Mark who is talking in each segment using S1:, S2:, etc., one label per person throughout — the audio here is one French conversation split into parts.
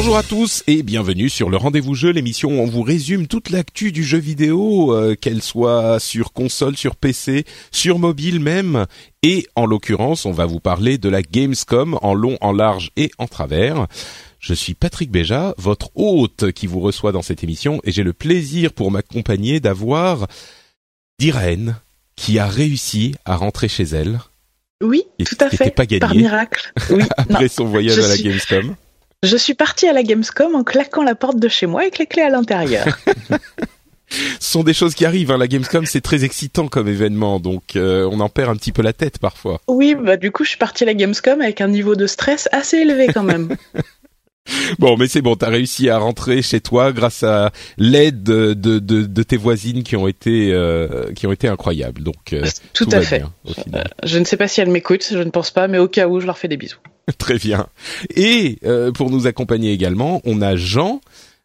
S1: Bonjour à tous et bienvenue sur le Rendez-vous Jeu, l'émission où on vous résume toute l'actu du jeu vidéo, euh, qu'elle soit sur console, sur PC, sur mobile même. Et en l'occurrence, on va vous parler de la Gamescom en long, en large et en travers. Je suis Patrick Béja, votre hôte qui vous reçoit dans cette émission et j'ai le plaisir pour m'accompagner d'avoir Irène qui a réussi à rentrer chez elle.
S2: Oui, tout à fait.
S1: Pas gagné.
S2: Par miracle. Oui.
S1: Après
S2: non,
S1: son voyage à la
S2: suis...
S1: Gamescom.
S2: Je suis partie à la Gamescom en claquant la porte de chez moi avec les clés à l'intérieur.
S1: Ce sont des choses qui arrivent. Hein. La Gamescom, c'est très excitant comme événement, donc euh, on en perd un petit peu la tête parfois.
S2: Oui, bah du coup, je suis partie à la Gamescom avec un niveau de stress assez élevé quand même.
S1: Bon, mais c'est bon, t'as réussi à rentrer chez toi grâce à l'aide de, de, de, de, tes voisines qui ont été euh, qui ont été incroyables. Donc euh,
S2: tout,
S1: tout
S2: à
S1: va
S2: fait.
S1: bien, au final.
S2: Je ne sais pas si elles m'écoutent, je ne pense pas, mais au cas où, je leur fais des bisous.
S1: Très bien. Et euh, pour nous accompagner également, on a Jean.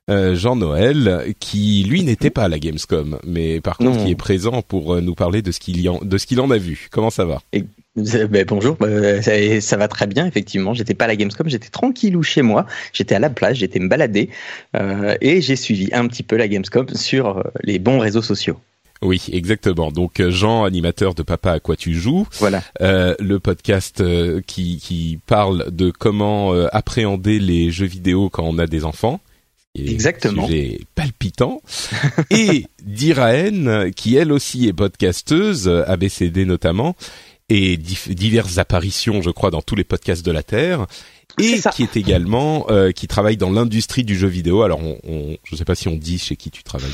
S1: Euh, Jean Noël, qui lui n'était pas à la Gamescom, mais par contre
S3: Non.
S1: qui est présent pour euh, nous parler de ce qu'il en, de ce qu'il en a vu. Comment ça va?
S3: Et- ben, bonjour, euh, ça, ça va très bien effectivement. J'étais pas à la Gamescom, j'étais tranquillou chez moi. J'étais à la plage, j'étais me balader euh, et j'ai suivi un petit peu la Gamescom sur les bons réseaux sociaux.
S1: Oui, exactement. Donc euh, Jean, animateur de Papa à quoi tu joues,
S3: Voilà.
S1: euh, le podcast euh, qui, qui parle de comment euh, appréhender les jeux vidéo quand on a des enfants. Et
S3: Exactement.
S1: Sujet palpitant. et Diraen, qui elle aussi est podcasteuse, ABCD notamment, et diverses apparitions, je crois, dans tous les podcasts de la Terre. Et qui est également, euh, qui travaille dans l'industrie du jeu vidéo. Alors, on, on, je sais pas si on dit chez qui tu travailles.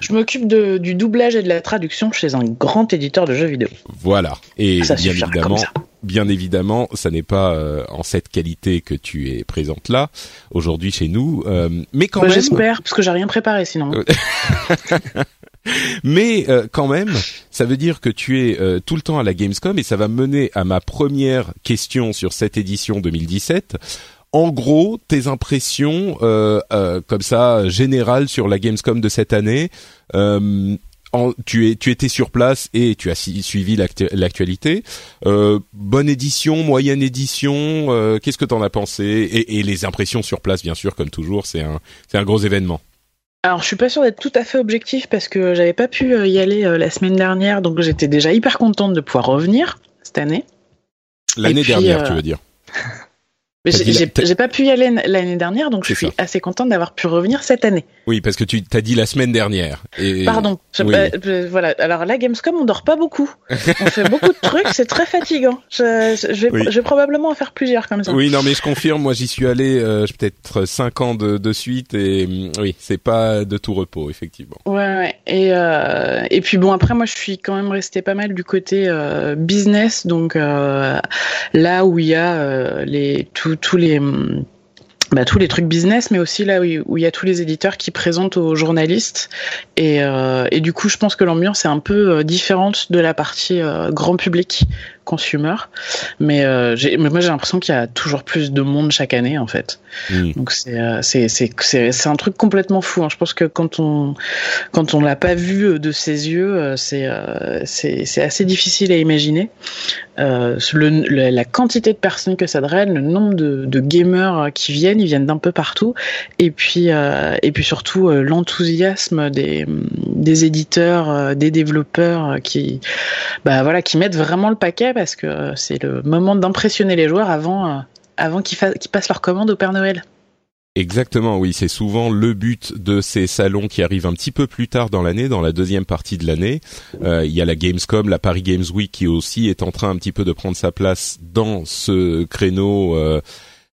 S2: Je m'occupe de- du doublage et de la traduction chez un grand éditeur de jeux vidéo.
S1: Voilà. Et
S2: ça
S1: bien évidemment,
S2: comme ça.
S1: bien évidemment, ça n'est pas euh, en cette qualité que tu es présente là aujourd'hui chez nous, euh, mais quand
S2: Bah,
S1: même,
S2: J'espère, parce que j'ai rien préparé sinon.
S1: Mais euh, quand même, ça veut dire que tu es euh, tout le temps à la Gamescom et ça va mener à ma première question sur cette édition 2017. En gros, tes impressions euh, euh, comme ça générales sur la Gamescom de cette année. Tu, es, tu étais sur place et tu as suivi l'actu- l'actualité. Bonne édition, moyenne édition. Qu'est-ce que t'en as pensé? Et, et les impressions sur place, bien sûr, comme toujours, c'est un, c'est un gros événement.
S2: Alors, je suis pas sûre d'être tout à fait objectif parce que j'avais pas pu euh, y aller euh, la semaine dernière, donc j'étais déjà hyper contente de pouvoir revenir cette année.
S1: L'année dernière,
S2: euh,
S1: tu veux dire
S2: Mais j'ai pas pu y aller l'année dernière, donc je suis
S1: ça.
S2: assez contente d'avoir pu revenir cette année.
S1: Oui, parce que tu t'as dit la semaine dernière. Et...
S2: Pardon. Je-
S1: oui.
S2: euh, euh, voilà. Alors la Gamescom, on dort pas beaucoup. On fait beaucoup de trucs, c'est très fatigant. Je, vais,
S1: Oui.
S2: je vais probablement en faire plusieurs comme ça.
S1: Oui, non, mais je confirme. Moi, j'y suis allé euh, peut-être cinq ans de, de suite et hum, oui, c'est pas de tout repos, effectivement.
S2: Ouais, ouais. Et, euh, et puis bon, après, moi, je suis quand même restée pas mal du côté euh, business, donc là où il y a les tous tous les bah, tous les trucs business, mais aussi là où il y a tous les éditeurs qui présentent aux journalistes. Et, euh, du coup, je pense que l'ambiance est un peu euh, différente de la partie euh, grand public, consumer. Mais, euh, mais moi, j'ai l'impression qu'il y a toujours plus de monde chaque année, en fait. Donc c'est euh, c'est c'est c'est c'est un truc complètement fou. hein. Je pense que quand on quand on l'a pas vu euh, de ses yeux, c'est c'est c'est assez difficile à imaginer. Euh, le, le- la quantité de personnes que ça draine, le nombre de, de gamers qui viennent, ils viennent d'un peu partout, et puis et puis surtout l'enthousiasme des des éditeurs, des développeurs qui bah voilà qui mettent vraiment le paquet parce que c'est le moment d'impressionner les joueurs avant, avant qu'ils passent leur commande au Père Noël.
S1: Exactement, oui, c'est souvent le but de ces salons qui arrivent un petit peu plus tard dans l'année, dans la deuxième partie de l'année. Euh, il y a la Gamescom, la Paris Games Week qui aussi est en train un petit peu de prendre sa place dans ce créneau. Euh,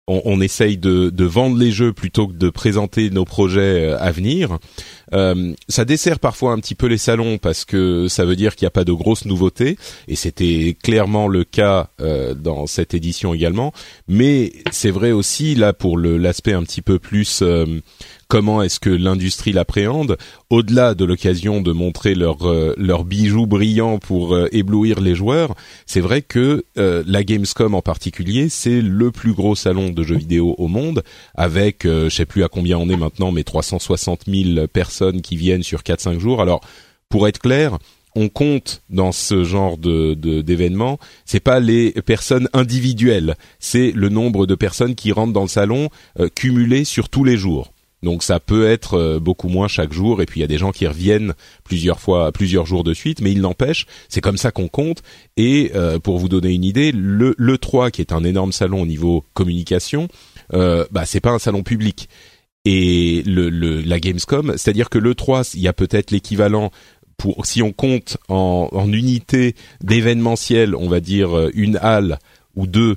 S1: on, on, essaye de, vendre les jeux plutôt que de présenter nos projets euh, à venir. Euh, ça dessert parfois un petit peu les salons parce que ça veut dire qu'il n'y a pas de grosses nouveautés et c'était clairement le cas euh, dans cette édition également. Mais c'est vrai aussi là pour l'aspect un petit peu plus euh, comment est-ce que l'industrie l'appréhende, au-delà de l'occasion de montrer leurs euh, leurs bijoux brillants pour euh, éblouir les joueurs, c'est vrai que euh, la Gamescom en particulier, c'est le plus gros salon de jeux vidéo au monde, avec, je sais plus à combien on est maintenant, mais 360 000 personnes qui viennent sur 4-5 jours. Alors, pour être clair, on compte dans ce genre de d'événements, c'est pas les personnes individuelles, c'est le nombre de personnes qui rentrent dans le salon cumulé sur tous les jours. Donc ça peut être euh, beaucoup moins chaque jour et puis il y a des gens qui reviennent plusieurs fois, plusieurs jours de suite, mais il n'empêche, c'est comme ça qu'on compte. Et euh, pour vous donner une idée, le, le 3 qui est un énorme salon au niveau communication, euh, bah c'est pas un salon public. Et le, la Gamescom, c'est-à-dire que le 3, il y a peut-être l'équivalent pour si on compte en, en unité d'événementiel, on va dire euh, une halle ou deux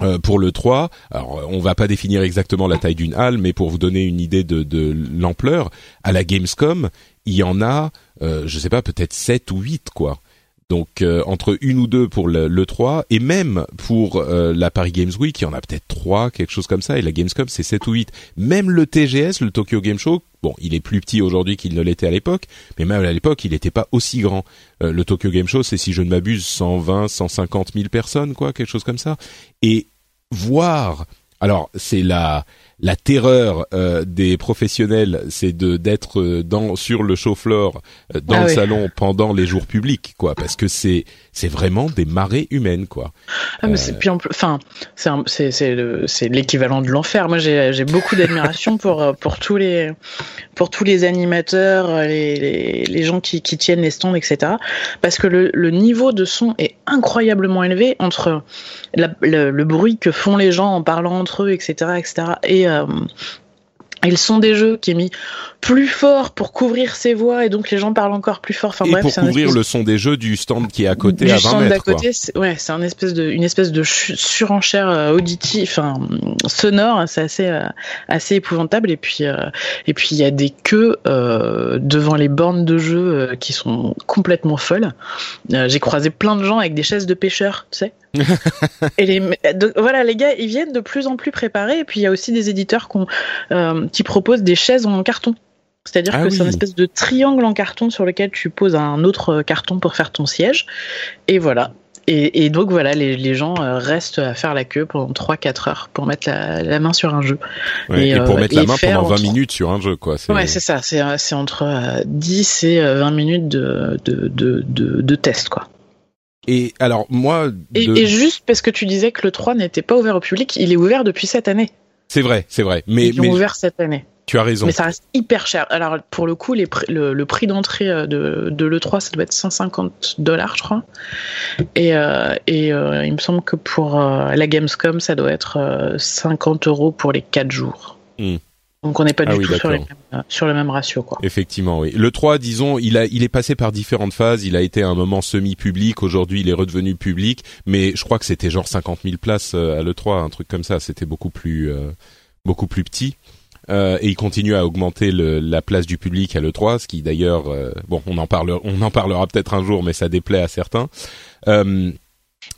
S1: euh, pour le 3, alors euh, on va pas définir exactement la taille d'une halle, mais pour vous donner une idée de, de l'ampleur, à la Gamescom, il y en a, euh, je sais pas, peut-être 7 ou 8 quoi. Donc euh, entre une ou deux pour le, le 3 et même pour la Paris Games Week, il y en a peut-être 3, quelque chose comme ça et la Gamescom c'est 7 ou 8. Même le TGS, le Tokyo Game Show, bon, il est plus petit aujourd'hui qu'il ne l'était à l'époque, mais même à l'époque, il n'était pas aussi grand. le Tokyo Game Show, c'est si je ne m'abuse 120, 150 000 personnes quoi, quelque chose comme ça. Et voir alors c'est la la terreur euh, des professionnels, c'est de d'être euh, dans sur le show floor euh, dans ah le salon pendant les jours publics, quoi, parce que c'est c'est vraiment des marées humaines, quoi.
S2: Ah mais c'est puis enfin c'est c'est c'est c'est l'équivalent de l'enfer. Moi j'ai j'ai beaucoup d'admiration pour pour tous les pour tous les animateurs, les les, les gens qui qui tiennent les stands, etc. Parce que le le niveau de son est incroyablement élevé entre la, le, le bruit que font les gens en parlant entre eux, etc., etc. et euh, ils sont des jeux qui est mis plus fort pour couvrir ses voix et donc les gens parlent encore plus fort.
S1: Enfin et pour couvrir le son des jeux du stand qui est à côté du à 20 stand mètres. d'à côté,
S2: ouais, c'est un espèce de une espèce de surenchère euh, auditive, enfin sonore, c'est assez euh, assez épouvantable. Et puis et puis il y a des queues devant les bornes de jeux qui sont complètement folles. J'ai croisé plein de gens avec des chaises de pêcheurs, tu sais et les, voilà, les gars, ils viennent de plus en plus préparés. Et puis il y a aussi des éditeurs euh, qui proposent des chaises en carton. C'est-à-dire ah que c'est une espèce de triangle en carton sur lequel tu poses un autre carton pour faire ton siège. Et voilà. Et, donc voilà, les, gens euh, restent à faire la queue pendant 3-4 heures pour mettre la, main sur un jeu.
S1: et, pour euh, mettre la main pendant 20 minutes sur un jeu, quoi.
S2: Ouais, c'est ça. C'est entre 10 et 20 minutes de, de, de, de, de test, quoi.
S1: Et alors moi,
S2: et, juste parce que tu disais que le 3 n'était pas ouvert au public, il est ouvert depuis cette année.
S1: C'est vrai, c'est vrai. Mais
S2: ils ouvert cette année.
S1: Tu as raison.
S2: Mais ça reste hyper cher. Alors pour le coup, les le, prix d'entrée euh, de, de l'E3, ça doit être 150 dollars, je crois. Et, euh, et euh, il me semble que pour la Gamescom, ça doit être 50 euros pour les 4 jours. Hmm. Donc on n'est pas ah du tout sur, sur, le même ratio quoi.
S1: Effectivement, oui. Le 3, disons, il a il est passé par différentes phases. Il a été un moment semi-public. Aujourd'hui, il est redevenu public. Mais je crois que c'était genre 50 000 places euh, à le 3, un truc comme ça. C'était beaucoup plus euh, beaucoup plus petit. Euh, et il continue à augmenter le, la place du public à le 3, ce qui d'ailleurs, euh, bon, on en parle, on en parlera peut-être un jour, mais ça déplaît à certains. Euh,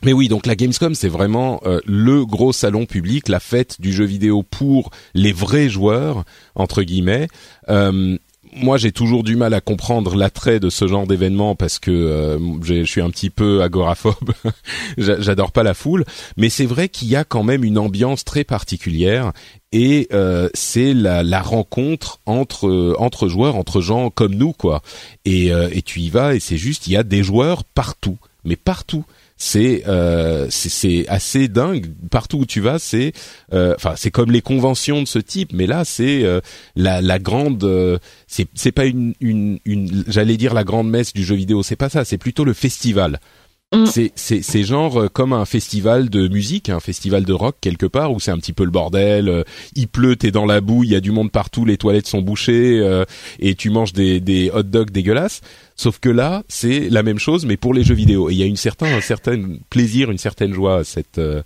S1: mais oui, donc la Gamescom, c'est vraiment euh, le gros salon public, la fête du jeu vidéo pour les vrais joueurs, entre guillemets. Euh, moi, j'ai toujours du mal à comprendre l'attrait de ce genre d'événement parce que euh, je suis un petit peu agoraphobe. J'adore pas la foule, mais c'est vrai qu'il y a quand même une ambiance très particulière et c'est la, la, rencontre entre entre joueurs, entre gens comme nous, quoi. Et, et tu y vas et c'est juste, il y a des joueurs partout, mais partout c'est euh, c'est assez dingue. Partout où tu vas c'est euh, enfin c'est comme les conventions de ce type mais là c'est euh, la, la grande euh, c'est pas une une, j'allais dire la grande messe du jeu vidéo. C'est pas ça. C'est plutôt le festival. C'est c'est genre euh, comme un festival de musique, un festival de rock quelque part où c'est un petit peu le bordel. Euh, il pleut, t'es dans la boue, il y a du monde partout, les toilettes sont bouchées euh, et tu manges des des hot dogs dégueulasses. Sauf que là, c'est la même chose, mais pour les jeux vidéo. Et il y a une certain, un certain plaisir, une certaine joie à cette. Euh,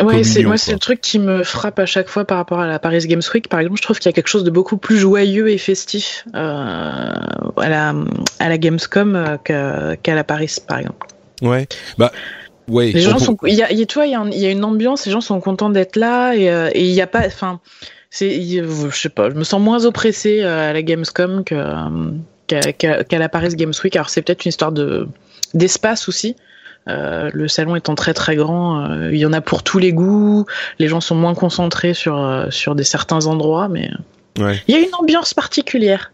S2: ouais, c'est moi, c'est le truc qui me frappe à chaque fois par rapport à la Paris Games Week. Par exemple, je trouve qu'il y a quelque chose de beaucoup plus joyeux et festif euh, à la à la Gamescom qu'à la Paris, par exemple.
S1: Ouais. Bah. Ouais.
S2: Les gens sont, il y a, y a, tu vois, il y, a il y a une ambiance, les gens sont contents d'être là et euh, il n'y a pas, enfin, c'est, je sais pas, je me sens moins oppressé euh, à la Gamescom que qu'à la Paris Games Week. Alors c'est peut-être une histoire de d'espace aussi. Euh, le salon étant très très grand, euh, il y en a pour tous les goûts. Les gens sont moins concentrés sur euh, sur des certains endroits, mais
S1: ouais.
S2: il y a une ambiance particulière.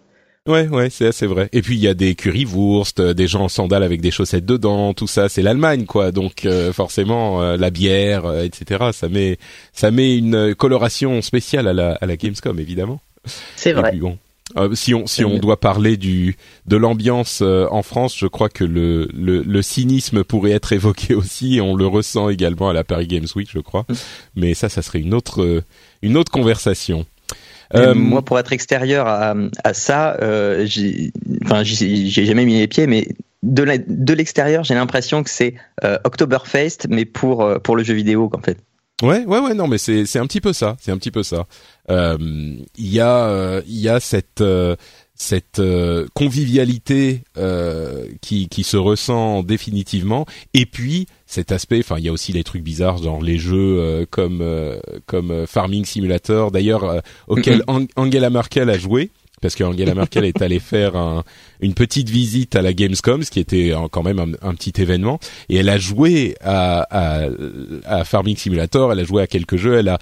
S1: Ouais, ouais, c'est assez vrai. Et puis il y a des currywurst, des gens en sandales avec des chaussettes dedans, tout ça, c'est l'Allemagne, quoi. Donc forcément, la bière, etc. Ça met, ça met une coloration spéciale à la, à la Gamescom, évidemment.
S2: C'est vrai.
S1: bon, euh, si on si on doit parler du de l'ambiance euh, en France, je crois que le, le, le cynisme pourrait être évoqué aussi. on le ressent également à la Paris Games Week, je crois. Mm. Mais ça, ça serait une autre euh, une autre conversation.
S3: Moi, pour être extérieur à, à ça, j'ai enfin j'ai jamais mis les pieds, mais de l'extérieur, j'ai l'impression que c'est Oktoberfest, mais pour pour le jeu vidéo en fait.
S1: Ouais, ouais, ouais, non, mais c'est c'est un petit peu ça, c'est un petit peu ça. Euh, il y a euh, il y a cette euh, cette convivialité qui qui se ressent définitivement, et puis cet aspect. Enfin, il y a aussi les trucs bizarres, genre les jeux comme comme Farming Simulator, d'ailleurs auquel Angela Merkel a joué parce qu'Angela Merkel est allée faire un, une petite visite à la Gamescom, ce qui était quand même un, petit événement, et elle a joué à, à, à, Farming Simulator, elle a joué à quelques jeux, elle a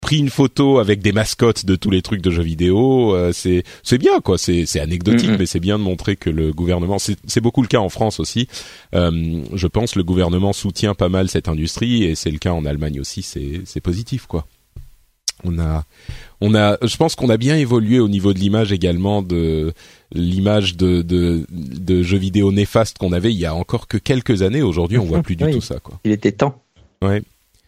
S1: pris une photo avec des mascottes de tous les trucs de jeux vidéo. Euh, c'est c'est bien quoi. C'est c'est anecdotique, mm-hmm. mais c'est bien de montrer que le gouvernement. C'est beaucoup le cas en France aussi. Euh, je pense le gouvernement soutient pas mal cette industrie et c'est le cas en Allemagne aussi. C'est c'est positif quoi. On a on a, je pense qu'on a bien évolué au niveau de l'image également de l'image de, de, de jeux vidéo néfastes qu'on avait il y a encore que quelques années. Aujourd'hui, on voit plus du tout ça. Quoi.
S3: Il était temps.
S1: Ouais.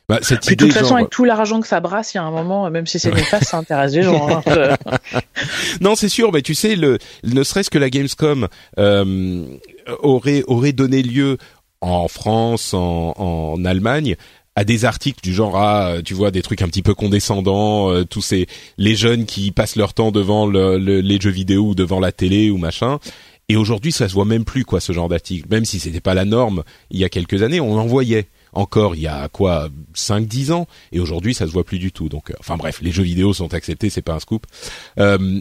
S1: Bah, cette
S2: Puis de toute façon, avec tout l'argent que ça brasse, il y a un moment, même si c'est néfaste, ça intéresse les gens. Hein.
S1: non, c'est sûr. Mais tu sais, le, ne serait-ce que la Gamescom euh, aurait aurait donné lieu en France, en, en Allemagne, à des articles du genre ah tu vois des trucs un petit peu condescendants euh, tous ces les jeunes qui passent leur temps devant le, les jeux vidéo ou devant la télé ou machin et aujourd'hui ça se voit même plus quoi ce genre d'article même si c'était pas la norme il y a quelques années on en voyait encore il y a quoi 5 10 ans et aujourd'hui ça se voit plus du tout donc euh, enfin bref les jeux vidéo sont acceptés c'est pas un scoop euh,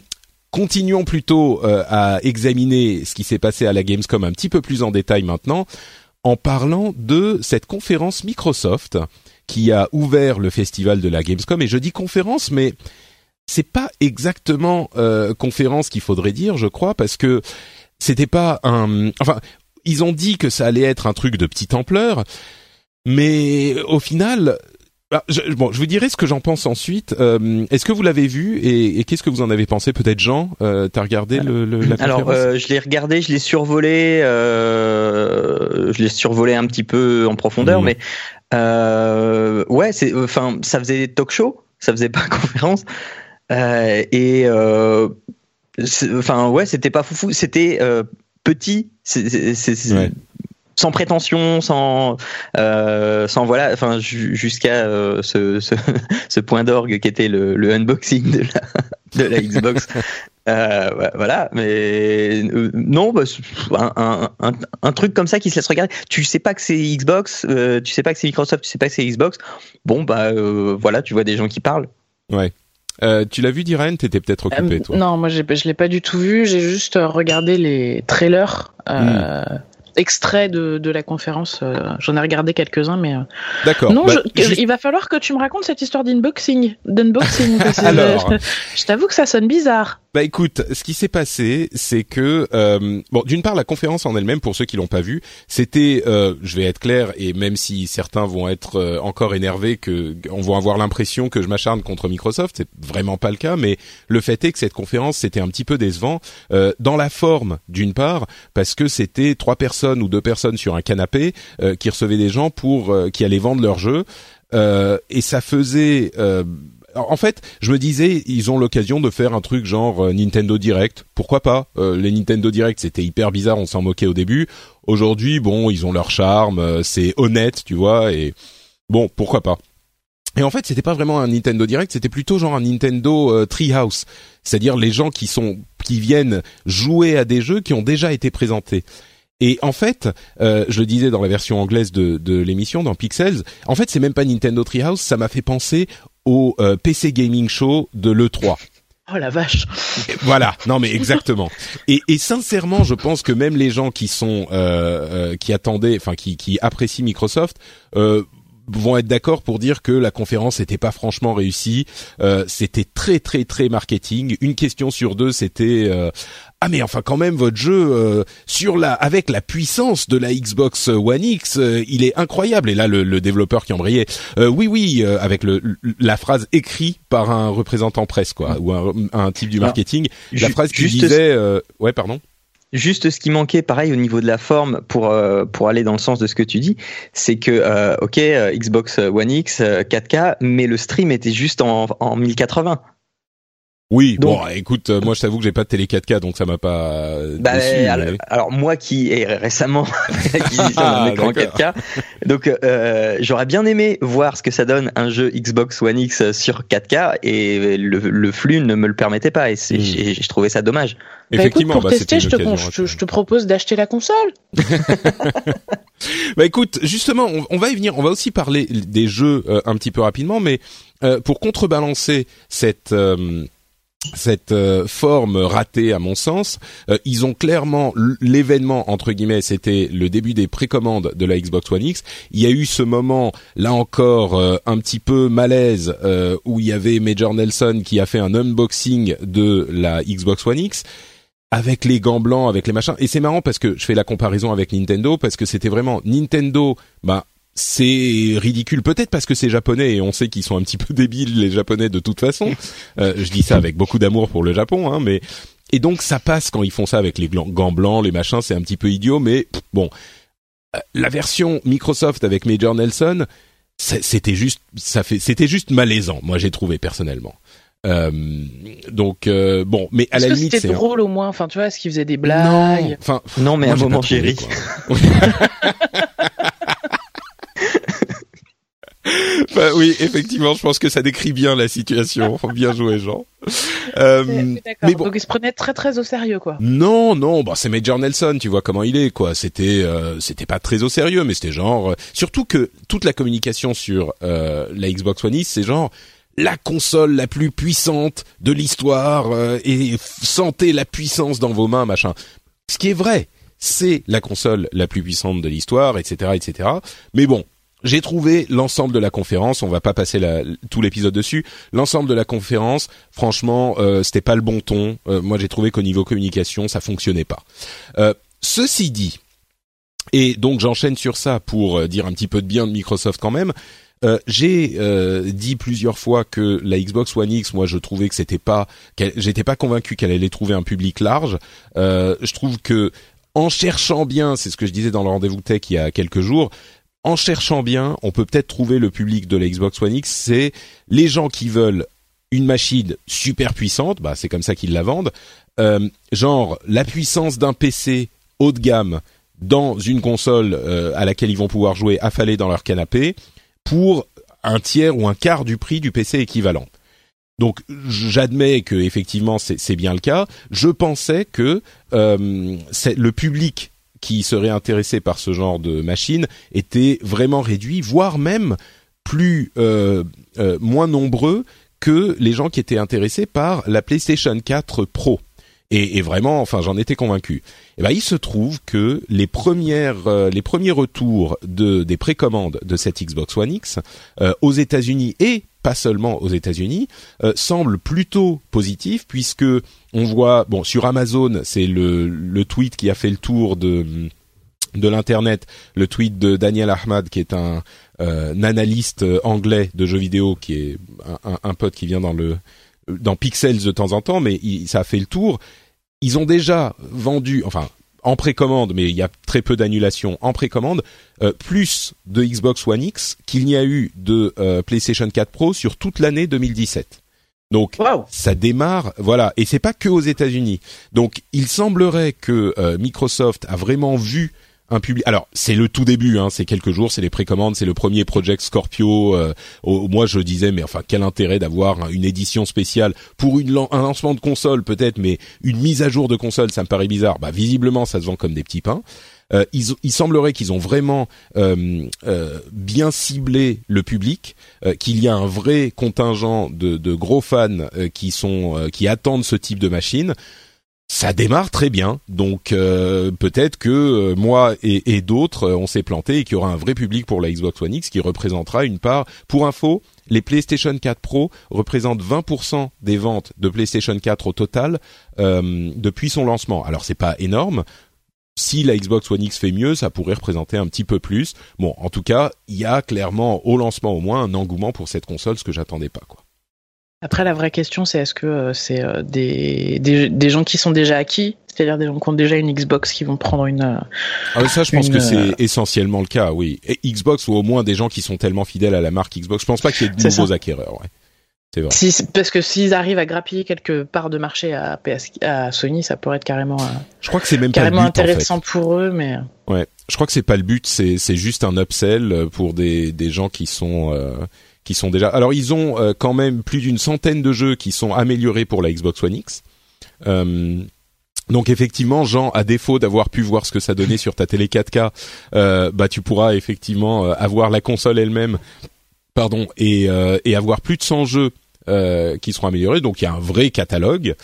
S1: continuons plutôt euh, à examiner ce qui s'est passé à la Gamescom un petit peu plus en détail maintenant en parlant de cette conférence Microsoft qui a ouvert le festival de la Gamescom. Et je dis conférence, mais c'est pas exactement euh, conférence qu'il faudrait dire, je crois, parce que c'était pas un. Enfin, ils ont dit que ça allait être un truc de petite ampleur, mais au final, bah, je, bon, je vous dirai ce que j'en pense ensuite. Euh, Est-ce que vous l'avez vu et, et qu'est-ce que vous en avez pensé Peut-être Jean, euh, t'as regardé le, le, la
S3: Alors, euh, je l'ai regardé, je l'ai survolé, euh, je l'ai survolé un petit peu en profondeur, mmh. mais ouais, c'est, enfin, ça faisait talk show, ça faisait pas conférence, et enfin ouais, c'était pas foufou, c'était petit, c'est, ouais sans prétention, sans, euh, sans voilà, enfin jusqu'à euh, ce, ce, ce, point d'orgue qui était le, le unboxing de la, de la Xbox. euh, voilà, mais euh, non, bah, un, un, un, truc comme ça qui se laisse regarder. Tu sais pas que c'est Xbox, euh, tu sais pas que c'est Microsoft, tu sais pas que c'est Xbox. Bon bah voilà, tu vois des gens qui parlent.
S1: Ouais. Euh, tu l'as vu, Diren T'étais peut-être occupé, toi.
S2: Non, moi, je l'ai pas du tout vu. J'ai juste regardé les trailers. Euh, hmm extrait de, de la conférence. Euh, j'en ai regardé quelques-uns, mais. Euh,
S1: D'accord.
S2: Non, bah, il va falloir que tu me racontes cette histoire d'inboxing. D'unboxing. Alors... je, t'avoue que ça sonne bizarre.
S1: Bah écoute, ce qui s'est passé, c'est que euh, bon, d'une part, la conférence en elle-même, pour ceux qui l'ont pas vue, c'était, euh, je vais être clair, et même si certains vont être euh, encore énervés, que on va avoir l'impression que je m'acharne contre Microsoft, c'est vraiment pas le cas. Mais le fait est que cette conférence, c'était un petit peu décevant euh, dans la forme, d'une part, parce que c'était trois personnes ou deux personnes sur un canapé qui recevaient des gens pour qui allaient vendre leurs jeux, et ça faisait en fait, je me disais, ils ont l'occasion de faire un truc genre euh, Nintendo Direct. Pourquoi pas? Euh, Les Nintendo Direct, c'était hyper bizarre, on s'en moquait au début. Aujourd'hui, bon, ils ont leur charme, euh, c'est honnête, tu vois, et bon, pourquoi pas? Et en fait, c'était pas vraiment un Nintendo Direct, c'était plutôt genre un Nintendo Treehouse, c'est-à-dire les gens qui sont qui viennent jouer à des jeux qui ont déjà été présentés. Et en fait, je le disais dans la version anglaise de, de l'émission, dans Pixels, en fait, c'est même pas Nintendo Treehouse, ça m'a fait penser au euh, PC Gaming Show de l'E3.
S2: Oh la vache.
S1: Voilà, non mais exactement. Et, et, sincèrement, je pense que même les gens qui sont euh, euh qui attendaient, enfin qui, qui apprécient Microsoft. Euh, vont être d'accord pour dire que la conférence n'était pas franchement réussie. Euh, c'était très très très marketing. Une question sur deux, c'était ah mais enfin quand même votre jeu euh, sur la avec la puissance de la Xbox One X, euh, il est incroyable. Et là le, développeur qui embrayait, euh, oui oui, avec le, la phrase écrite par un représentant presse quoi, ou un, type du marketing, la phrase qui disait, ouais pardon.
S3: Juste ce qui manquait, pareil au niveau de la forme, pour pour aller dans le sens de ce que tu dis, c'est que ok Xbox One X 4K, mais le stream était juste en, en 1080.
S1: Oui, bon, écoute, euh, moi je t'avoue que j'ai pas de télé 4K, donc ça m'a pas. Euh,
S3: bah, alors, moi qui ai récemment acquisition d'un ah, écran 4K, donc euh, j'aurais bien aimé voir ce que ça donne un jeu Xbox One X sur 4K et le, flux ne me le permettait pas et, hmm. je trouvais ça dommage.
S2: Bah, Effectivement, pour bah, tester, je te, je, te, propose d'acheter la console.
S1: bah écoute, justement, on, va y venir. On va aussi parler des jeux un petit peu rapidement, mais pour contrebalancer cette cette euh, forme ratée à mon sens. Euh, ils ont clairement l'événement entre guillemets, c'était le début des précommandes de la Xbox One X. Il y a eu ce moment là encore euh, un petit peu malaise où il y avait Major Nelson qui a fait un unboxing de la Xbox One X avec les gants blancs, avec les machins. Et c'est marrant parce que je fais la comparaison avec Nintendo parce que c'était vraiment Nintendo, bah c'est ridicule peut-être parce que c'est japonais et on sait qu'ils sont un petit peu débiles les japonais de toute façon. Euh, je dis ça avec beaucoup d'amour pour le Japon, hein, mais et donc ça passe quand ils font ça avec les gants blancs, les machins, c'est un petit peu idiot, mais bon, euh, la version Microsoft avec Major Nelson, c'était juste, ça fait, c'était juste malaisant. Moi, j'ai trouvé personnellement. Euh, donc euh, bon, mais à la limite,
S2: c'était drôle au moins? Enfin, tu vois, est-ce qu'il faisait des blagues?
S3: Enfin, non, mais un moment chéri.
S1: bah oui, effectivement, je pense que ça décrit bien la situation. Bien joué, Jean. Euh,
S2: mais bon. Donc il se prenait très très au sérieux, quoi.
S1: Non, non, bah c'est Major Nelson, tu vois comment il est, quoi. C'était, euh, c'était pas très au sérieux, mais c'était genre, euh, surtout que toute la communication sur euh, la Xbox One X, c'est genre la console la plus puissante de l'histoire et sentez la puissance dans vos mains, machin. Ce qui est vrai, c'est la console la plus puissante de l'histoire, etc., etc. Mais bon, j'ai trouvé l'ensemble de la conférence, on va pas passer la, tout l'épisode dessus, l'ensemble de la conférence, franchement, euh, c'était pas le bon ton. Euh, moi, j'ai trouvé qu'au niveau communication, ça fonctionnait pas. Euh, ceci dit, et donc j'enchaîne sur ça pour euh, dire un petit peu de bien de Microsoft quand même. Euh, j'ai dit plusieurs fois que la Xbox One X, moi, je trouvais que c'était pas, j'étais pas convaincu qu'elle allait trouver un public large. je trouve que en cherchant bien, c'est ce que je disais dans le rendez-vous tech il y a quelques jours, en cherchant bien, on peut peut-être trouver le public de la Xbox One X, c'est les gens qui veulent une machine super puissante, bah c'est comme ça qu'ils la vendent, euh, genre la puissance d'un PC haut de gamme dans une console euh, à laquelle ils vont pouvoir jouer affalés dans leur canapé pour un tiers ou un quart du prix du PC équivalent. Donc j'admets que effectivement c'est bien le cas. Je pensais que euh, le public qui seraient intéressés par ce genre de machine étaient vraiment réduits, voire même plus euh, euh, moins nombreux que les gens qui étaient intéressés par la PlayStation 4 Pro. Et, vraiment, enfin, j'en étais convaincu. Et eh ben, il se trouve que les euh, premiers retours de des précommandes de cette Xbox One X aux États-Unis et pas seulement aux États-Unis, euh, semble plutôt positif puisque on voit, bon, sur Amazon, c'est le, le tweet qui a fait le tour de de l'internet, le tweet de Daniel Ahmad, qui est un, analyste anglais de jeux vidéo, qui est un, un, pote qui vient dans le dans Pixels de temps en temps, mais ça a fait le tour. Ils ont déjà vendu, enfin en précommande, mais il y a très peu d'annulations en précommande, euh, plus de Xbox One X qu'il n'y a eu de euh, PlayStation 4 Pro sur toute l'année 2017. Donc ça démarre, voilà, et c'est pas que aux États-Unis. Donc il semblerait que euh, Microsoft a vraiment vu un public. Alors c'est le tout début, hein, c'est quelques jours, c'est les précommandes, c'est le premier Project Scorpio. Euh, moi je disais, mais enfin quel intérêt d'avoir une édition spéciale pour une, un lancement de console peut-être, mais une mise à jour de console, ça me paraît bizarre. Bah visiblement ça se vend comme des petits pains. Euh, il semblerait qu'ils ont vraiment euh, euh, bien ciblé le public, euh, qu'il y a un vrai contingent de, de gros fans qui sont qui attendent ce type de machine ça démarre très bien. Donc euh, peut-être que euh, moi et, d'autres, euh, on s'est planté et qu'il y aura un vrai public pour la Xbox One X qui représentera une part. Pour info, les PlayStation 4 Pro représentent 20% des ventes de PlayStation 4 au total depuis son lancement. Alors c'est pas énorme. Si la Xbox One X fait mieux, ça pourrait représenter un petit peu plus. Bon, en tout cas, il y a clairement au lancement au moins un engouement pour cette console, ce que j'attendais pas quoi.
S2: Après, la vraie question, c'est est-ce que euh, c'est euh, des, des, des, gens qui sont déjà acquis, c'est-à-dire des gens qui ont déjà une Xbox qui vont prendre une. Euh,
S1: ah, ça, je pense que c'est essentiellement le cas, oui. Et Xbox ou au moins des gens qui sont tellement fidèles à la marque Xbox. Je pense pas qu'il y ait de nouveaux acquéreurs, ouais.
S2: C'est vrai. Si, parce que s'ils arrivent à grappiller quelques parts de marché à, PS, à Sony, ça pourrait être carrément.
S1: Je crois que c'est même
S2: carrément
S1: pas le
S2: but, intéressant pour eux, mais.
S1: Ouais, je crois que c'est pas le but. C'est c'est juste un upsell pour des des gens qui sont qui sont déjà. Alors ils ont euh, quand même plus d'une centaine de jeux qui sont améliorés pour la Xbox One X. Euh, donc effectivement, Jean, à défaut d'avoir pu voir ce que ça donnait sur ta télé 4K, euh, bah tu pourras effectivement euh, avoir la console elle-même, pardon, et, et avoir plus de 100 jeux qui seront améliorés. Donc il y a un vrai catalogue.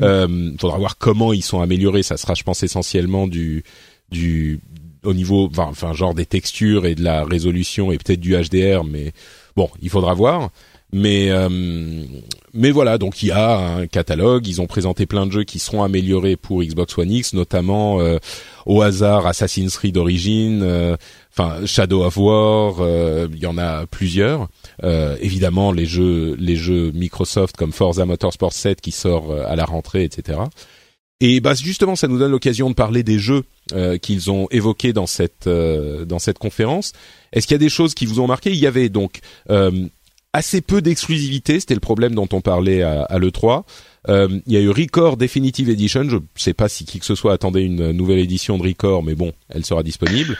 S1: Il faudra voir comment ils sont améliorés. Ça sera, je pense, essentiellement du du au niveau, enfin, genre des textures et de la résolution et peut-être du HDR, mais Bon, il faudra voir. Mais euh, mais voilà, donc il y a un catalogue. Ils ont présenté plein de jeux qui seront améliorés pour Xbox One X, notamment euh, au hasard Assassin's Creed Origins, euh, enfin Shadow of War. Il y en a plusieurs. évidemment, les jeux les jeux Microsoft comme Forza Motorsport 7 qui sort à la rentrée, etc. Et bah justement, ça nous donne l'occasion de parler des jeux qu'ils ont évoqués dans cette dans cette conférence. Est-ce qu'il y a des choses qui vous ont marqué? Il y avait donc euh, assez peu d'exclusivité, c'était le problème dont on parlait à, à l'E3. Euh, il y a eu Record Definitive Edition, je ne sais pas si qui que ce soit attendait une nouvelle édition de Record, mais bon, elle sera disponible.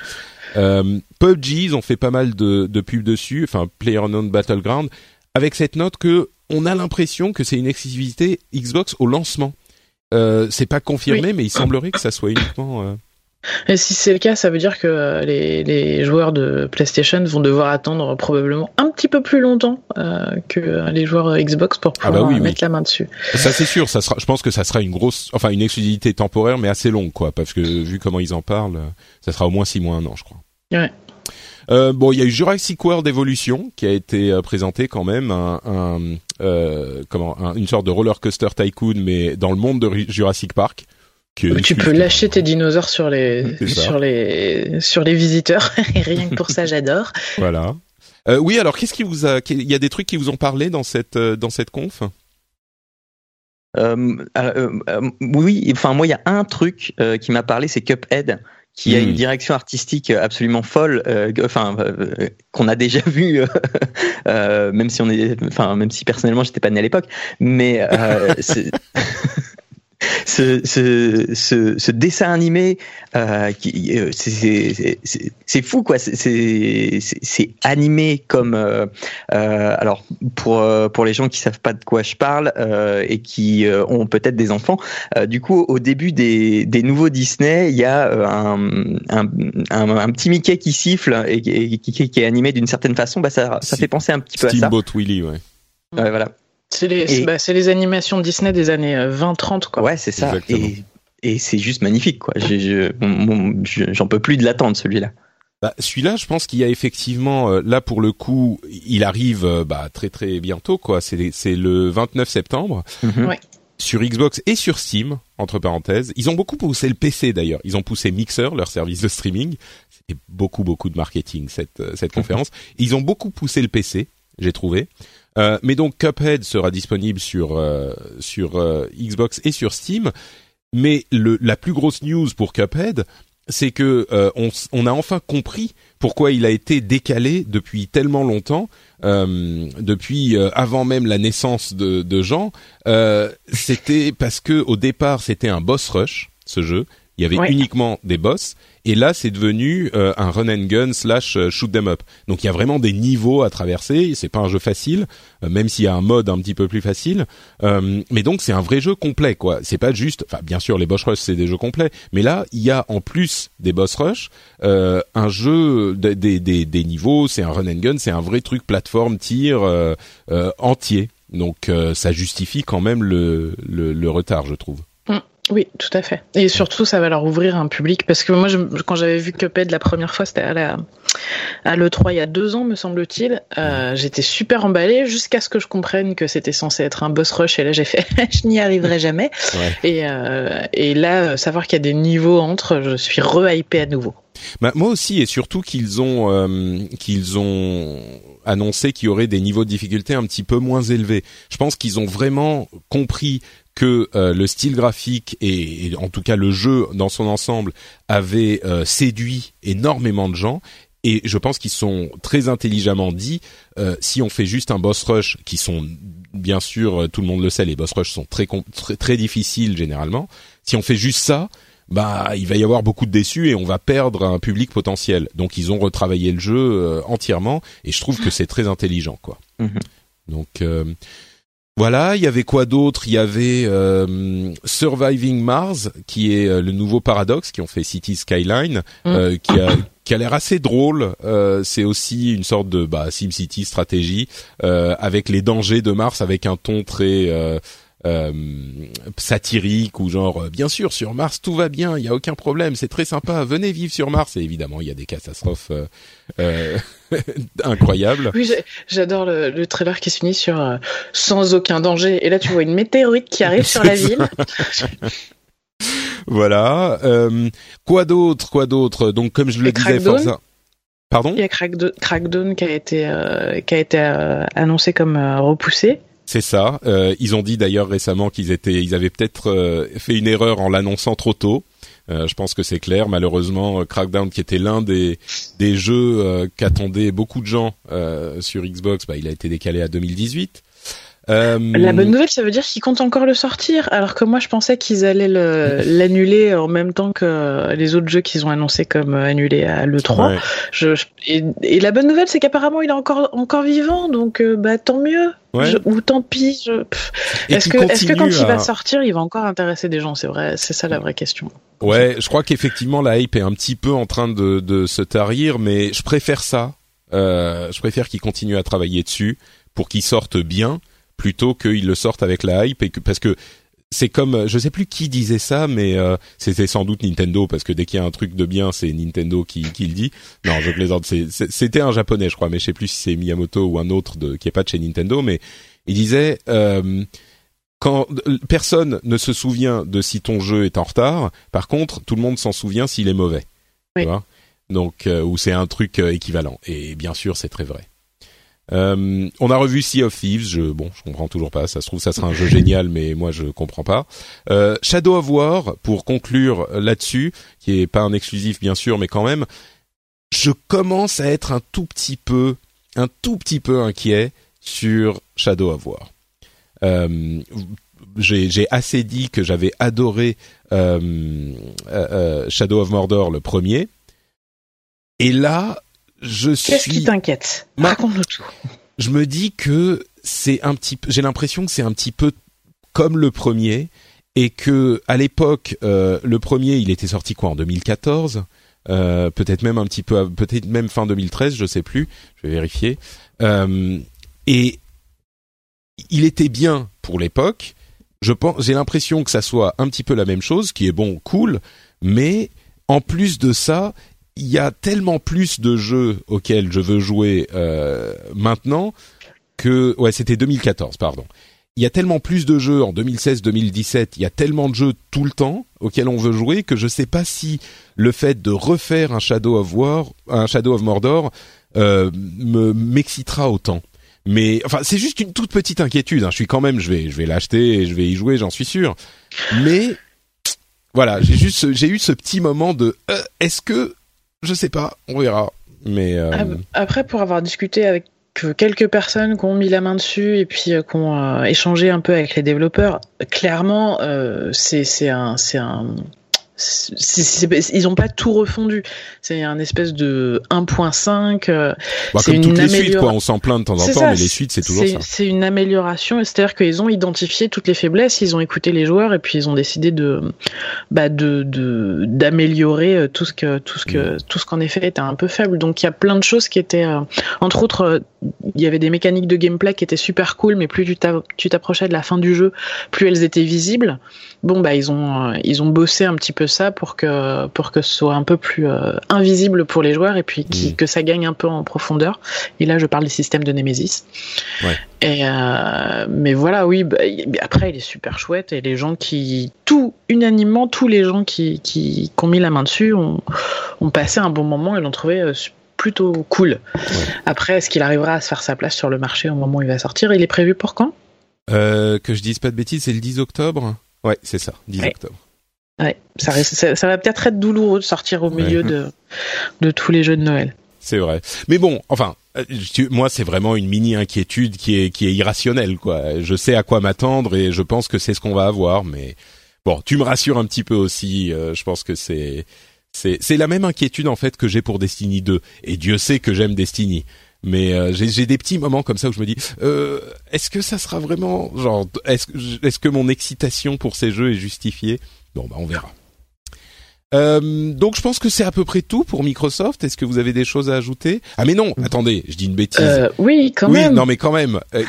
S1: Euh, PUBG, ils ont fait pas mal de, de pubs dessus, enfin PlayerUnknown Battleground, avec cette note que on a l'impression que c'est une exclusivité Xbox au lancement. Euh, c'est pas confirmé, mais il semblerait que ça soit uniquement. Euh,
S2: et si c'est le cas, ça veut dire que les, les, joueurs de PlayStation vont devoir attendre probablement un petit peu plus longtemps euh, que les joueurs Xbox pour ah bah pouvoir mettre la main dessus.
S1: Ça c'est sûr, ça sera, je pense que ça sera une grosse, enfin une exclusivité temporaire mais assez longue quoi, parce que vu comment ils en parlent, ça sera au moins six mois, un an je crois.
S2: Ouais.
S1: Euh, bon, il y a eu Jurassic World Evolution qui a été euh, présenté quand même, un, un euh, comment, une sorte de roller coaster tycoon mais dans le monde de Jurassic Park
S2: tu peux lâcher tes dinosaures sur les sur les sur les visiteurs. Et rien que pour ça j'adore.
S1: Voilà. Euh, oui, alors qu'est-ce qui vous a il y a des trucs qui vous ont parlé dans cette euh, dans cette conf?
S3: Euh, oui, enfin moi il y a un truc qui m'a parlé, c'est Cuphead qui a une hmm. direction artistique absolument folle, enfin qu'on a déjà vu, même si on est, enfin même si personnellement j'étais pas né à l'époque, mais ce, ce, ce, ce, dessin animé, euh, euh c'est fou quoi. C'est animé comme euh, euh, alors pour pour les gens qui savent pas de quoi je parle et qui ont peut-être des enfants. du coup, au début des, des nouveaux Disney, il y a un, un, un, petit Mickey qui siffle et, qui, qui, est animé d'une certaine façon. Bah ça ça fait penser un petit peu à ça.
S1: Steamboat Willie, ouais.
S3: Ouais, voilà.
S2: C'est les, bah, les, animations Disney des années 20-30, euh, quoi.
S3: Ouais, c'est ça. Et, et c'est juste magnifique, quoi. J'en peux plus de l'attendre, celui-là.
S1: bah, celui-là, je pense qu'il y a effectivement euh, là pour le coup, il arrive euh, bah, très très bientôt quoi. C'est le 29 septembre.
S3: Mhm.
S2: Ouais.
S1: Sur Xbox et sur Steam, entre parenthèses. Ils ont beaucoup poussé le PC d'ailleurs. Ils ont poussé Mixer, leur service de streaming. C'était beaucoup beaucoup de marketing cette cette conférence. Ils ont beaucoup poussé le PC, j'ai trouvé. Euh, mais donc Cuphead sera disponible sur euh, sur euh, Xbox et sur Steam. Mais le, la plus grosse news pour Cuphead, c'est que euh, on, on a enfin compris pourquoi il a été décalé depuis tellement longtemps, euh, depuis euh, avant même la naissance de, de Jean. Euh, c'était parce que au départ c'était un boss rush ce jeu. Il y avait
S2: Ouais.
S1: uniquement des boss et là c'est devenu euh, un run and gun slash euh, shoot them up. Donc il y a vraiment des niveaux à traverser. C'est pas un jeu facile, euh, même s'il y a un mode un petit peu plus facile. Euh, mais donc c'est un vrai jeu complet quoi. C'est pas juste. Enfin bien sûr les boss rush c'est des jeux complets, mais là il y a en plus des boss rush euh, un jeu de- des des des niveaux. C'est un run and gun. C'est un vrai truc plateforme tir entier. Donc ça justifie quand même le, le le retard je trouve.
S2: Oui, tout à fait. Et surtout, ça va leur ouvrir un public parce que moi, je, quand j'avais vu Cuphead la première fois, c'était à la à l'E3 il y a deux ans, me semble-t-il. Euh, J'étais super emballée jusqu'à ce que je comprenne que c'était censé être un boss rush et là j'ai fait, je n'y arriverai jamais.
S1: Ouais.
S2: Et, euh, et là, euh, savoir qu'il y a des niveaux entre, je suis re-hypé à nouveau.
S1: Bah, moi aussi, et surtout qu'ils ont euh, qu'ils ont annoncé qu'il y aurait des niveaux de difficulté un petit peu moins élevés. Je pense qu'ils ont vraiment compris que euh, le style graphique et, et en tout cas le jeu dans son ensemble avait euh, séduit énormément de gens. Et je pense qu'ils sont très intelligemment dit, euh, si on fait juste un boss rush, qui sont bien sûr, euh, tout le monde le sait, les boss rush sont très très, très difficiles généralement. Si on fait juste ça, bah il va y avoir beaucoup de déçus et on va perdre un public potentiel. Donc ils ont retravaillé le jeu euh, entièrement et je trouve que c'est très intelligent quoi.
S3: Mhm.
S1: Donc euh, voilà, il y avait quoi d'autre? Il y avait euh, Surviving Mars qui est euh, le nouveau paradoxe qui ont fait City Skyline euh, qui a qui a l'air assez drôle. Euh, c'est aussi une sorte de bah, SimCity stratégie euh, avec les dangers de Mars avec un ton très euh, satirique ou genre euh, bien sûr sur Mars tout va bien, il y a aucun problème, c'est très sympa, venez vivre sur Mars et évidemment il y a des catastrophes euh, euh, incroyables.
S2: Oui, j'adore le, le trailer qui se finit sur euh, sans aucun danger. Et là, tu vois une météorite qui arrive sur la ville.
S1: Voilà. Euh, quoi d'autre Quoi d'autre? Donc comme je le
S2: Et
S1: disais, Forza. Pardon?
S2: Il y a Crackdo- Crackdown qui a été euh, qui a été euh, annoncé comme euh, repoussé.
S1: C'est ça. Euh, ils ont dit d'ailleurs récemment qu'ils étaient, ils avaient peut-être euh, fait une erreur en l'annonçant trop tôt. Euh, je pense que c'est clair. Malheureusement, Crackdown, qui était l'un des des jeux qu'attendaient beaucoup de gens sur Xbox, bah, il a été décalé à 2018. Euh,
S2: La bonne nouvelle, ça veut dire qu'ils comptent encore le sortir, alors que moi je pensais qu'ils allaient le- l'annuler en même temps que les autres jeux qu'ils ont annoncés comme annulés à l'E3.
S1: ouais.
S2: Je, je- et, et la bonne nouvelle, c'est qu'apparemment il est encore encore vivant, donc euh, bah tant mieux.
S1: Ouais.
S2: Je- ou tant pis. Est-ce que, quand il va sortir, il va encore intéresser des gens? C'est vrai, c'est ça la vraie question.
S1: Ouais, je crois qu'effectivement la hype est un petit peu en train de, de se tarir, mais je préfère ça. Euh, je préfère qu'ils continuent à travailler dessus pour qu'ils sortent bien, plutôt qu'ils le sortent avec la hype et que parce que c'est comme je sais plus qui disait ça, mais euh, c'était sans doute Nintendo parce que dès qu'il y a un truc de bien, c'est Nintendo qui, qui le dit. Non, je plaisante. C'était un japonais, je crois, mais je sais plus si c'est Miyamoto ou un autre de, qui est pas de chez Nintendo, mais il disait. Euh, quand personne ne se souvient de si ton jeu est en retard, par contre, tout le monde s'en souvient s'il est mauvais.
S2: Oui.
S1: Tu vois? Donc, euh, ou c'est un truc équivalent. Et bien sûr, c'est très vrai. Euh, on a revu Sea of Thieves. Je, bon, je comprends toujours pas. Ça se trouve, ça sera un jeu génial, mais moi, je comprends pas. Euh, Shadow of War, pour conclure là-dessus, qui est pas un exclusif bien sûr, mais quand même, je commence à être un tout petit peu, un tout petit peu inquiet sur Shadow of War. Euh, j'ai assez dit que j'avais adoré euh, euh, euh, Shadow of Mordor le premier. Et là, je
S2: Qu'est-ce qui
S1: suis,
S2: t'inquiète? Raconte-nous tout.
S1: je me dis que c'est un petit, peu- j'ai l'impression que c'est un petit peu comme le premier et que à l'époque, euh, le premier, il était sorti quoi en 2014, euh, peut-être même un petit peu, peut-être même fin 2013, je sais plus, je vais vérifier. Euh, et il était bien pour l'époque. Je pense, j'ai l'impression que ça soit un petit peu la même chose, qui est bon, cool, mais en plus de ça, il y a tellement plus de jeux auxquels je veux jouer euh, maintenant que ouais c'était 2014 pardon. Il y a tellement plus de jeux en 2016-2017, il y a tellement de jeux tout le temps auxquels on veut jouer que je sais pas si le fait de refaire un Shadow of War, un Shadow of Mordor, euh, me m'excitera autant. Mais enfin, c'est juste une toute petite inquiétude. Hein. Je suis quand même, je vais, je vais l'acheter et je vais y jouer, j'en suis sûr. Mais voilà, j'ai juste, j'ai eu ce petit moment de, euh, est-ce que, je sais pas, on verra. Mais euh,
S2: après, pour avoir discuté avec quelques personnes qui ont mis la main dessus et puis euh, qui ont échangé un peu avec les développeurs, clairement, c'est c'est un c'est ils n'ont pas tout refondu. C'est un espèce de 1.5.
S1: Euh, bah, comme toutes les suites, quoi. On s'en plaint de temps en temps, mais les suites, c'est toujours ça.
S2: C'est une amélioration. C'est-à-dire qu'ils ont identifié toutes les faiblesses, ils ont écouté les joueurs et puis ils ont décidé de, bah, de, d'améliorer euh, tout ce que, tout ce que, mm. tout ce qu'en effet était un peu faible. Donc il y a plein de choses qui étaient, euh, entre autres, il y avait des mécaniques de gameplay qui étaient super cool, mais plus tu t'approchais de la fin du jeu, plus elles étaient visibles. Bon, bah, ils ont, ils ont bossé un petit peu ça pour que pour que ce soit un peu plus euh, invisible pour les joueurs et puis qui, mm. que ça gagne un peu en profondeur. Et là, je parle des systèmes de Nemesis. Ouais. Et euh, mais voilà, oui. Bah, après, il est super chouette et les gens qui tout unanimement, tous les gens qui qui, qui ont mis la main dessus ont, ont passé un bon moment et l'ont trouvé euh, plutôt cool. Après, est-ce qu'il arrivera à se faire sa place sur le marché au moment où il va sortir? Il est prévu pour quand?
S1: Euh, Que je dise pas de bêtises, c'est le 10 octobre? Ouais, c'est ça, 10 octobre.
S2: Ouais, ça, ça, va peut-être être douloureux de sortir au milieu de, de tous les jeux de Noël.
S1: C'est vrai. Mais bon, enfin, euh, moi, c'est vraiment une mini inquiétude qui est qui est irrationnelle, quoi. Je sais à quoi m'attendre et je pense que c'est ce qu'on va avoir. Mais bon, tu me rassures un petit peu aussi. Euh, je pense que c'est c'est c'est la même inquiétude en fait que j'ai pour Destiny 2. Et Dieu sait que j'aime Destiny. Mais euh, j'ai des petits moments comme ça où je me dis, euh, est-ce que ça sera vraiment genre, est-ce est-ce que mon excitation pour ces jeux est justifiée? Bon, bah on verra. Euh, donc je pense que c'est à peu près tout pour Microsoft. Est-ce que vous avez des choses à ajouter? Ah mais non, attendez, je dis une bêtise. Euh,
S2: oui, quand oui,
S1: non mais quand même. Euh,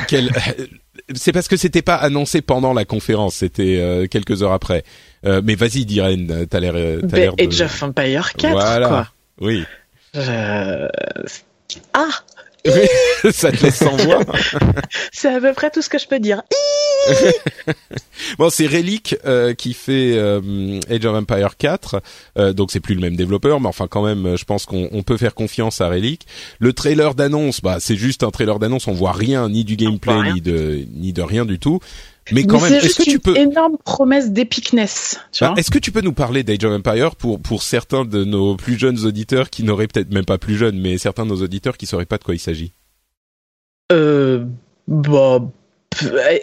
S1: c'est parce que c'était pas annoncé pendant la conférence, c'était quelques heures après. mais vas-y, Diren, t'as l'air.
S2: T'as l'air de... Age of Empire 4, voilà. quoi.
S1: Oui.
S2: Ah
S1: ça te laisse sans voix.
S2: c'est à peu près tout ce que je peux dire.
S1: bon, c'est Relic euh, qui fait euh, Age of Empire 4, euh, donc c'est plus le même développeur, mais enfin quand même, je pense qu'on peut faire confiance à Relic. Le trailer d'annonce, bah c'est juste un trailer d'annonce, on voit rien ni du gameplay ni de ni de rien du tout. Mais quand même, est-ce que tu peux
S2: une énorme promesse d'épicness.
S1: Bah, est-ce que tu peux nous parler d'Age of Empire pour pour certains de nos plus jeunes auditeurs qui n'auraient peut-être même pas plus jeunes, mais certains de nos auditeurs qui sauraient pas de quoi il s'agit?
S2: Euh, bah.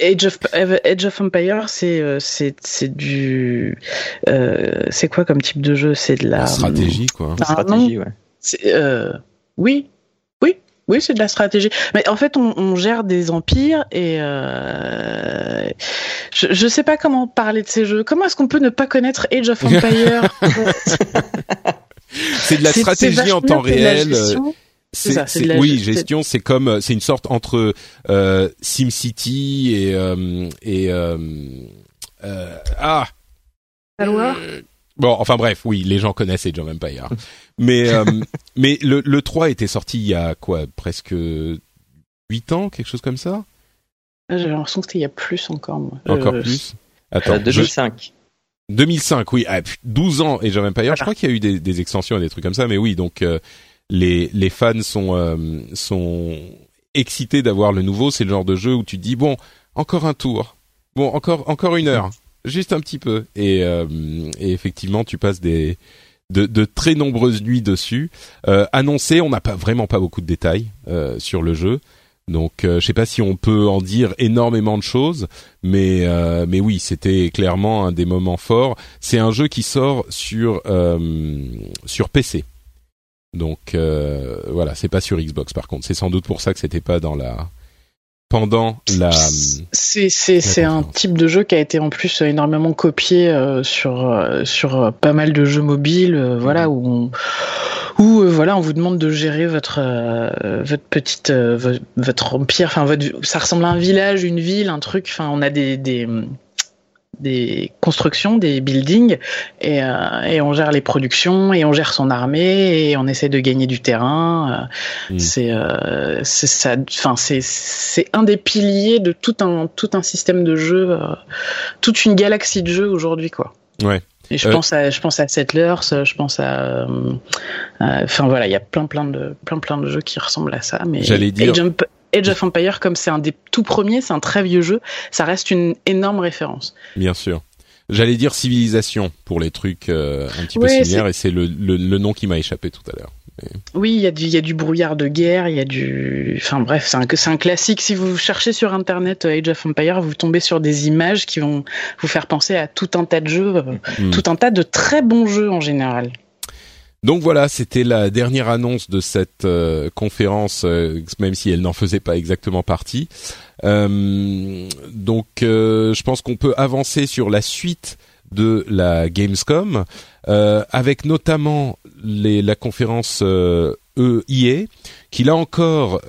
S2: Age of, Age of Empire, c'est euh, c'est c'est du euh, c'est quoi comme type de jeu? C'est de la,
S1: stratégie quoi.
S3: Ah, stratégie, ouais.
S2: Euh, oui, oui, c'est de la stratégie. Mais en fait, on, gère des empires et euh, je, je sais pas comment parler de ces jeux. Comment est-ce qu'on peut ne pas connaître Age of Empires?
S1: C'est de la stratégie en temps réel. C'est, oui, gestion, c'est comme, c'est une sorte entre euh, SimCity et euh, et euh, euh ah. Bon, enfin bref, oui, les gens connaissent Age of Empires. mais euh, mais le, le 3 était sorti il y a quoi, presque 8 ans, quelque chose comme ça?
S2: Ah, J'ai l'impression que c'était il y a plus encore. Moi.
S1: Encore euh, plus?
S3: Attends, 2005.
S1: 2005, oui, 12 ah, ans Age of Empires. Je crois qu'il y a eu des, des, extensions et des trucs comme ça, mais oui, donc euh, les les fans sont sont excités d'avoir le nouveau. C'est le genre de jeu où tu te dis bon, encore un tour, bon, encore encore une heure juste un petit peu. Et, euh, et effectivement, tu passes des de, de, très nombreuses nuits dessus. Euh, annoncé, on n'a pas vraiment pas beaucoup de détails euh, sur le jeu. Donc, euh, je sais pas si on peut en dire énormément de choses, mais euh, mais oui, c'était clairement un des moments forts. C'est un jeu qui sort sur sur PC. Donc voilà, c'est pas sur Xbox par contre. C'est sans doute pour ça que c'était pas dans la pendant la.
S2: C'est c'est un type de jeu qui a été en plus énormément copié euh, sur euh, sur euh, pas mal de jeux mobiles, voilà mhm. où où voilà on vous demande de gérer votre votre petite votre empire, enfin votre ça ressemble à un village, une ville, un truc, enfin on a des des des constructions, des buildings, et, euh, et, on gère les productions, et on gère son armée, et on essaie de gagner du terrain. Euh, mm. C'est euh, ça, enfin c'est c'est un des piliers de tout un tout un système de jeu, euh, toute une galaxie de jeux aujourd'hui quoi.
S1: Ouais.
S2: Et je pense à je pense à Settlers, je pense à enfin voilà, il y a plein plein de plein plein de jeux qui ressemblent à ça mais
S1: J'allais dire
S2: Age of Empire, comme c'est un des tout premiers, c'est un très vieux jeu, ça reste une énorme référence.
S1: Bien sûr. J'allais dire civilisation pour les trucs euh, un petit peu similaires et c'est le, le, le, nom qui m'a échappé tout à l'heure.
S2: Oui, il y, a du, y a du brouillard de guerre, il y a du... Enfin bref, c'est un, un classique. Si vous cherchez sur Internet euh, Age of Empire, vous tombez sur des images qui vont vous faire penser à tout un tas de jeux, euh, mm. tout un tas de très bons jeux en général.
S1: Donc voilà, c'était la dernière annonce de cette euh, conférence, euh, même si elle n'en faisait pas exactement partie. Euh, donc je pense qu'on peut avancer sur la suite de la Gamescom, avec notamment la conférence EIA, qui là encore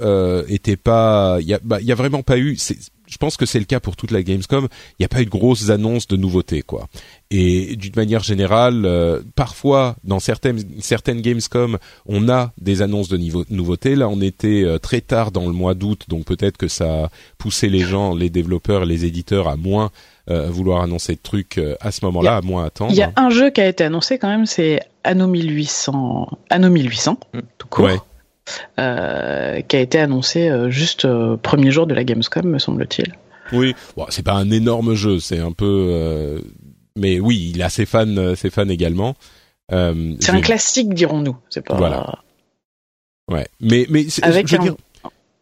S1: était pas, il y a, bah, a vraiment pas eu je pense que c'est le cas pour toute la Gamescom. Il n'y a pas eu de grosses annonces de nouveautés, quoi. Et d'une manière générale, euh, parfois dans certaines certaines Gamescom, on a des annonces de niveau, nouveautés. Là, on était euh, très tard dans le mois d'août, donc peut-être que ça a poussé les gens, les développeurs, les éditeurs à moins euh, vouloir annoncer de trucs à ce moment-là, à moins attendre.
S2: Il y a un jeu qui a été annoncé quand même, c'est Anno 1800, Anno 1800, mmh. tout court. Ouais. Euh, qui a été annoncé euh, juste euh, premier jour de la Gamescom, me semble-t-il.
S1: Oui, bon, c'est pas un énorme jeu, c'est un peu, mais oui, il a ses fans, ses fans également.
S2: c'est un classique, dirons-nous. C'est pas.
S1: Voilà. Ouais, mais mais Avec je veux dire,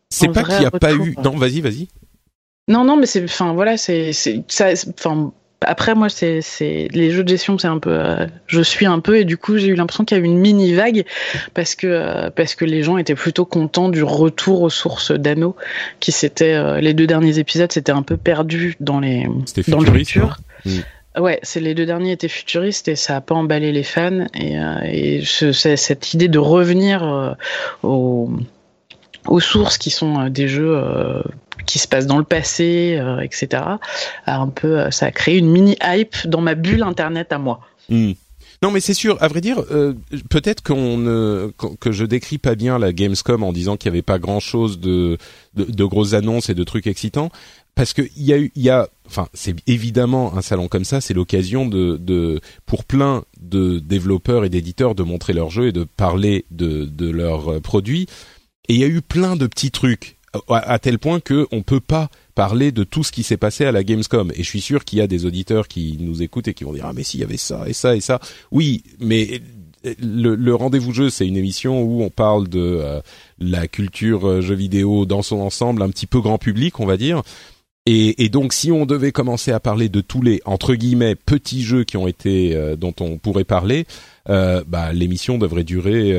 S1: c'est pas qu'il n'y a pas eu. Non, vas-y, vas-y.
S2: Non, non, mais c'est, enfin voilà, c'est, enfin après moi c'est c'est les jeux de gestion c'est un peu euh, je suis un peu et du coup j'ai eu l'impression qu'il y a eu une mini vague parce que euh, parce que les gens étaient plutôt contents du retour aux sources d'anneaux qui s'étaient euh, les deux derniers épisodes c'était un peu perdu dans les dans le futur. Mm. Ouais, c'est les deux derniers étaient futuristes et ça a pas emballé les fans et, et cette idée de revenir aux aux sources qui sont des jeux qui se passe dans le passé, euh, etc. un peu, euh, ça a créé une mini hype dans ma bulle internet à moi.
S1: Hmm. Non, mais c'est sûr. À vrai dire, euh, peut-être que je décris pas bien la Gamescom en disant qu'il y avait pas grand-chose de, de, de grosses annonces et de trucs excitants, parce que il y a eu, il y a, enfin, c'est évidemment un salon comme ça, c'est l'occasion de, de, pour plein de développeurs et d'éditeurs de montrer leurs jeux et de parler de, de leurs produits. Et il y a eu plein de petits trucs à, tel point que on peut pas parler de tout ce qui s'est passé à la Gamescom. Et je suis sûr qu'il y a des auditeurs qui nous écoutent et qui vont dire ah mais s'il y avait ça et ça et ça. Oui, mais le, le rendez-vous jeu, c'est une émission où on parle de euh, la culture euh, jeu vidéo dans son ensemble, un petit peu grand public, on va dire. Et, et, donc, si on devait commencer à parler de tous les entre guillemets petits jeux qui ont été euh, dont on pourrait parler, bah, l'émission devrait durer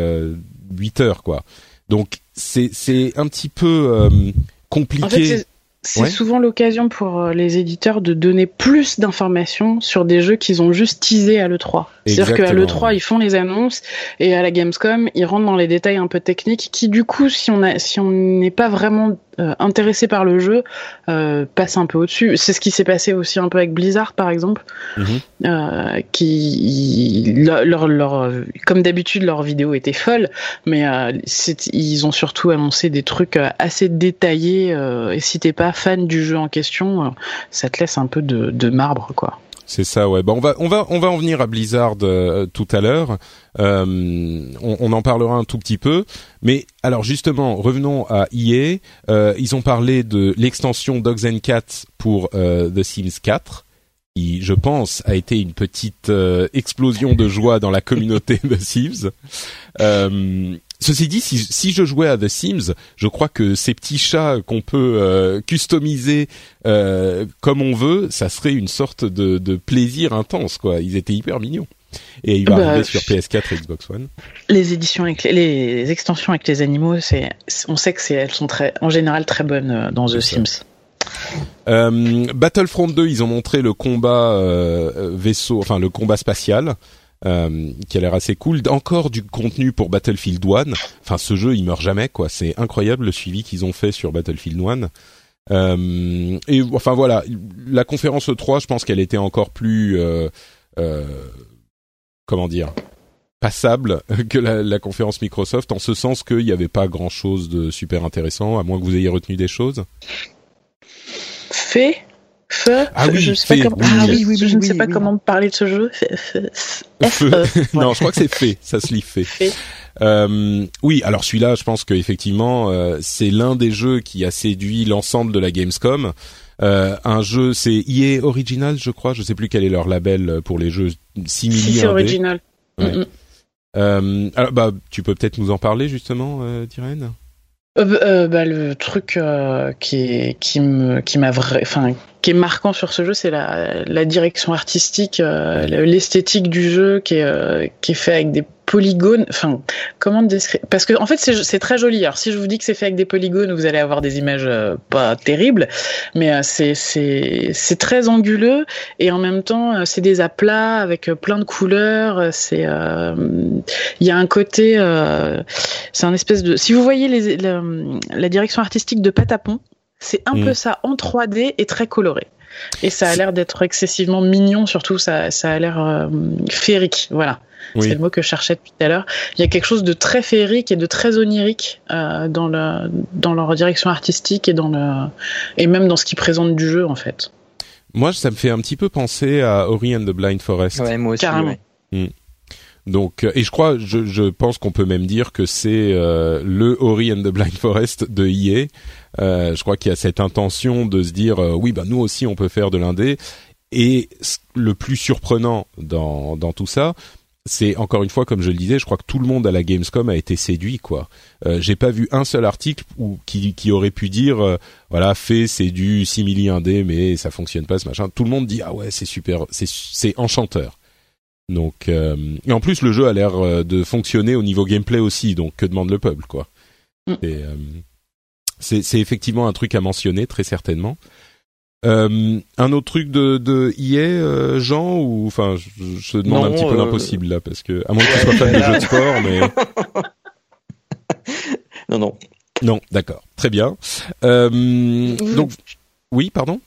S1: 8 heures, quoi. Donc c'est c'est un petit peu euh, compliqué.
S2: c'est souvent l'occasion pour euh, les éditeurs de donner plus d'informations sur des jeux qu'ils ont juste teasé à l'E3. C'est-à-dire qu'à l'E3, ils font les annonces et à la Gamescom, ils rentrent dans les détails un peu techniques qui, du coup, si on a, si on n'est pas vraiment euh, intéressé par le jeu euh, passe un peu au-dessus. C'est ce qui s'est passé aussi un peu avec Blizzard par exemple, mhm. euh, qui leur, leur, comme d'habitude leur vidéo était folle, mais euh, ils ont surtout annoncé des trucs assez détaillés. et si t'es pas fan du jeu en question, ça te laisse un peu de, de marbre quoi.
S1: C'est ça, ouais. Bon, on va on va on va en venir à Blizzard euh, tout à l'heure. Euh, on, on, en parlera un tout petit peu. Mais alors justement, revenons à EA. Euh, ils ont parlé de l'extension Dogs and Cats pour euh, The Sims 4 qui, je pense, a été une petite explosion de joie dans la communauté de Sims. Ceci dit, si, si, je jouais à The Sims, je crois que ces petits chats qu'on peut euh, customiser euh, comme on veut, ça serait une sorte de, de, plaisir intense, quoi. Ils étaient hyper mignons. Et il va bah, arriver sur PS4 et Xbox One.
S2: Les éditions avec les, les extensions avec les animaux, c'est, on sait que c'est, elles sont très, en général très bonnes euh, dans The Sims.
S1: Euh, Battlefront 2, ils ont montré le combat euh, vaisseau, enfin le combat spatial. Euh, qui a l'air assez cool. Encore du contenu pour Battlefield 1. Enfin, ce jeu, il meurt jamais, quoi. C'est incroyable le suivi qu'ils ont fait sur Battlefield 1. Euh, et enfin voilà, la conférence 3, je pense qu'elle était encore plus euh, euh, comment dire passable que la, la, conférence Microsoft en ce sens qu'il n'y avait pas grand chose de super intéressant à moins que vous ayez retenu des choses.
S2: Fait Feu,
S1: ah oui,
S2: je, sais pas comment... ah, oui, oui, je ne sais pas comment parler de ce jeu.
S1: Feu. non, je crois que c'est fait. Ça se lit fait. Euh, oui, alors celui-là, je pense qu'effectivement, euh, c'est l'un des jeux qui a séduit l'ensemble de la Gamescom. Euh, un jeu, c'est EA Original, je crois. Je sais plus quel est leur label pour les jeux similaires. Si,
S2: c'est Original.
S1: Ouais. Mm -mm. alors, bah, tu peux peut-être nous en parler justement, euh,
S2: euh, bah, le truc euh, qui qui me qui m'a enfin qui est marquant sur ce jeu c'est la, la direction artistique euh, l'esthétique du jeu qui est qui est fait avec des polygones enfin comment décrire parce que en fait c'est très joli alors si je vous dis que c'est fait avec des polygones vous allez avoir des images pas terribles mais c'est c'est très anguleux et en même temps c'est des aplats avec plein de couleurs c'est il y a un côté c'est un espèce de si vous voyez les, la direction artistique de Patapon. C'est un mm. peu ça en 3D et très coloré. Et ça a l'air d'être excessivement mignon, surtout ça, ça a l'air euh, féerique. Voilà. C'est le mot que je cherchais depuis tout à l'heure. Il y a quelque chose de très féerique et de très onirique euh, dans, le, dans leur direction artistique et, dans le, et même dans ce qu'ils présentent du jeu, en fait.
S1: Moi, ça me fait un petit peu penser à Ori and the Blind Forest.
S3: Ouais, moi aussi.
S2: Carrément.
S1: Mm. Donc, euh, et je crois, je, je pense qu'on peut même dire que c'est euh, le Ori and the Blind Forest de EA. Euh, je crois qu'il y a cette intention de se dire, euh, oui, bah nous aussi on peut faire de l'indé. Et le plus surprenant dans, dans tout ça, c'est encore une fois, comme je le disais, je crois que tout le monde à la Gamescom a été séduit, quoi. Euh, J'ai pas vu un seul article où, qui, qui aurait pu dire, voilà, fait c'est du simili indé, mais ça fonctionne pas, ce machin. Tout le monde dit, ah ouais, c'est super, c'est enchanteur. Donc, euh, et en plus, le jeu a l'air euh, de fonctionner au niveau gameplay aussi. Donc, que demande le peuple, quoi mm. euh, C'est effectivement un truc à mentionner, très certainement. Euh, un autre truc de, de EA, Jean, ou enfin, je, je te demande un petit peu l'impossible là, parce que à moins que tu sois fan de jeux de sport, mais
S3: non, non,
S1: non, d'accord, très bien. donc, oui, pardon?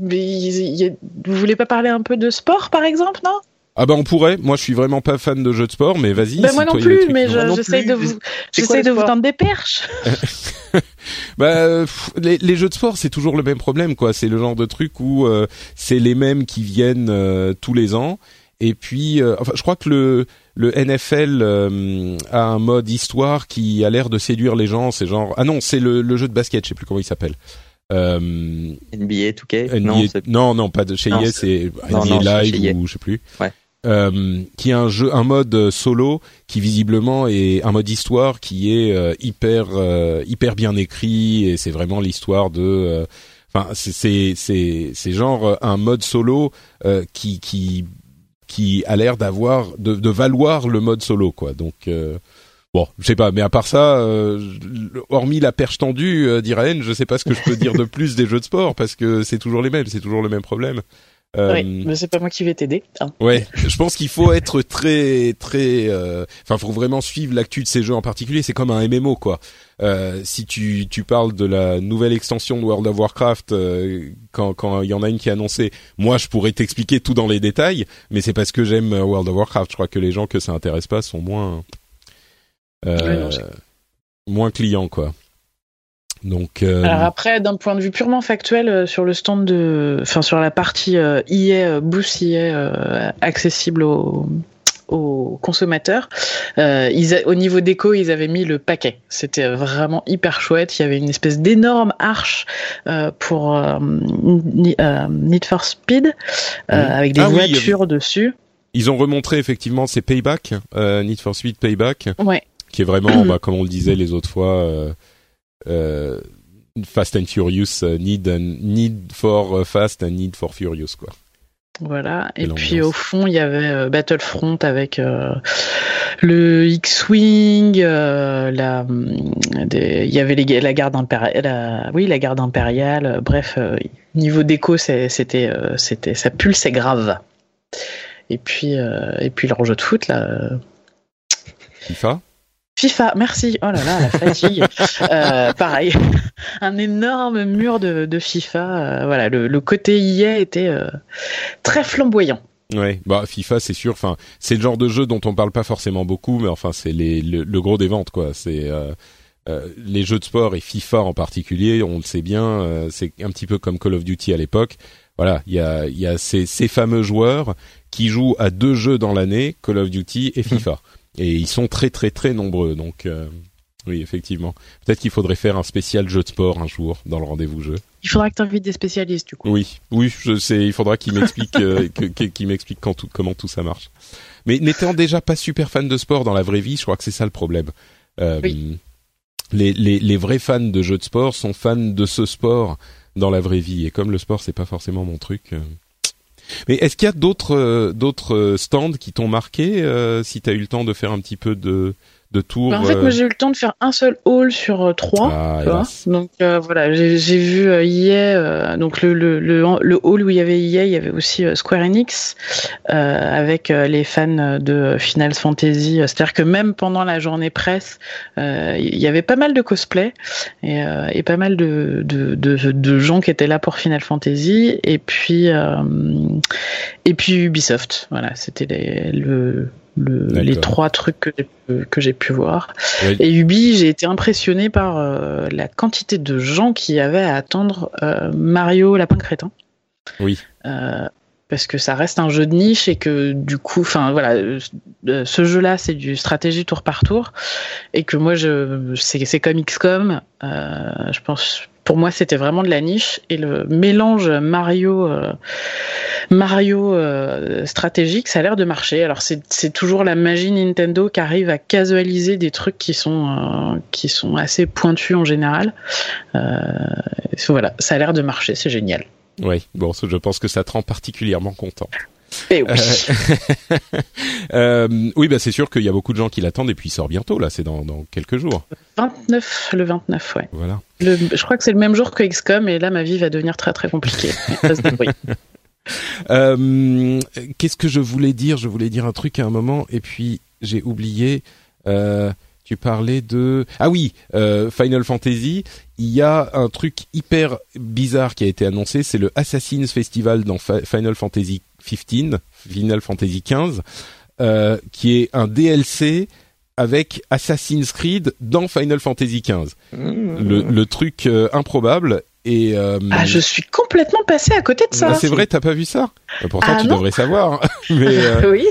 S2: mais, vous voulez pas parler un peu de sport, par exemple, non?
S1: Ah bah on pourrait. Moi, je suis vraiment pas fan de jeux de sport, mais vas-y.
S2: Bah moi non plus, mais j'essaye de vous, j'essaye de vous tendre des perches.
S1: bah les, les, jeux de sport, c'est toujours le même problème, quoi. C'est le genre de truc où euh, c'est les mêmes qui viennent euh, tous les ans. Et puis, euh, enfin, je crois que le le NFL a un mode histoire qui a l'air de séduire les gens. C'est genre ah non, c'est le, le jeu de basket, je sais plus comment il s'appelle.
S3: Euh, NBA 2K
S1: non, non, non, pas de chez EA, c'est NBA Live ou je sais plus.
S3: Ouais.
S1: Euh, qui est un jeu, un mode euh, solo qui visiblement est un mode histoire qui est euh, hyper euh, hyper bien écrit et c'est vraiment l'histoire de. Enfin, c'est c'est c'est genre un mode solo qui qui qui a l'air d'avoir de, de valoir le mode solo quoi. Donc Bon, je sais pas, mais à part ça, euh, hormis la perche tendue euh, d'Irène, je sais pas ce que je peux dire de plus des jeux de sport parce que c'est toujours les mêmes, c'est toujours le même problème.
S2: Euh, oui, mais c'est pas moi qui vais t'aider. Hein.
S1: Ouais, je pense qu'il faut être très très, euh, enfin, faut vraiment suivre l'actu de ces jeux en particulier. C'est comme un MMO quoi. Euh, si tu tu parles de la nouvelle extension de World of Warcraft, quand quand il y en a une qui est annoncée, moi je pourrais t'expliquer tout dans les détails, mais c'est parce que j'aime World of Warcraft. Je crois que les gens que ça intéresse pas sont moins euh, moins client quoi. Donc euh...
S2: Alors après, d'un point de vue purement factuel, euh, sur le stand de, enfin sur la partie euh, IA, Boost IA accessible aux, aux consommateurs, euh, ils au niveau déco, ils avaient mis le paquet. C'était vraiment hyper chouette. Il y avait une espèce d'énorme arche euh, pour euh, Need for Speed avec des ah voitures dessus.
S1: Ils ont remontré effectivement ces Payback, Need for Speed Payback.
S2: Ouais
S1: qui est vraiment, bah, comme on le disait les autres fois, euh, euh, Fast and Furious, euh, need, need for fast and need for furious, quoi.
S2: Voilà. Et, puis au fond, il y avait Battlefront avec le X-wing, la, il y avait les, la garde impériale, oui, la garde impériale. bref, niveau déco, c'était, c'était, ça pulsait grave. Et puis, et puis leur jeu de foot là.
S1: FIFA?
S2: FIFA, merci. Oh là là, la fatigue. euh, pareil, un énorme mur de, de FIFA. Euh, voilà, le, le, côté IA était euh, très flamboyant.
S1: Ouais, bah FIFA c'est sûr. Enfin, c'est le genre de jeu dont on parle pas forcément beaucoup, mais enfin c'est les le, le, gros des ventes quoi. C'est euh, euh, les jeux de sport et FIFA en particulier, on le sait bien, euh, c'est un petit peu comme Call of Duty à l'époque. Voilà, il y a il y a ces, ces fameux joueurs qui jouent à deux jeux dans l'année, Call of Duty et FIFA, et ils sont très très très nombreux. Donc euh, oui, effectivement. Peut-être qu'il faudrait faire un spécial jeu de sport un jour dans le rendez-vous jeu.
S2: Il faudra que tu invites des spécialistes du coup.
S1: Oui, oui, je sais. Il faudra qu'ils m'expliquent, euh, qu'ils m'expliquent quand tout, comment tout ça marche. Mais n'étant déjà pas super fan de sport dans la vraie vie, je crois que c'est ça le problème. Euh,
S2: Oui.
S1: les, les, les vrais fans de jeux de sport sont fans de ce sport dans la vraie vie. Et comme le sport, c'est pas forcément mon truc. Mais est-ce qu'il y a d'autres euh, euh, stands qui t'ont marqué euh, si t'as eu le temps de faire un petit peu de de tours
S2: Bah, en fait,
S1: euh,
S2: moi j'ai eu le temps de faire un seul haul sur euh, trois.
S1: Ah,
S2: tu vois. Donc euh, voilà, j'ai vu euh, EA, euh, donc le, le, le, le hall où il y avait EA, il y avait aussi Square Enix avec les fans de Final Fantasy. C'est-à-dire que même pendant la journée presse, il y avait pas mal de cosplay et, et pas mal de, de, de, de gens qui étaient là pour Final Fantasy. Et puis et puis Ubisoft. Voilà, c'était le, le, les trois trucs que j'ai pu- que j'ai pu voir. Et Ubi, j'ai été impressionné par euh, la quantité de gens qui avaient à attendre euh, Mario Lapin Crétin.
S1: Oui.
S2: Euh, parce que ça reste un jeu de niche et que du coup, enfin voilà, ce jeu-là c'est du stratégie tour par tour et que moi je c'est c'est comme XCOM. Je pense pour moi c'était vraiment de la niche et le mélange Mario euh, Mario euh, stratégique, ça a l'air de marcher. Alors c'est toujours la magie Nintendo qui arrive à casualiser des trucs qui sont euh, qui sont assez pointus en général. Voilà, ça a l'air de marcher, c'est génial.
S1: Oui, bon, je pense que ça te rend particulièrement content.
S2: Et oui.
S1: Euh, oui, bah c'est sûr qu'il y a beaucoup de gens qui l'attendent et puis il sort bientôt là, c'est dans, dans quelques jours.
S2: 29, le 29, ouais.
S1: Voilà.
S2: Le, je crois que c'est le même jour que XCOM et là ma vie va devenir très très compliquée.
S1: Euh, Qu'est-ce que je voulais dire? Je voulais dire un truc à un moment et puis j'ai oublié. Euh, tu parlais de ah oui euh, Final Fantasy. Il y a un truc hyper bizarre qui a été annoncé, c'est le Assassin's Festival dans Fa- Final Fantasy 15, Final Fantasy 15, euh, qui est un DLC avec Assassin's Creed dans Final Fantasy 15. Le, le truc euh, improbable et euh,
S2: Ah, je suis complètement passé à côté de ça.
S1: ah, c'est vrai, t'as pas vu ça? Bah, Pourtant,
S2: Ah,
S1: tu
S2: non.
S1: devrais savoir. Mais euh,
S2: oui.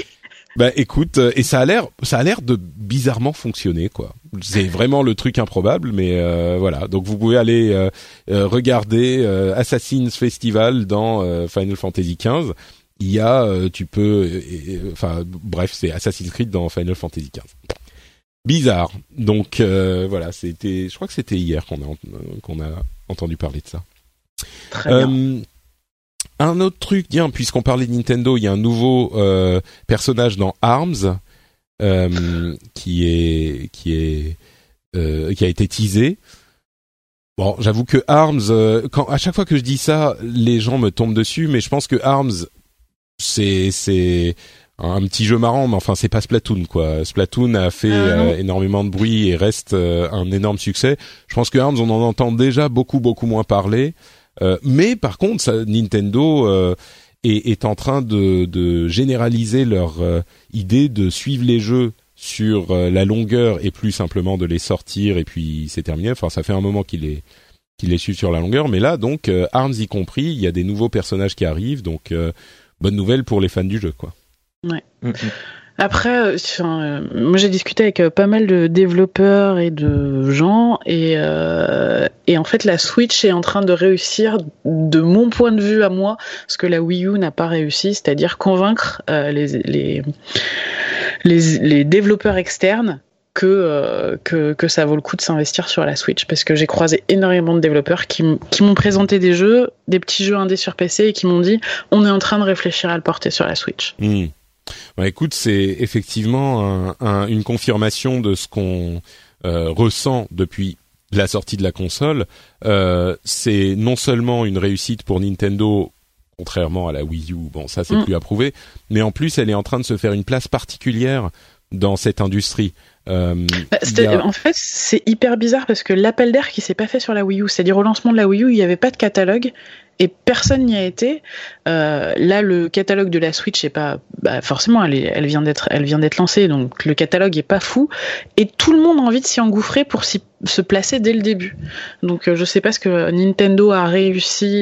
S1: bah écoute, et ça a l'air, ça a l'air de bizarrement fonctionner quoi. C'est vraiment le truc improbable, mais euh, voilà. Donc vous pouvez aller regarder Assassin's Festival dans Final Fantasy XV. Il y a, euh, tu peux, euh, euh, enfin bref, c'est Assassin's Creed dans Final Fantasy XV. Bizarre. Donc euh, voilà, c'était, je crois que c'était hier qu'on a qu'on a entendu parler de ça.
S2: Très bien.
S1: Un autre truc, tiens, puisqu'on parlait de Nintendo, il y a un nouveau euh, personnage dans Arms euh, qui est qui est euh, qui a été teasé. Bon, j'avoue que Arms, euh, quand à chaque fois que je dis ça, les gens me tombent dessus, mais je pense que Arms, c'est c'est un petit jeu marrant, mais enfin c'est pas Splatoon quoi. Splatoon a fait
S2: Ah,
S1: euh, énormément de bruit et reste euh, un énorme succès. Je pense que Arms, on en entend déjà beaucoup beaucoup moins parler. Euh, mais par contre, ça, Nintendo euh, est, est en train de, de généraliser leur euh, idée de suivre les jeux sur la longueur et plus simplement de les sortir et puis c'est terminé. Enfin, ça fait un moment qu'il est qu'il les suivent sur la longueur, mais là donc Arms y compris, il y a des nouveaux personnages qui arrivent, donc euh, bonne nouvelle pour les fans du jeu quoi.
S3: Mm, mm.
S2: Après, euh, euh, moi j'ai discuté avec euh, pas mal de développeurs et de gens, et, euh, et en fait la Switch est en train de réussir, de mon point de vue à moi, ce que la Wii U n'a pas réussi, c'est-à-dire convaincre euh, les, les, les, les développeurs externes que, euh, que, que ça vaut le coup de s'investir sur la Switch. Parce que j'ai croisé énormément de développeurs qui, m'ont présenté des jeux, des petits jeux indés sur PC, et qui m'ont dit on est en train de réfléchir à le porter sur la Switch.
S1: Hmm. Bah, écoute, c'est effectivement un- un- une confirmation de ce qu'on euh, ressent depuis la sortie de la console. Euh, c'est non seulement une réussite pour Nintendo, contrairement à la Wii U, bon ça c'est
S2: Mm.
S1: plus approuvé, mais en plus elle est en train de se faire une place particulière dans cette industrie. Euh,
S2: bah, en fait, c'est hyper bizarre parce que l'appel d'air qui s'est pas fait sur la Wii U, c'est-à-dire au lancement de la Wii U, il n'y avait pas de catalogue et personne n'y a été. Euh, là, le catalogue de la Switch est pas, bah, forcément, elle, elle vient d'être, elle vient d'être lancée, donc le catalogue est pas fou et tout le monde a envie de s'y engouffrer pour se placer dès le début. Donc, euh, je sais pas ce que Nintendo a réussi.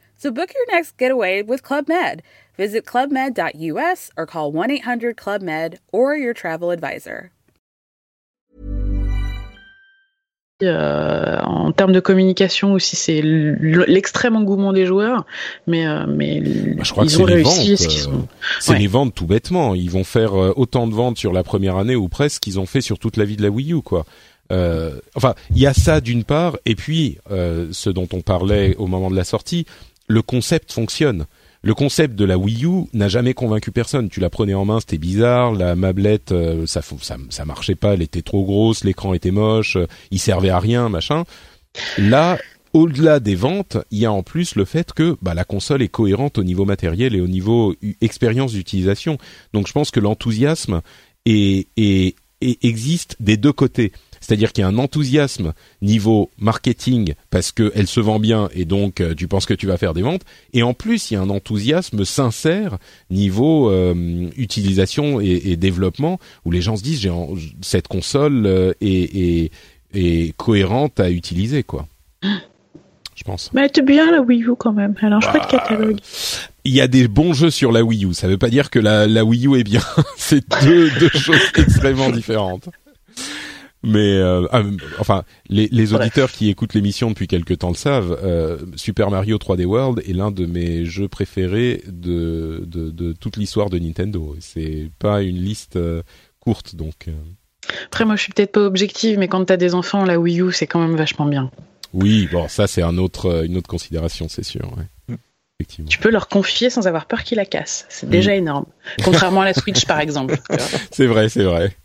S4: So book your next getaway with Club Med. Visit clubmed.us or call 1 800 Club Med or your travel advisor.
S2: Euh, en termes de communication aussi, c'est l'extrême engouement des joueurs, mais euh, mais
S1: bah, je crois ils que ont réussi. Euh, c'est les ventes tout bêtement. Ils vont faire autant de ventes sur la première année ou presque qu'ils ont fait sur toute la vie de la Wii U, quoi. Euh, enfin, il y a ça d'une part, et puis ce dont on parlait au moment de la sortie, le concept fonctionne le concept de la Wii U n'a jamais convaincu personne. Tu la prenais en main, c'était bizarre. La mablette, euh, ça, ça, ça marchait pas. Elle était trop grosse, l'écran était moche, euh, il servait à rien, machin. Là, au-delà des ventes, il y a en plus le fait que bah, la console est cohérente au niveau matériel et au niveau expérience d'utilisation. Donc je pense que l'enthousiasme est, est, existe des deux côtés. C'est-à-dire qu'il y a un enthousiasme niveau marketing parce qu'elle se vend bien et donc euh, tu penses que tu vas faire des ventes. Et en plus, il y a un enthousiasme sincère niveau euh, utilisation et, développement où les gens se disent cette console euh, est, est, cohérente à utiliser quoi. Je pense.
S2: Mais elle était bien la Wii U quand même. Elle a un bah, catalogue.
S1: Il y a des bons jeux sur la Wii U. Ça veut pas dire que la, la Wii U est bien. C'est deux, deux choses extrêmement différentes. Mais euh, ah, enfin, les, les auditeurs qui écoutent l'émission depuis quelque temps le savent. Euh, Super Mario 3D World est l'un de mes jeux préférés de de, de toute l'histoire de Nintendo. C'est pas une liste euh, courte, donc. Euh.
S2: Après, moi, je suis peut-être pas objective, mais quand t'as des enfants, la Wii U, c'est quand même vachement bien.
S1: Oui, bon, ça c'est un autre une autre considération, c'est sûr. Ouais. Mm.
S2: Effectivement. Tu peux leur confier sans avoir peur qu'ils la cassent. C'est déjà énorme. Contrairement à la Switch, par exemple.
S1: c'est vrai, c'est vrai.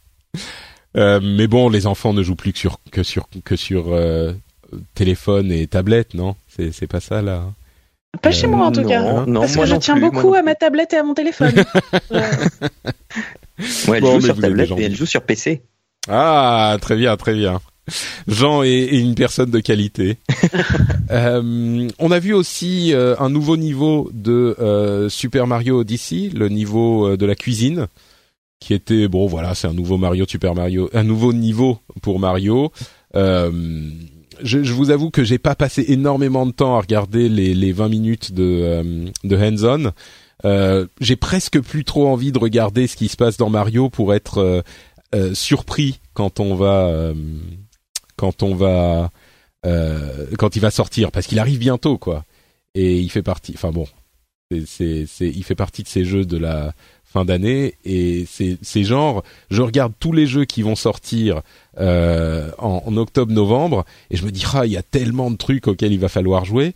S1: Euh, mais bon, les enfants ne jouent plus que sur que sur que sur euh, téléphone et tablette, non? C'est c'est pas ça là.
S2: Pas chez moi en tout cas. Non, parce que je tiens beaucoup à ma tablette et à mon téléphone.
S3: ouais, elle joue sur tablette et elle joue sur PC.
S1: Ah, très bien, très bien. Jean est, une personne de qualité. euh, on a vu aussi euh, un nouveau niveau de Super Mario Odyssey, le niveau de la cuisine qui était bon voilà c'est un nouveau Mario Super Mario un nouveau niveau pour Mario euh, je, je, vous avoue que j'ai pas passé énormément de temps à regarder les, les 20 minutes de, euh, de hands-on. Euh, j'ai presque plus trop envie de regarder ce qui se passe dans Mario pour être euh, euh surpris quand on va quand on va quand il va sortir parce qu'il arrive bientôt quoi et il fait partie enfin bon c'est c'est il fait partie de ces jeux de la fin d'année et c'est genre je regarde tous les jeux qui vont sortir euh, en, octobre-novembre et je me dis ah il y a tellement de trucs auxquels il va falloir jouer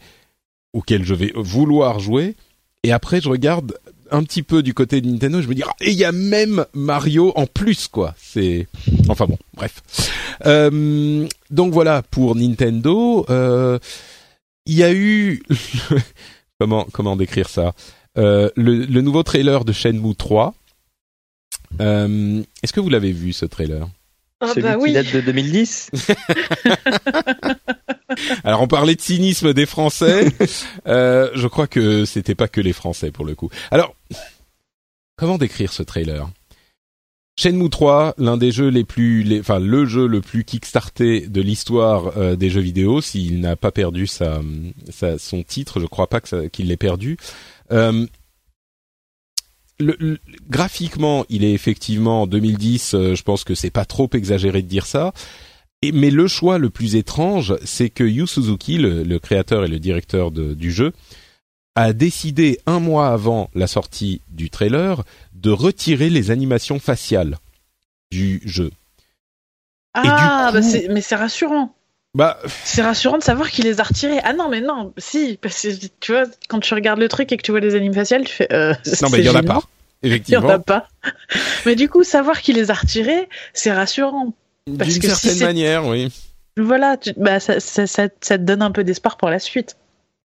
S1: auxquels je vais vouloir jouer et après je regarde un petit peu du côté de Nintendo je me dis ah, et il y a même Mario en plus quoi. C'est enfin bon bref. Euh, donc voilà pour Nintendo euh, il y a eu comment comment décrire ça? Le, le, nouveau trailer de Shenmue 3. Euh, Est-ce que vous l'avez vu ce trailer?
S3: Ah Celui bah qui date de 2010.
S1: Alors on parlait de cynisme des Français. euh, je crois que c'était pas que les Français pour le coup. Alors comment décrire ce trailer? Shenmue 3, l'un des jeux les plus, les, enfin le jeu le plus kickstarté de l'histoire euh, des jeux vidéo, s'il n'a pas perdu sa, sa, son titre, je crois pas que qu'il l'ait perdu. Euh, le, graphiquement, il est effectivement en 2010. Euh, je pense que c'est pas trop exagéré de dire ça. Et, mais le choix le plus étrange, c'est que Yu Suzuki, le, le, créateur et le directeur de, du jeu, a décidé un mois avant la sortie du trailer de retirer les animations faciales du jeu.
S2: Ah, bah mais c'est rassurant. Bah, c'est rassurant de savoir qu'il les a retirés. Ah non, mais non, si, parce que tu vois, quand tu regardes le truc et que tu vois les animes faciales, tu fais. Euh,
S1: non, mais il y en a pas. Effectivement.
S2: Il y en a pas. mais du coup, savoir qu'il les a retirés, c'est rassurant.
S1: D'une certaine manière, oui.
S2: Voilà, bah, ça, ça, ça, ça, te donne un peu d'espoir pour la suite.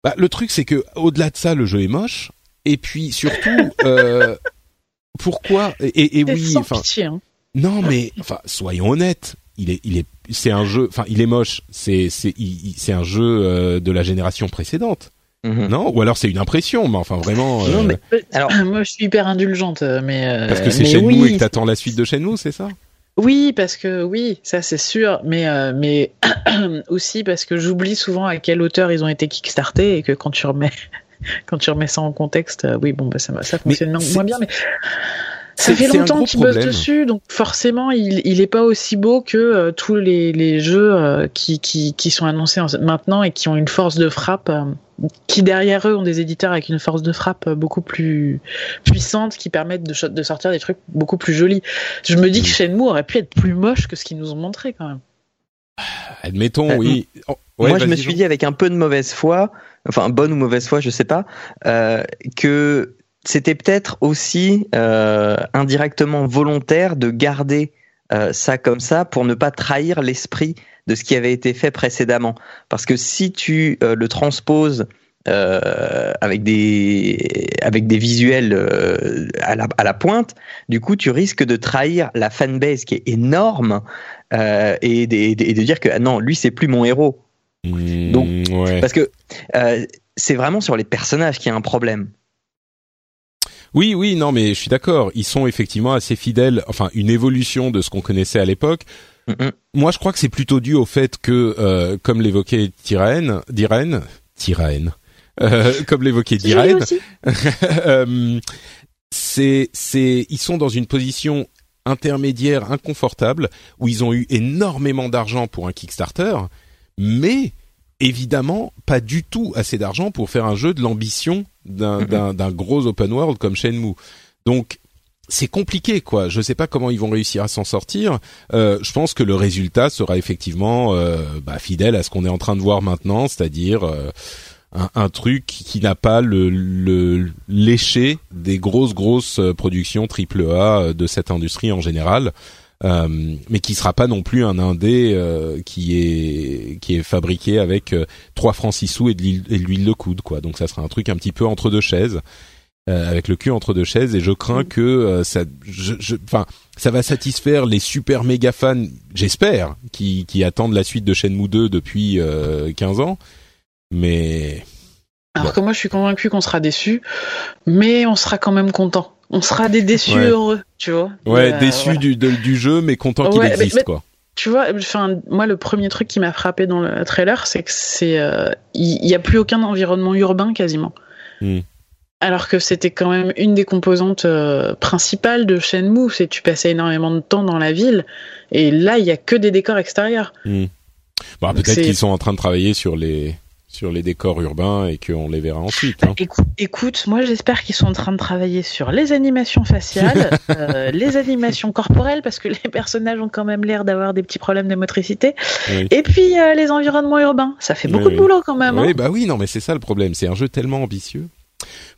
S1: Bah, le truc, c'est que au-delà de ça, le jeu est moche. Et puis surtout, euh, pourquoi Et, et oui, enfin.
S2: Hein.
S1: Non, mais enfin, soyons honnêtes. Il est, il est, c'est un jeu. Enfin, il est moche. C'est, c'est, c'est un jeu euh, de la génération précédente. Mhm. Non? Ou alors c'est une impression, mais enfin vraiment.
S2: Non, mais, euh, alors, moi je suis hyper indulgente, mais.
S1: Parce que c'est Shenmue oui. et que t'attends la suite de Shenmue, c'est ça?
S2: Oui, parce que oui, ça c'est sûr, mais mais aussi parce que j'oublie souvent à quelle hauteur ils ont été kickstartés et que quand tu remets quand tu remets ça en contexte, oui bon bah ça ça fonctionne moins bien, mais ça fait longtemps qu'il bosse dessus, donc forcément, il, il est pas aussi beau que euh, tous les, les jeux euh, qui, qui, qui, sont annoncés maintenant et qui ont une force de frappe, euh, qui derrière eux ont des éditeurs avec une force de frappe beaucoup plus puissante, qui permettent de, de sortir des trucs beaucoup plus jolis. Je me dis que Shenmue aurait pu être plus moche que ce qu'ils nous ont montré quand même.
S1: Admettons, oui.
S3: Oh, moi, je me suis dit avec un peu de mauvaise foi, enfin bonne ou mauvaise foi, je sais pas, que c'était peut-être aussi euh, indirectement volontaire de garder euh, ça comme ça pour ne pas trahir l'esprit de ce qui avait été fait précédemment. Parce que si tu euh, le transposes avec des avec des visuels à la, à, la, pointe, du coup tu risques de trahir la fanbase qui est énorme et, de, de dire que ah non lui c'est plus mon héros.
S1: Mmh,
S3: Donc parce que c'est vraiment sur les personnages qu'il y a un problème.
S1: Oui, oui, non, mais je suis d'accord. Ils sont effectivement assez fidèles. Enfin, une évolution de ce qu'on connaissait à l'époque. Moi, je crois que c'est plutôt dû au fait que, euh, comme l'évoquait Tyrène, Dirène, Tyrène, euh, comme l'évoquait Dirène, euh, c'est, c'est, ils sont dans une position intermédiaire inconfortable où ils ont eu énormément d'argent pour un Kickstarter, mais évidemment pas du tout assez d'argent pour faire un jeu de l'ambition d'un gros open world comme Shenmue. Donc c'est compliqué quoi. Je sais pas comment ils vont réussir à s'en sortir. Euh, je pense que le résultat sera effectivement euh, bah, fidèle à ce qu'on est en train de voir maintenant, c'est-à-dire euh, un, un, truc qui n'a pas le, le léché des grosses grosses productions triple A de cette industrie en général. Euh, mais qui sera pas non plus un indé euh, qui est qui est fabriqué avec euh, trois francs six sous et de l'huile de coude quoi. Donc ça sera un truc un petit peu entre deux chaises. avec le cul entre deux chaises et je crains que ça je enfin ça va satisfaire les super méga fans j'espère qui qui attendent la suite de Shenmue 2 depuis 15 ans mais
S2: alors que moi je suis convaincu qu'on sera déçu mais on sera quand même content on sera des déçus heureux, tu vois.
S1: Ouais, euh, déçus du, du jeu, mais contents qu'il existe, quoi.
S2: Tu vois, enfin, moi, le premier truc qui m'a frappé dans le trailer, c'est que c'est, euh, il n'y a plus aucun environnement urbain quasiment. Hmm. Alors que c'était quand même une des composantes euh, principales de Shenmue, c'est que tu passais énormément de temps dans la ville, et là, il y a que des décors extérieurs.
S1: Hmm. Bon, peut-être qu'ils sont en train de travailler sur les sur les décors urbains et qu'on les verra ensuite. Hein.
S2: Écoute, moi j'espère qu'ils sont en train de travailler sur les animations faciales, euh, les animations corporelles, parce que les personnages ont quand même l'air d'avoir des petits problèmes de motricité, et puis euh, les environnements urbains. Ça fait beaucoup de boulot quand même.
S1: Oui,
S2: hein.
S1: bah oui, non, mais c'est ça le problème. C'est un jeu tellement ambitieux.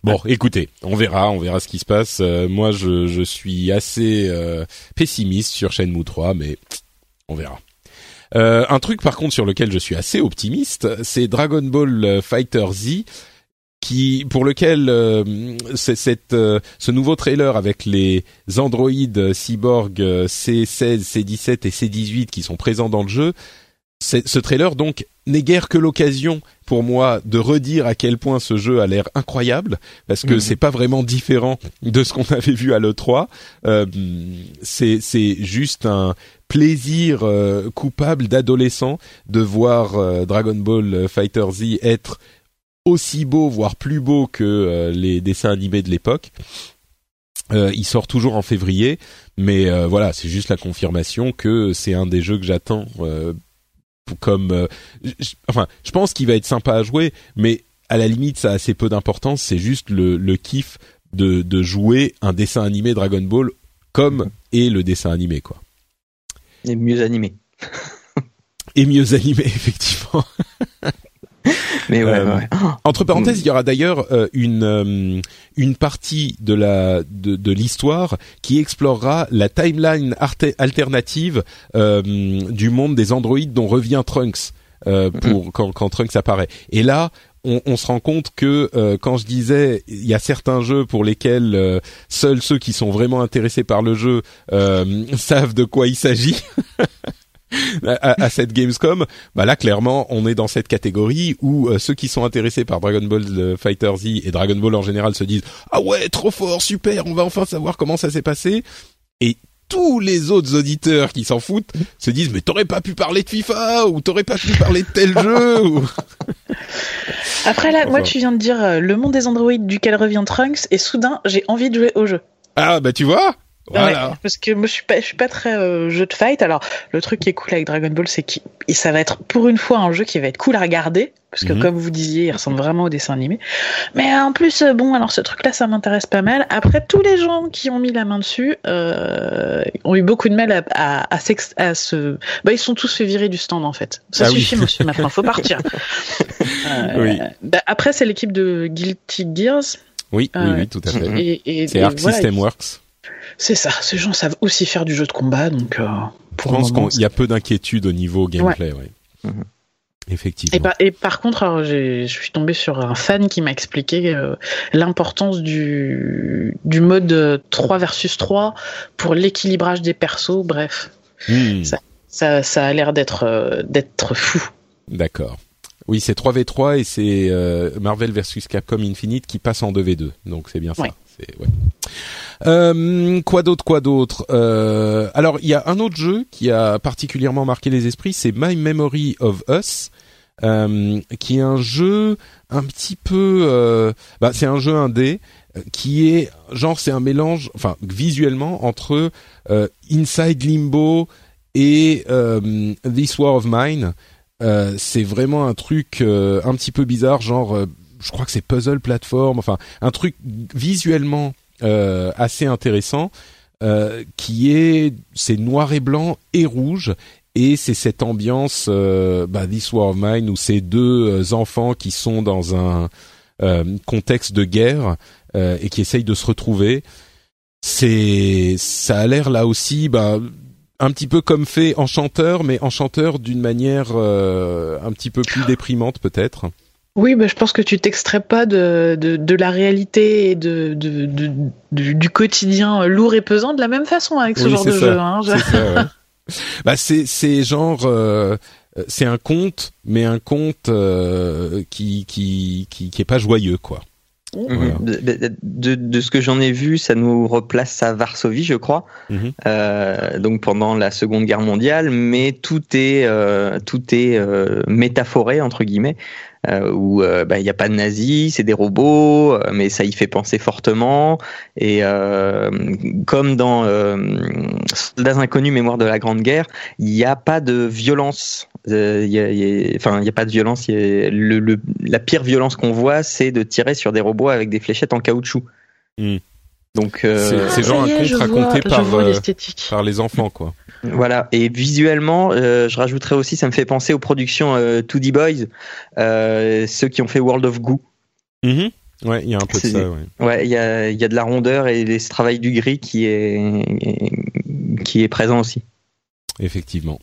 S1: Bon, écoutez, on verra, on verra ce qui se passe. Euh, moi, je, je, suis assez pessimiste sur Shenmue 3, mais on verra. Euh, un truc par contre sur lequel je suis assez optimiste, c'est Dragon Ball Fighter Z qui pour lequel euh, cette, euh, ce nouveau trailer avec les androïdes cyborg C16, C17 et C18 qui sont présents dans le jeu, ce trailer donc n'est guère que l'occasion pour moi de redire à quel point ce jeu a l'air incroyable parce que
S3: Mhm.
S1: c'est pas vraiment différent de ce qu'on avait vu à l'E3. Euh, c'est c'est juste un plaisir euh, coupable d'adolescent de voir euh, Dragon Ball Fighter Z être aussi beau, voire plus beau que euh, les dessins animés de l'époque. Euh, il sort toujours en février, mais euh, voilà, c'est juste la confirmation que c'est un des jeux que j'attends. euh, comme, euh, enfin, je pense qu'il va être sympa à jouer, mais à la limite, ça a assez peu d'importance. C'est juste le, le kiff de, de jouer un dessin animé Dragon Ball comme est le dessin animé, quoi.
S3: Et mieux animé.
S1: Et mieux animé, effectivement.
S3: Mais ouais,
S1: Euh,
S3: ouais.
S1: Entre parenthèses, il y aura d'ailleurs euh, une euh, une partie de la de, de l'histoire qui explorera la timeline alternative euh, du monde des androïdes dont revient Trunks euh, pour quand, quand Trunks apparaît. Et là, on, on se rend compte que euh, quand je disais il y a certains jeux pour lesquels euh, seuls ceux qui sont vraiment intéressés par le jeu euh, savent de quoi il s'agit. À, à cette Gamescom, bah là clairement on est dans cette catégorie où euh, ceux qui sont intéressés par Dragon Ball euh, Fighter Z et Dragon Ball en général se disent ah ouais trop fort super on va enfin savoir comment ça s'est passé et tous les autres auditeurs qui s'en foutent se disent mais t'aurais pas pu parler de FIFA ou t'aurais pas pu parler de tel jeu ou...
S2: Après là, moi tu viens de dire euh, le monde des androïdes duquel revient Trunks et soudain j'ai envie de jouer au jeu.
S1: ah bah tu vois? Voilà
S2: Ouais, parce que moi je suis pas, je suis pas très euh, jeu de fight. Alors le truc qui est cool avec Dragon Ball, c'est que ça va être pour une fois un jeu qui va être cool à regarder, parce que
S1: Mhm.
S2: comme vous disiez, il ressemble vraiment au dessin animé. Mais en plus, euh, bon, alors ce truc-là, ça m'intéresse pas mal. Après, tous les gens qui ont mis la main dessus euh, ont eu beaucoup de mal à, à, à, à se. Bah, ils sont tous fait virer du stand en fait. Ça
S1: Ah oui.
S2: suffit, monsieur. Maintenant, faut partir. Euh,
S1: Oui.
S2: bah, après, c'est l'équipe de Guilty Gears.
S1: oui oui
S2: Euh,
S1: oui tout à fait
S2: Et, et,
S1: c'est Arc
S2: voilà,
S1: System Works
S2: c'est ça, ces gens savent aussi faire du jeu de combat, donc euh,
S1: je
S2: pour
S1: pense qu'il y a peu d'inquiétude au niveau gameplay ouais,
S3: Mhm.
S1: effectivement
S2: Et par, et par contre, alors, je suis tombé sur un fan qui m'a expliqué euh, l'importance du, du mode euh, 3 versus 3 pour l'équilibrage des persos. Bref,
S1: Hmm.
S2: ça, ça a l'air d'être euh, d'être fou.
S1: D'accord. Oui, c'est 3v3 et c'est euh, Marvel versus Capcom Infinite qui passe en 2v2. Donc c'est bien ça.
S2: Ouais.
S1: Euh, quoi d'autre, quoi d'autre euh, Alors, il y a un autre jeu qui a particulièrement marqué les esprits, c'est My Memory of Us, euh, qui est un jeu un petit peu, bah, c'est un jeu indé qui est genre c'est un mélange, enfin visuellement entre Inside Limbo et This War of Mine. C'est vraiment un truc un petit peu bizarre, genre je crois que c'est puzzle plateforme, enfin un truc visuellement euh, assez intéressant euh, qui est c'est noir et blanc et rouge et c'est cette ambiance euh, bah, This War of Mine où ces deux euh, enfants qui sont dans un euh, contexte de guerre euh, et qui essayent de se retrouver. C'est ça a l'air là aussi bah, un petit peu comme fait Enchanteur, mais Enchanteur d'une manière euh, un petit peu plus déprimante peut-être.
S2: Oui, bah, je pense que tu t'extrais pas de, de, de la réalité et de, de, de- du, du quotidien lourd et pesant de la même façon avec ce
S1: Oui,
S2: genre de
S1: ça.
S2: jeu. Hein. Je-
S1: C'est ouais. bah c'est c'est genre euh, c'est un conte, mais un conte euh, qui qui qui qui est pas joyeux quoi. Voilà.
S3: De, de- ce que j'en ai vu, ça nous replace à Varsovie, je crois.
S1: Mhm.
S3: Euh, donc pendant la Seconde Guerre mondiale, mais tout est euh, tout est euh, métaphoré entre guillemets, euh, où euh, bah, il n'y a pas de nazis, c'est des robots, euh, mais ça y fait penser fortement. Et euh, comme dans euh, Soldats inconnus, Mémoire de la Grande Guerre, il n'y a pas de violence. Euh, il y a- il y a- Enfin, il n'y a pas de violence. il y a- le, le- la pire violence qu'on voit, c'est de tirer sur des robots avec des fléchettes en caoutchouc.
S1: Hmm.
S3: Donc euh,
S1: C'est
S2: Ah,
S1: genre un conte raconté
S2: vois-
S1: par, euh. Par les enfants quoi.
S3: Voilà, et visuellement, euh, je rajouterais aussi, ça me fait penser aux productions euh, 2D Boys, euh, ceux qui ont fait World of Goo.
S1: Mhm. Ouais, il y a un peu de ça. Ouais.
S3: Ouais, il y a, il y a de la rondeur et ce travail du gris qui est, qui est présent aussi.
S1: Effectivement.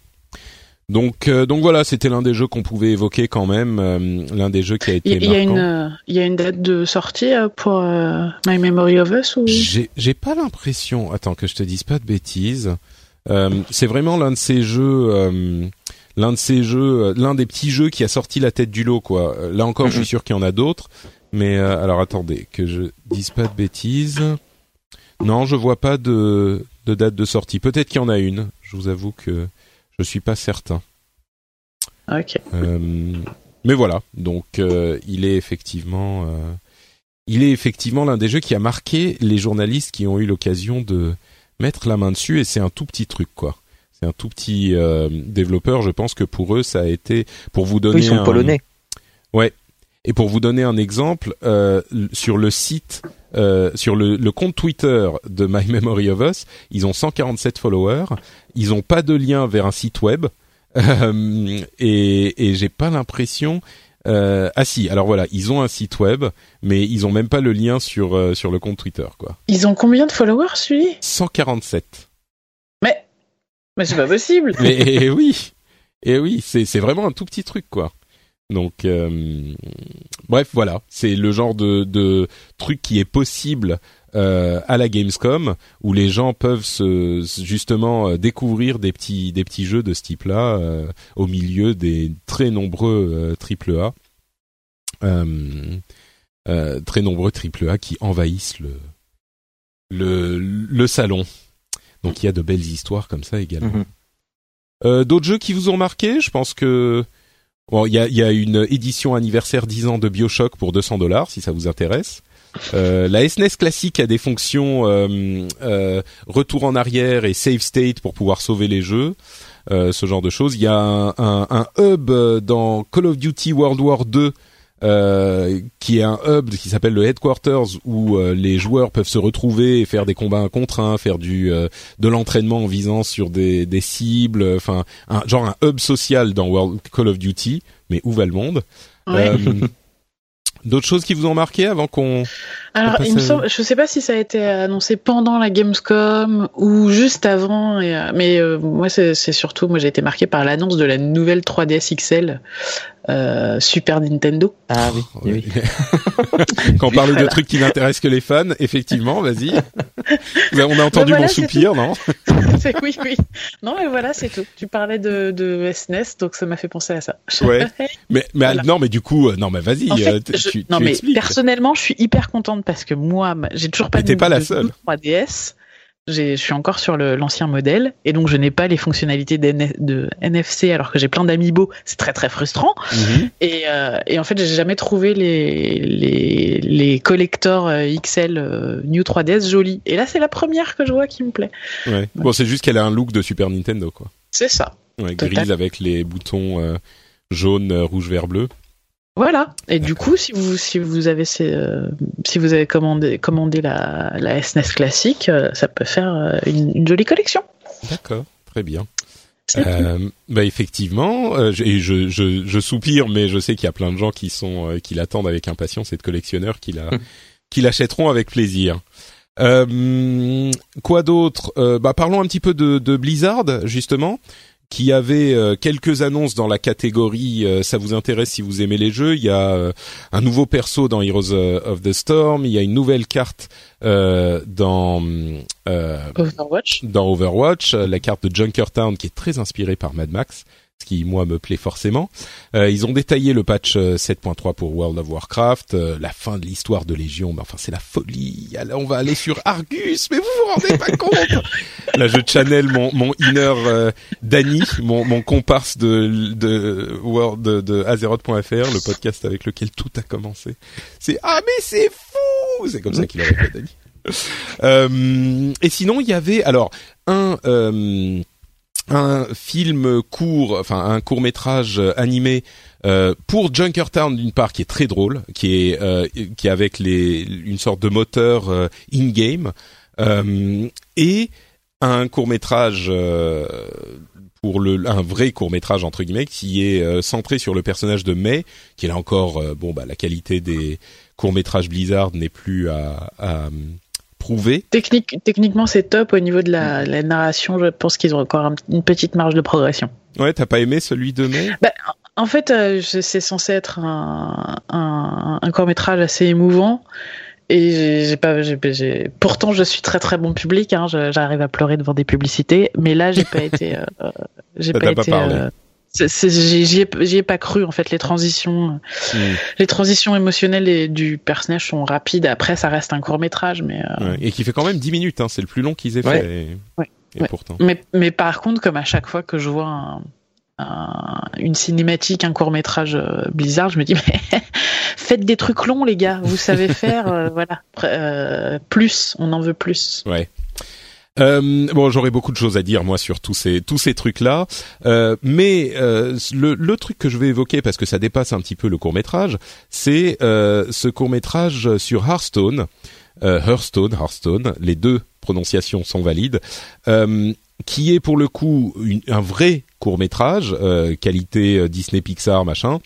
S1: Donc, euh, donc voilà, c'était l'un des jeux qu'on pouvait évoquer quand même, euh, l'un des jeux qui a été
S2: Il y, il y a
S1: marquant.
S2: une, euh, il y a une date de sortie euh, pour euh, My Memory of Us ou?
S1: J'ai, j'ai pas l'impression. Attends que je te dise pas de bêtises. Euh, c'est vraiment l'un de ces jeux, euh, l'un de ces jeux, l'un des petits jeux qui a sorti la tête du lot, quoi. Là encore, je suis sûr qu'il y en a d'autres. Mais alors attendez, que je dise pas de bêtises. Non, je vois pas de, de date de sortie. Peut-être qu'il y en a une. Je vous avoue que je suis pas certain.
S2: Ok.
S1: Euh, mais voilà, donc euh, il est effectivement, euh, il est effectivement l'un des jeux qui a marqué les journalistes qui ont eu l'occasion de mettre la main dessus et c'est un tout petit truc quoi. C'est un tout petit développeur. Je pense que pour eux ça a été pour vous donner.
S3: ils sont
S1: un...
S3: polonais.
S1: Ouais. Et pour vous donner un exemple, sur le site sur le, le, compte Twitter de My Memory of Us, ils ont 147 followers. Ils n'ont pas de lien vers un site web. Euh, et, et j'ai pas l'impression. Euh, ah si, alors voilà, ils ont un site web, mais ils ont même pas le lien sur euh, sur le compte Twitter, quoi.
S2: Ils ont combien de followers, celui
S1: 147.
S2: Mais mais c'est pas possible.
S1: mais et, oui, et oui, c'est c'est vraiment un tout petit truc, quoi. Donc, euh, bref, voilà, c'est le genre de, de truc qui est possible euh, à la Gamescom où les gens peuvent se, justement euh, découvrir des petits des petits jeux de ce type-là euh, au milieu des très nombreux triple A, très nombreux triple A qui envahissent le le le salon. Donc il y a de belles histoires comme ça également. Mhm. D'autres jeux qui vous ont marqué? Je pense que bon, il y a, y a une édition anniversaire 10 ans de Bioshock pour 200 dollars si ça vous intéresse. Euh, la SNES e classique a des fonctions euh, euh, retour en arrière et save state pour pouvoir sauver les jeux, euh, ce genre de choses. Il y a un, un, un, hub dans Call of Duty World War 2 euh, qui est un hub qui s'appelle le headquarters où euh, les joueurs peuvent se retrouver et faire des combats un contre un, faire du de l'entraînement en visant sur des, des cibles, enfin un genre un hub social dans World Call of Duty, mais où va le monde? D'autres choses qui vous ont marqué avant qu'on
S2: alors, il me semble, je sais pas si ça a été annoncé pendant la Gamescom ou juste avant, euh, mais euh, moi c'est surtout, moi j'ai été marqué par l'annonce de la nouvelle 3DS XL euh, Super Nintendo.
S3: Ah oui. Oh, oui.
S1: Quand on parlait de trucs qui n'intéressent que les fans, effectivement, vas-y. on a entendu mon soupir, non
S2: Oui, oui. Non, mais voilà, c'est tout. Tu parlais de, de SNES, e donc ça m'a fait penser à ça.
S1: Ouais. mais, mais non, mais du coup, non, mais vas-y.
S2: non, mais personnellement, je suis hyper contente parce que moi, j'ai toujours pas
S1: de,
S2: pas
S1: la seule.
S2: 3DS. Je suis encore sur l'ancien modèle et donc je n'ai pas les fonctionnalités de NFC alors que j'ai plein d'amiibo. C'est très très frustrant. Mhm. et, euh, et, en fait, j'ai jamais trouvé les, les, les collectors euh, XL euh, New 3DS jolis. Et là, c'est la première que je vois qui me plaît.
S1: Ouais. Bon, c'est juste qu'elle a un look de Super Nintendo, quoi.
S2: C'est ça.
S1: Ouais, grise avec les boutons jaune, rouge, vert, bleu.
S2: Voilà. Et du coup, si vous si vous avez euh, si vous avez commandé commandé la la SNES e classique, euh, ça peut faire euh, une, jolie collection.
S1: D'accord, très bien. bah effectivement, et je, je, je soupire, mais je sais qu'il y a plein de gens qui sont qui l'attendent avec impatience et de collectionneurs qui la qui l'achèteront avec plaisir. quoi d'autre? Bah parlons un petit peu de, de Blizzard justement qui avait euh, quelques annonces dans la catégorie euh, ça vous intéresse si vous aimez les jeux. Il y a euh, un nouveau perso dans Heroes of the Storm, il y a une nouvelle carte dans
S2: Overwatch.
S1: Dans Overwatch, la carte de Junkertown qui est très inspirée par Mad Max ce qui moi me plaît forcément. Euh, ils ont détaillé le patch 7.3 euh, pour World of Warcraft, euh, la fin de l'histoire de Légion, mais enfin c'est la folie. on va aller sur Argus, mais vous vous rendez pas compte Là je channel mon mon inner euh, Danny, mon mon comparse de de World de, de Azeroth.fr, le podcast avec lequel tout a commencé. C'est ah mais c'est fou, c'est comme ça qu'il aurait fait Danny. Et sinon il y avait alors un un film court, enfin un court métrage animé euh, pour Junkertown d'une part qui est très drôle, qui est euh, qui est avec les une sorte de moteur euh, in game et un court métrage pour le un vrai court métrage entre guillemets qui est centré sur le personnage de May qui est là encore bon bah la qualité des courts métrages Blizzard n'est plus à, à
S2: Technique, techniquement, c'est top. Au niveau de la, narration, je pense qu'ils ont encore une petite marge de progression.
S1: Ouais, t'as pas aimé celui de mai?
S2: Bah, En fait, euh, c'est censé être un, un, court métrage assez émouvant. Et j'ai pas, pourtant je suis très très bon public. Hein, j'arrive à pleurer devant des publicités, mais là j'ai pas été, euh, j'ai pas été. J'y ai, ai, pas cru en fait. Les transitions, mm. les transitions émotionnelles du personnage sont rapides. Après, ça reste un court métrage, mais
S1: et qui fait quand même 10 minutes. Hein. C'est le plus long qu'ils aient fait.
S2: Et, pourtant. Mais, mais par contre, comme à chaque fois que je vois un, une cinématique, un court métrage euh, Blizzard, je me dis mais faites des trucs longs les gars, vous savez faire, euh, voilà, euh, plus, on en veut plus.
S1: Ouais. Bon, j'aurais beaucoup de choses à dire moi sur tous ces tous ces trucs là, mais le, le truc que je vais évoquer parce que ça dépasse un petit peu le court métrage, c'est ce court métrage sur Hearthstone, Hearthstone, Hearthstone, les deux prononciations sont valides, qui est pour le coup un vrai court métrage, euh, qualité euh, Disney Pixar machin,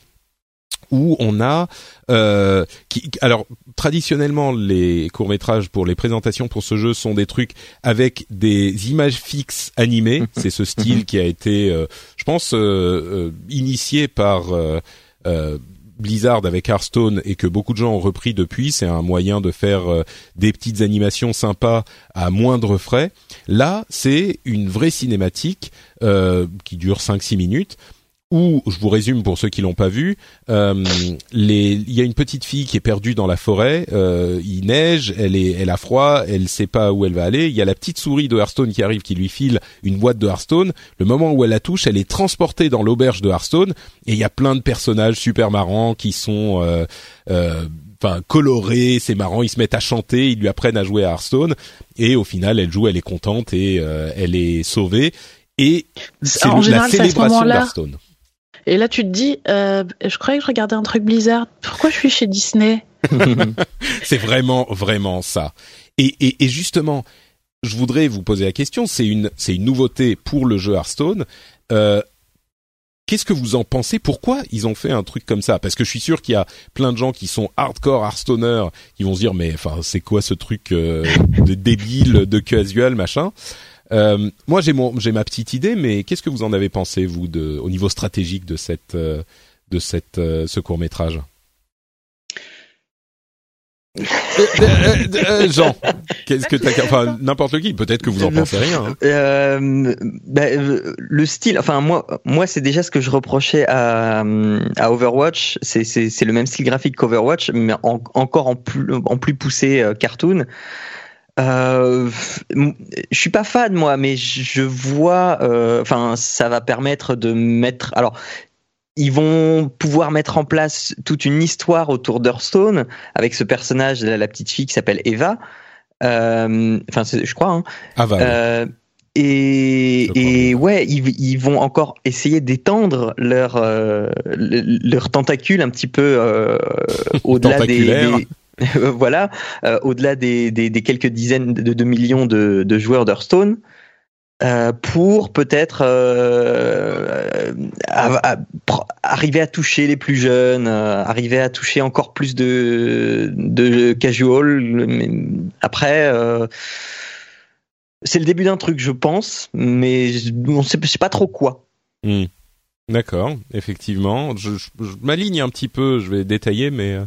S1: où on a euh, qui, alors traditionnellement les courts métrages pour les présentations pour ce jeu sont des trucs avec des images fixes animées. C'est ce style qui a été je pense initié par Blizzard avec Hearthstone et que beaucoup de gens ont repris depuis, c'est un moyen de faire euh, des petites animations sympas à moindre frais. Là, c'est une vraie cinématique euh, qui dure 5-6 minutes où, je vous résume pour ceux qui l'ont pas vu, euh, les, il y a une petite fille qui est perdue dans la forêt, euh, il neige, elle est, elle a froid, elle sait pas où elle va aller. Il y a la petite souris de Hearthstone qui arrive, qui lui file une boîte de Hearthstone. Le moment où elle la touche, elle est transportée dans l'auberge de Hearthstone et il y a plein de personnages super marrants qui sont euh, euh enfin colorés, c'est marrant, ils se mettent à chanter, ils lui apprennent à jouer à Hearthstone et au final elle joue, elle est contente et euh, elle est sauvée et c'est la célébration d'Hearthstone.
S2: Et là, tu te dis, euh, je croyais que je regardais un truc Blizzard. Pourquoi je suis chez Disney?
S1: C'est vraiment, vraiment ça. Et, et, et, justement, je voudrais vous poser la question. C'est une, c'est une nouveauté pour le jeu Hearthstone. Euh, Qu'est-ce que vous en pensez? Pourquoi ils ont fait un truc comme ça? Parce que je suis sûr qu'il y a plein de gens qui sont hardcore Hearthstoners qui vont se dire mais enfin c'est quoi ce truc euh, de débile, de casual machin? Euh, moi, j'ai mon, j'ai ma petite idée, mais qu'est-ce que vous en avez pensé vous de, au niveau stratégique de cette, euh, de cette, euh, ce court métrage Jean, qu'est-ce que t'as, enfin n'importe qui, peut-être que vous en pensez rien. Hein.
S3: Euh, bah, le style, enfin moi, moi c'est déjà ce que je reprochais à, à Overwatch, c'est, c'est, c'est le même style graphique qu'Overwatch, mais encore en plus, en plus poussé cartoon. Euh, je suis pas fan moi, mais je vois. Euh, enfin, ça va permettre de mettre. Alors, ils vont pouvoir mettre en place toute une histoire autour d'Hearthstone avec ce personnage, la, la petite fille qui s'appelle Eva. Euh, enfin, je crois. Hein.
S1: Euh,
S3: et, et ouais, ils, ils, vont encore essayer d'étendre leur euh, leur tentacule un petit peu au-delà des, voilà, euh, au-delà des, des, des, quelques dizaines de, de millions de, de joueurs d'Hearthstone, euh, pour peut-être euh, arriver à toucher les plus jeunes, arriver à toucher encore plus de, de casual. Mais après, c'est le début d'un truc, je pense, mais on sait, je sais pas trop quoi.
S1: Hmm. D'accord, effectivement. Je, je, je m'aligne un petit peu, je vais détailler, mais.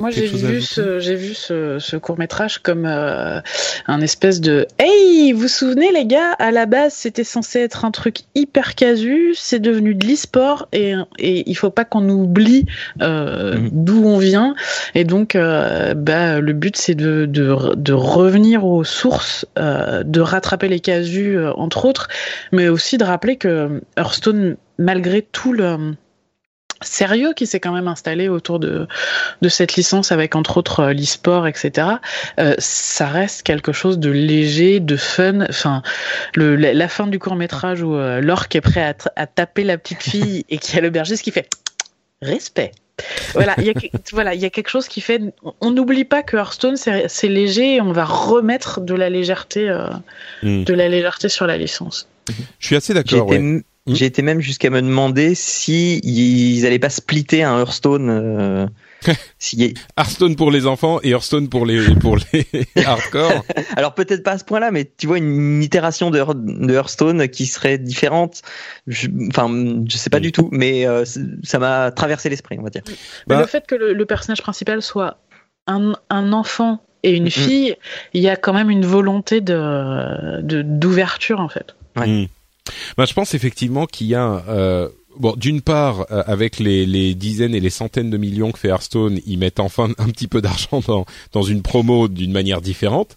S2: Moi, j'ai euh, vu, ce, j'ai vu ce, ce, court métrage comme euh, un espèce de Hey, vous vous souvenez les gars, à la base c'était censé être un truc hyper casu, c'est devenu de l'e-sport et, et il faut pas qu'on oublie euh, mhm. d'où on vient et donc euh, bah, le but c'est de, de, de, revenir aux sources, euh, de rattraper les casus entre autres, mais aussi de rappeler que Hearthstone malgré tout le sérieux qui s'est quand même installé autour de, de cette licence avec entre autres euh, l'e-sport, etc. Euh, ça reste quelque chose de léger, de fun. Enfin, le, la, fin du court métrage où euh, l'orque est prêt à, à, taper la petite fille et qui a l'aubergiste qui fait respect. voilà, il y a voilà, il y a quelque chose qui fait. On n'oublie pas que Hearthstone c'est léger et on va remettre de la légèreté, euh, mm. de la légèreté sur la licence.
S1: Je suis assez d'accord.
S3: Hmm. J'ai été même jusqu'à me demander si ils allaient pas splitter un Hearthstone. Euh,
S1: si... Hearthstone pour les enfants et Hearthstone pour les pour les hardcore.
S3: Alors peut-être pas à ce point-là, mais tu vois une itération de, de Hearthstone qui serait différente. Je, enfin, je sais pas du tout, mais euh, ça m'a traversé l'esprit, on va dire.
S2: Bah... Le fait que le, le, personnage principal soit un, un enfant et une fille, il y a quand même une volonté de d'ouverture en fait.
S3: Ouais. Mm.
S1: Ben, je pense effectivement qu'il y a euh, bon, d'une part, euh, avec les, les, dizaines et les centaines de millions que fait Hearthstone, ils mettent enfin un petit peu d'argent dans, dans une promo d'une manière différente.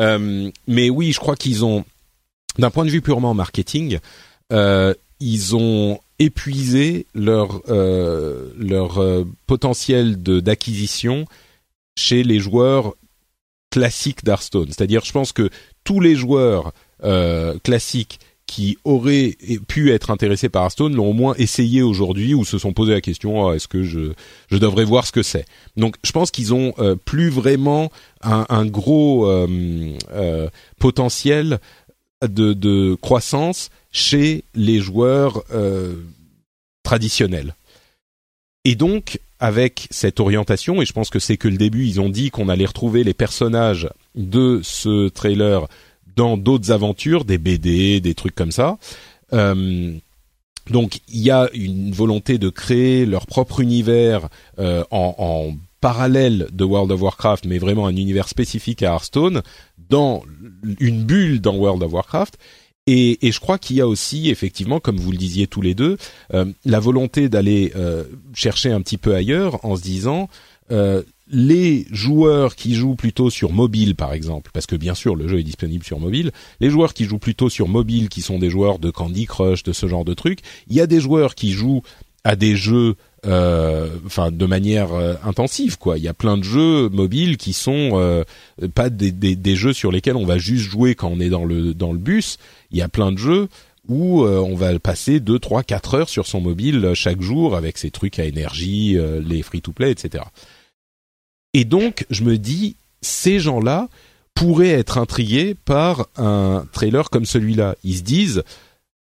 S1: Euh, mais oui, je crois qu'ils ont, d'un point de vue purement marketing, euh, ils ont épuisé leur euh, leur euh, potentiel de d'acquisition chez les joueurs classiques d'Hearthstone. C'est-à-dire, je pense que tous les joueurs classiques qui auraient pu être intéressés par Hearthstone l'ont au moins essayé aujourd'hui ou se sont posé la question oh, est-ce que je devrais voir ce que c'est? Donc je pense qu'ils ont euh, plus vraiment un, gros euh, euh, potentiel de, croissance chez les joueurs traditionnels. Et donc avec cette orientation, et je pense que c'est que le début, ils ont dit qu'on allait retrouver les personnages de ce trailer dans d'autres aventures, des BD, des trucs comme ça. Euh, donc il y a une volonté de créer leur propre univers euh, en, en, parallèle de World of Warcraft, mais vraiment un univers spécifique à Hearthstone, dans une bulle dans World of Warcraft. Et, et je crois qu'il y a aussi, effectivement, comme vous le disiez tous les deux, euh, la volonté d'aller euh, chercher un petit peu ailleurs en se disant euh, les joueurs qui jouent plutôt sur mobile, par exemple, parce que bien sûr le jeu est disponible sur mobile, les joueurs qui jouent plutôt sur mobile, qui sont des joueurs de Candy Crush, de ce genre de trucs, il y a des joueurs qui jouent à des jeux, euh, enfin de manière euh, intensive, quoi. Il y a plein de jeux mobiles qui sont euh, pas des, jeux sur lesquels on va juste jouer quand on est dans le dans le bus. Il y a plein de jeux où on va passer 2, 3, 4 heures sur son mobile chaque jour avec ses trucs à énergie, les free-to-play, etc. Et donc, je me dis, ces gens-là pourraient être intrigués par un trailer comme celui-là. Ils se disent,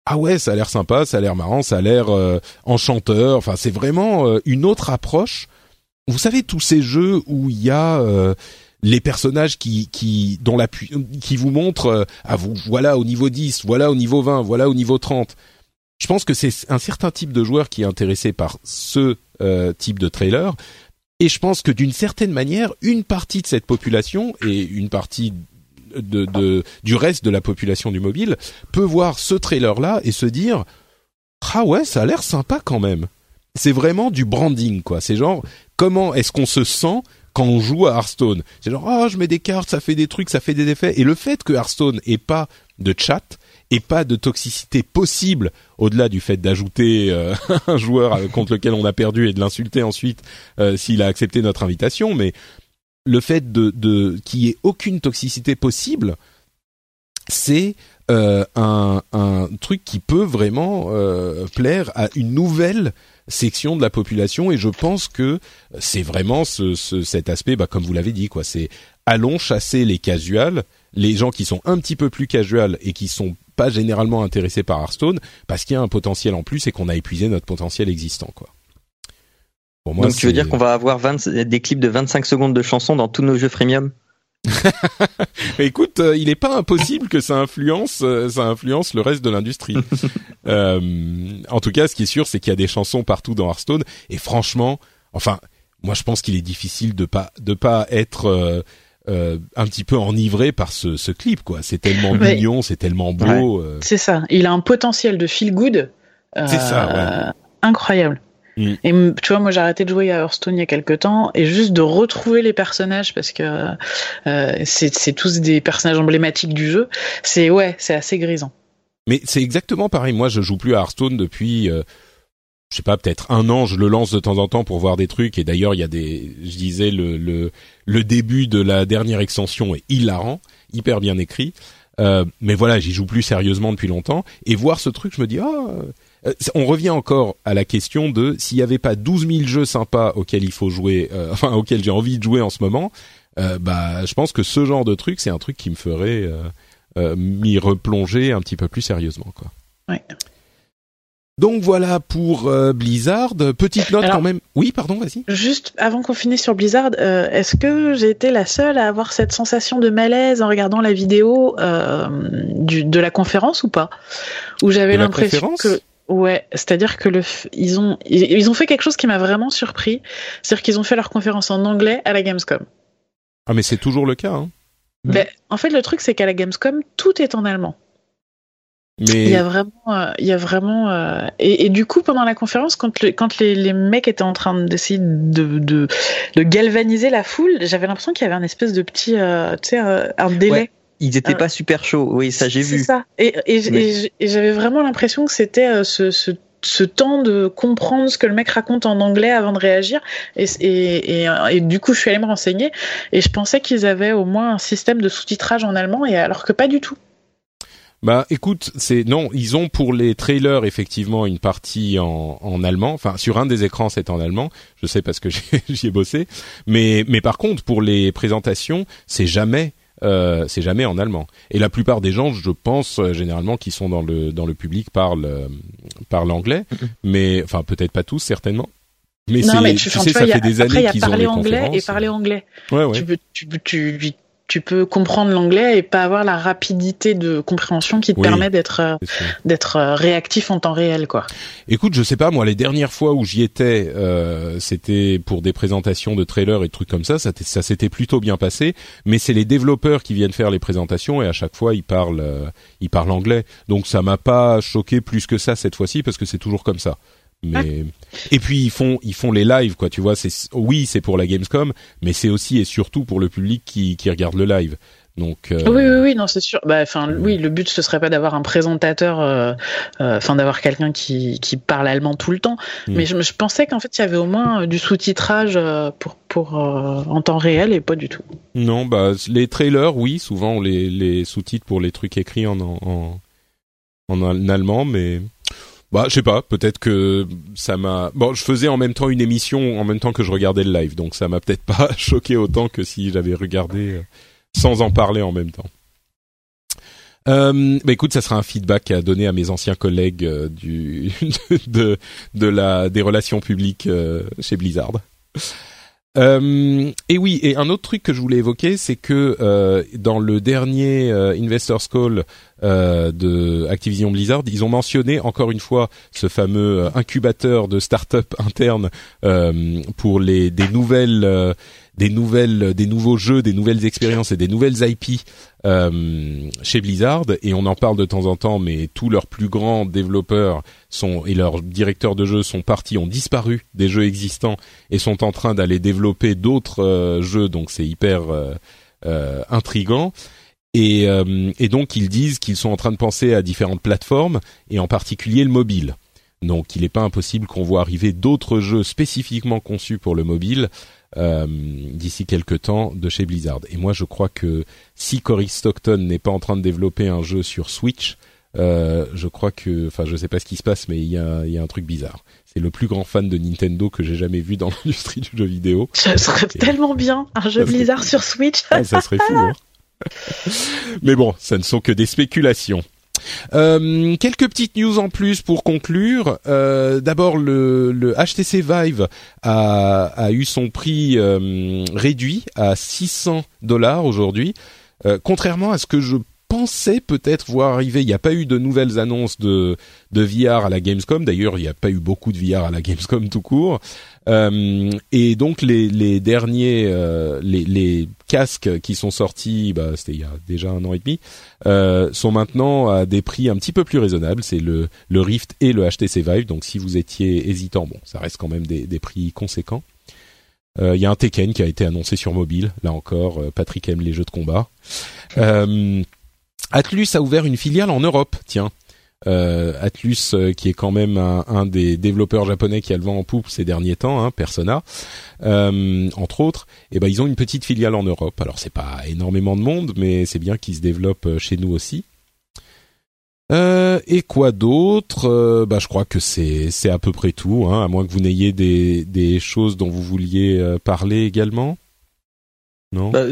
S1: ah ouais, ça a l'air sympa, ça a l'air marrant, ça a l'air euh, enchanteur. Enfin, c'est vraiment euh, une autre approche. Vous savez tous ces jeux où il y a euh, les personnages qui qui dont la qui vous montrent ah vous voilà au niveau 10, voilà au niveau 20, voilà au niveau 30. Je pense que c'est un certain type de joueur qui est intéressé par ce type de trailer et je pense que d'une certaine manière, une partie de cette population et une partie de, du reste de la population du mobile peut voir ce trailer-là et se dire ah ouais, ça a l'air sympa quand même. C'est vraiment du branding quoi. C'est genre comment est-ce qu'on se sent quand on joue à Hearthstone? C'est genre oh je mets des cartes, ça fait des trucs, ça fait des effets. Et le fait que Hearthstone ait pas de chat, et pas de toxicité possible au-delà du fait d'ajouter euh, un joueur contre lequel on a perdu et de l'insulter ensuite euh, s'il a accepté notre invitation, mais le fait de, de qu'il y ait aucune toxicité possible, c'est euh, un, un, truc qui peut vraiment euh, plaire à une nouvelle section de la population et je pense que c'est vraiment ce, ce, cet aspect, bah, comme vous l'avez dit, quoi. C'est allons chasser les casuals, les gens qui sont un petit peu plus casuals et qui sont pas généralement intéressés par Hearthstone parce qu'il y a un potentiel en plus et qu'on a épuisé notre potentiel existant quoi.
S3: Pour moi, Donc tu veux dire qu'on va avoir 20, des clips de 25 secondes de chansons dans tous nos jeux freemium?
S1: Écoute, euh, il n'est pas impossible que ça influence, euh, ça influence le reste de l'industrie. euh, en tout cas, ce qui est sûr, c'est qu'il y a des chansons partout dans Hearthstone. Et franchement, enfin, moi, je pense qu'il est difficile de pas de pas être euh, un petit peu enivré par ce, ce clip quoi. C'est tellement ouais. mignon, c'est tellement beau.
S2: Ouais. Euh... C'est ça. Il a un potentiel de feel good.
S1: Euh, c'est ça.
S2: Incroyable. Mm. Et tu vois, moi j'ai arrêté de jouer à Hearthstone il y a quelques temps et juste de retrouver les personnages parce que c'est tous des personnages emblématiques du jeu. C'est ouais, c'est assez grisant.
S1: Mais c'est exactement pareil. Moi, je joue plus à Hearthstone depuis je sais pas, peut-être un an, je le lance de temps en temps pour voir des trucs. Et d'ailleurs, il y a des, je disais, le, le, le début de la dernière extension est hilarant, hyper bien écrit. Euh, mais voilà, j'y joue plus sérieusement depuis longtemps. Et voir ce truc, je me dis, euh, on revient encore à la question de s'il n'y avait pas 12 000 jeux sympas auxquels il faut jouer, euh, enfin auxquels j'ai envie de jouer en ce moment. Euh, bah, je pense que ce genre de truc, c'est un truc qui me ferait euh, m'y replonger un petit peu plus sérieusement, quoi.
S2: Ouais.
S1: Donc voilà pour euh, Blizzard. Petite note
S2: Alors,
S1: quand même. Oui, pardon, vas-y.
S2: Juste avant qu'on finisse sur Blizzard, euh, est-ce que j'ai été la seule à avoir cette sensation de malaise en regardant la vidéo euh, du, de la conférence ou pas? Où j'avais l'impression que ouais, c'est-à-dire que le ils ont ils ont fait quelque chose qui m'a vraiment surpris, c'est-à-dire qu'ils ont fait leur conférence en anglais à la Gamescom.
S1: Ah mais c'est toujours le cas. Hein.
S2: Ben, en fait, le truc c'est qu'à la Gamescom tout est en allemand.
S1: Mais
S2: il y a vraiment, il y a vraiment, et, du coup pendant la conférence, quand, quand les, les, mecs étaient en train d'essayer de, de, de, galvaniser la foule, j'avais l'impression qu'il y avait un espèce de petit, tu sais, un délai.
S3: Ils étaient pas super chauds, oui, ça j'ai vu.
S2: C'est ça. Et, et, et j'avais vraiment l'impression que c'était ce, ce ce temps de comprendre ce que le mec raconte en anglais avant de réagir. Et, et, et, du coup, je suis allée me renseigner et je pensais qu'ils avaient au moins un système de sous-titrage en allemand, et alors que pas du tout.
S1: Bah écoute, c'est non, ils ont pour les trailers effectivement une partie en, en allemand. Enfin, sur un des écrans, c'est en allemand. Je sais parce que j'y ai bossé. Mais mais par contre, pour les présentations, c'est jamais euh, c'est jamais en allemand. Et la plupart des gens, je pense euh, généralement, qui sont dans le dans le public parlent euh, parlent anglais, mais enfin peut-être pas tous certainement.
S2: Mais, non, mais tu, sais, ça fait des années qu'ils ont parler anglais et parler anglais.
S1: Ouais, ouais.
S2: Tu, tu, tu, tu peux comprendre l'anglais et pas avoir la rapidité de compréhension qui te permet d'être euh, d'être euh, réactif en temps réel quoi.
S1: Écoute, je sais pas moi les dernières fois où j'y étais euh, c'était pour des présentations de trailers et de trucs comme ça, ça, ça s'était plutôt bien passé, mais c'est les développeurs qui viennent faire les présentations et à chaque fois ils parlent ils parlent anglais. Donc ça m'a pas choqué plus que ça cette fois-ci parce que c'est toujours comme ça. Mais et puis ils font ils font les lives quoi, tu vois. C'est oui c'est pour la Gamescom, mais c'est aussi et surtout pour le public qui qui regarde le live. Donc euh...
S2: oui, oui, oui, non, c'est sûr. Bah, enfin, oui, le but ce serait pas d'avoir un présentateur, euh, euh, enfin, d'avoir quelqu'un qui, qui parle allemand tout le temps. Mm. Mais je, je pensais qu'en fait, il y avait au moins du sous-titrage pour pour en temps réel et pas du tout.
S1: Non, bah les trailers, oui, souvent les les sous-titres pour les trucs écrits en en, en allemand, mais bah, je sais pas. Peut-être que ça m'a. Bon, je faisais en même temps une émission en même temps que je regardais le live, donc ça m'a peut-être pas choqué autant que si j'avais regardé euh, sans en parler en même temps. Euh, bah écoute, ça sera un feedback à donner à mes anciens collègues euh, du de, de la des relations publiques euh, chez Blizzard. Euh, et oui, et un autre truc que je voulais évoquer, c'est que euh, dans le dernier euh, Investors Call euh, de Activision Blizzard, ils ont mentionné encore une fois ce fameux euh, incubateur de start-up interne pour les des nouvelles des nouvelles, des nouveaux jeux, des nouvelles expériences et des nouvelles IP euh, chez Blizzard. Et on en parle de temps en temps, mais tous leurs plus grands développeurs sont et leurs directeurs de jeux sont partis, ont disparu des jeux existants et sont en train d'aller développer d'autres euh, jeux. Donc c'est hyper euh, intrigant. Et, et donc ils disent qu'ils sont en train de penser à différentes plateformes et en particulier le mobile. Donc il n'est pas impossible qu'on voit arriver d'autres jeux spécifiquement conçus pour le mobile euh, d'ici quelques temps de chez Blizzard. Et moi, je crois que si Cory Stockton n'est pas en train de développer un jeu sur Switch, euh, je crois que, enfin, je sais pas ce qui se passe, mais il y a, y a un truc bizarre. C'est le plus grand fan de Nintendo que j'ai jamais vu dans l'industrie du jeu vidéo.
S2: Ça serait tellement bien, un jeu Blizzard sur Switch.
S1: Ah, ça serait fou. Hein mais bon, ça ne sont que des spéculations. Euh, quelques petites news en plus pour conclure. Euh, D'abord, le, HTC Vive a, eu son prix euh, réduit à 600 dollars aujourd'hui. Contrairement à ce que je pensais peut-être voir arriver. Il n'y a pas eu de nouvelles annonces de, de VR à la Gamescom. D'ailleurs, il n'y a pas eu beaucoup de VR à la Gamescom tout court. Euh, et donc les, les derniers, euh, les, les, casques qui sont sortis, bah, c'était il y a déjà un an et demi, euh, sont maintenant à des prix un petit peu plus raisonnables. C'est le, le Rift et le HTC Vive. Donc si vous étiez hésitant, bon, ça reste quand même des, des prix conséquents. Euh, il y a un Tekken qui a été annoncé sur mobile. Là encore, euh, Patrick aime les jeux de combat. Euh, Atlus a ouvert une filiale en Europe, tiens. Euh, Atlus, euh, qui est quand même un, des développeurs japonais qui a le vent en poupe ces derniers temps, hein, Persona, euh, entre autres, et eh ben ils ont une petite filiale en Europe. Alors c'est pas énormément de monde, mais c'est bien qu'ils se développent chez nous aussi. et quoi d'autre? Bah je crois que c'est c'est à peu près tout, hein, à moins que vous n'ayez des des choses dont vous vouliez parler également. Non?
S3: Bah,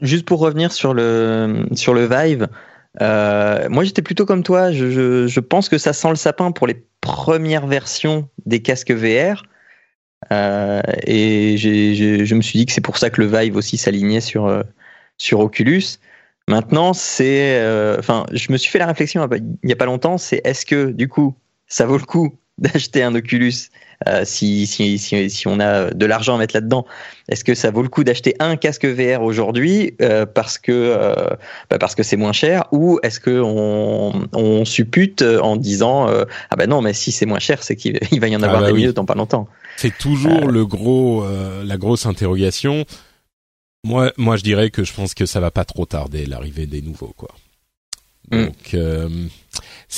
S3: juste pour revenir sur le sur le Vive. Euh, moi, j'étais plutôt comme toi. Je, je, je, pense que ça sent le sapin pour les premières versions des casques VR. Euh, et je me suis dit que c'est pour ça que le Vive aussi s'alignait sur, euh, sur Oculus. Maintenant, c'est, euh, enfin, je me suis fait la réflexion il n'y a pas longtemps. C'est est-ce que du coup, ça vaut le coup d'acheter un Oculus euh, si, si, si, si, on a de l'argent à mettre là-dedans, est-ce que ça vaut le coup d'acheter un casque VR aujourd'hui euh, parce que euh, bah parce que c'est moins cher ou est-ce que on, on suppute en disant ah ben non mais si c'est moins cher c'est qu'il va y en avoir ah bah des mieux dans pas longtemps.
S1: C'est toujours le gros la grosse interrogation. Moi moi je dirais que je pense que ça va pas trop tarder l'arrivée des nouveaux quoi. Mm.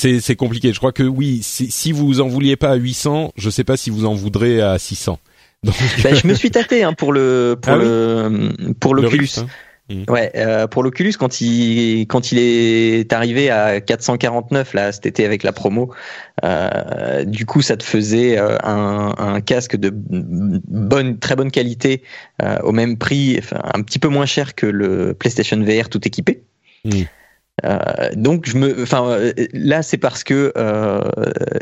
S1: Donc c'est compliqué. Je crois que oui, si vous en vouliez pas à 800, je sais pas si vous en voudrez à 600.
S3: Donc... Ben, je me suis tâté hein, pour le pour ah le pour l'Oculus. Hein. Mmh. Ouais, euh, pour l'Oculus quand il quand il est arrivé à 449 là cet été avec la promo, euh, du coup ça te faisait euh, un, un, casque de bonne très bonne qualité euh, au même prix, enfin, un petit peu moins cher que le PlayStation VR tout équipé. Mmh. Euh, donc je me, enfin euh, là c'est parce que euh,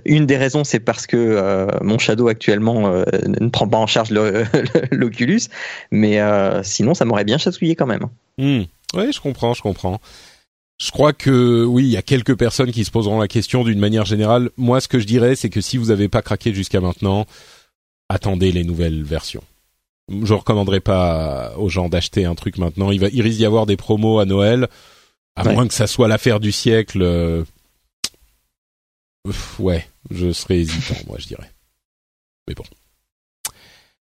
S3: une des raisons c'est parce que mon Shadow actuellement ne prend pas en charge l'Oculus, mais sinon ça m'aurait bien chatouillé quand même.
S1: Mmh. Oui, je comprends, je comprends. Je crois que oui, il y a quelques personnes qui se poseront la question d'une manière générale. Moi, ce que je dirais, c'est que si vous n'avez pas craqué jusqu'à maintenant, attendez les nouvelles versions. Je recommanderais pas aux gens d'acheter un truc maintenant. Il va, il risque d'y avoir des promos à Noël à moins que ça soit l'affaire du siècle. Euh, ouais, je serais hésitant, moi, je dirais. Mais bon.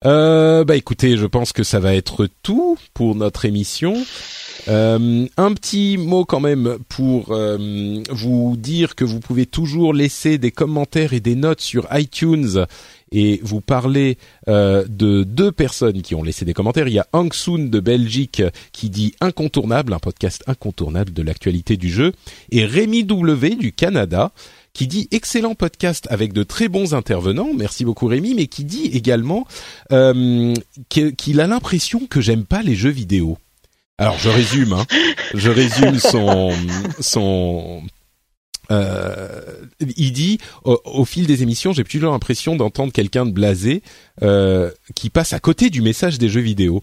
S1: Euh, bah écoutez, je pense que ça va être tout pour notre émission. Euh, un petit mot quand même pour euh, vous dire que vous pouvez toujours laisser des commentaires et des notes sur iTunes et vous parlez euh, de deux personnes qui ont laissé des commentaires. Il y a Hang Soon de Belgique qui dit incontournable, un podcast incontournable de l'actualité du jeu, et Rémi W du Canada qui dit excellent podcast avec de très bons intervenants, merci beaucoup Rémi, mais qui dit également euh, qu'il a l'impression que j'aime pas les jeux vidéo. Alors je résume, hein. je résume son son euh, il dit au, fil des émissions, j'ai toujours l'impression d'entendre quelqu'un de blasé euh, qui passe à côté du message des jeux vidéo.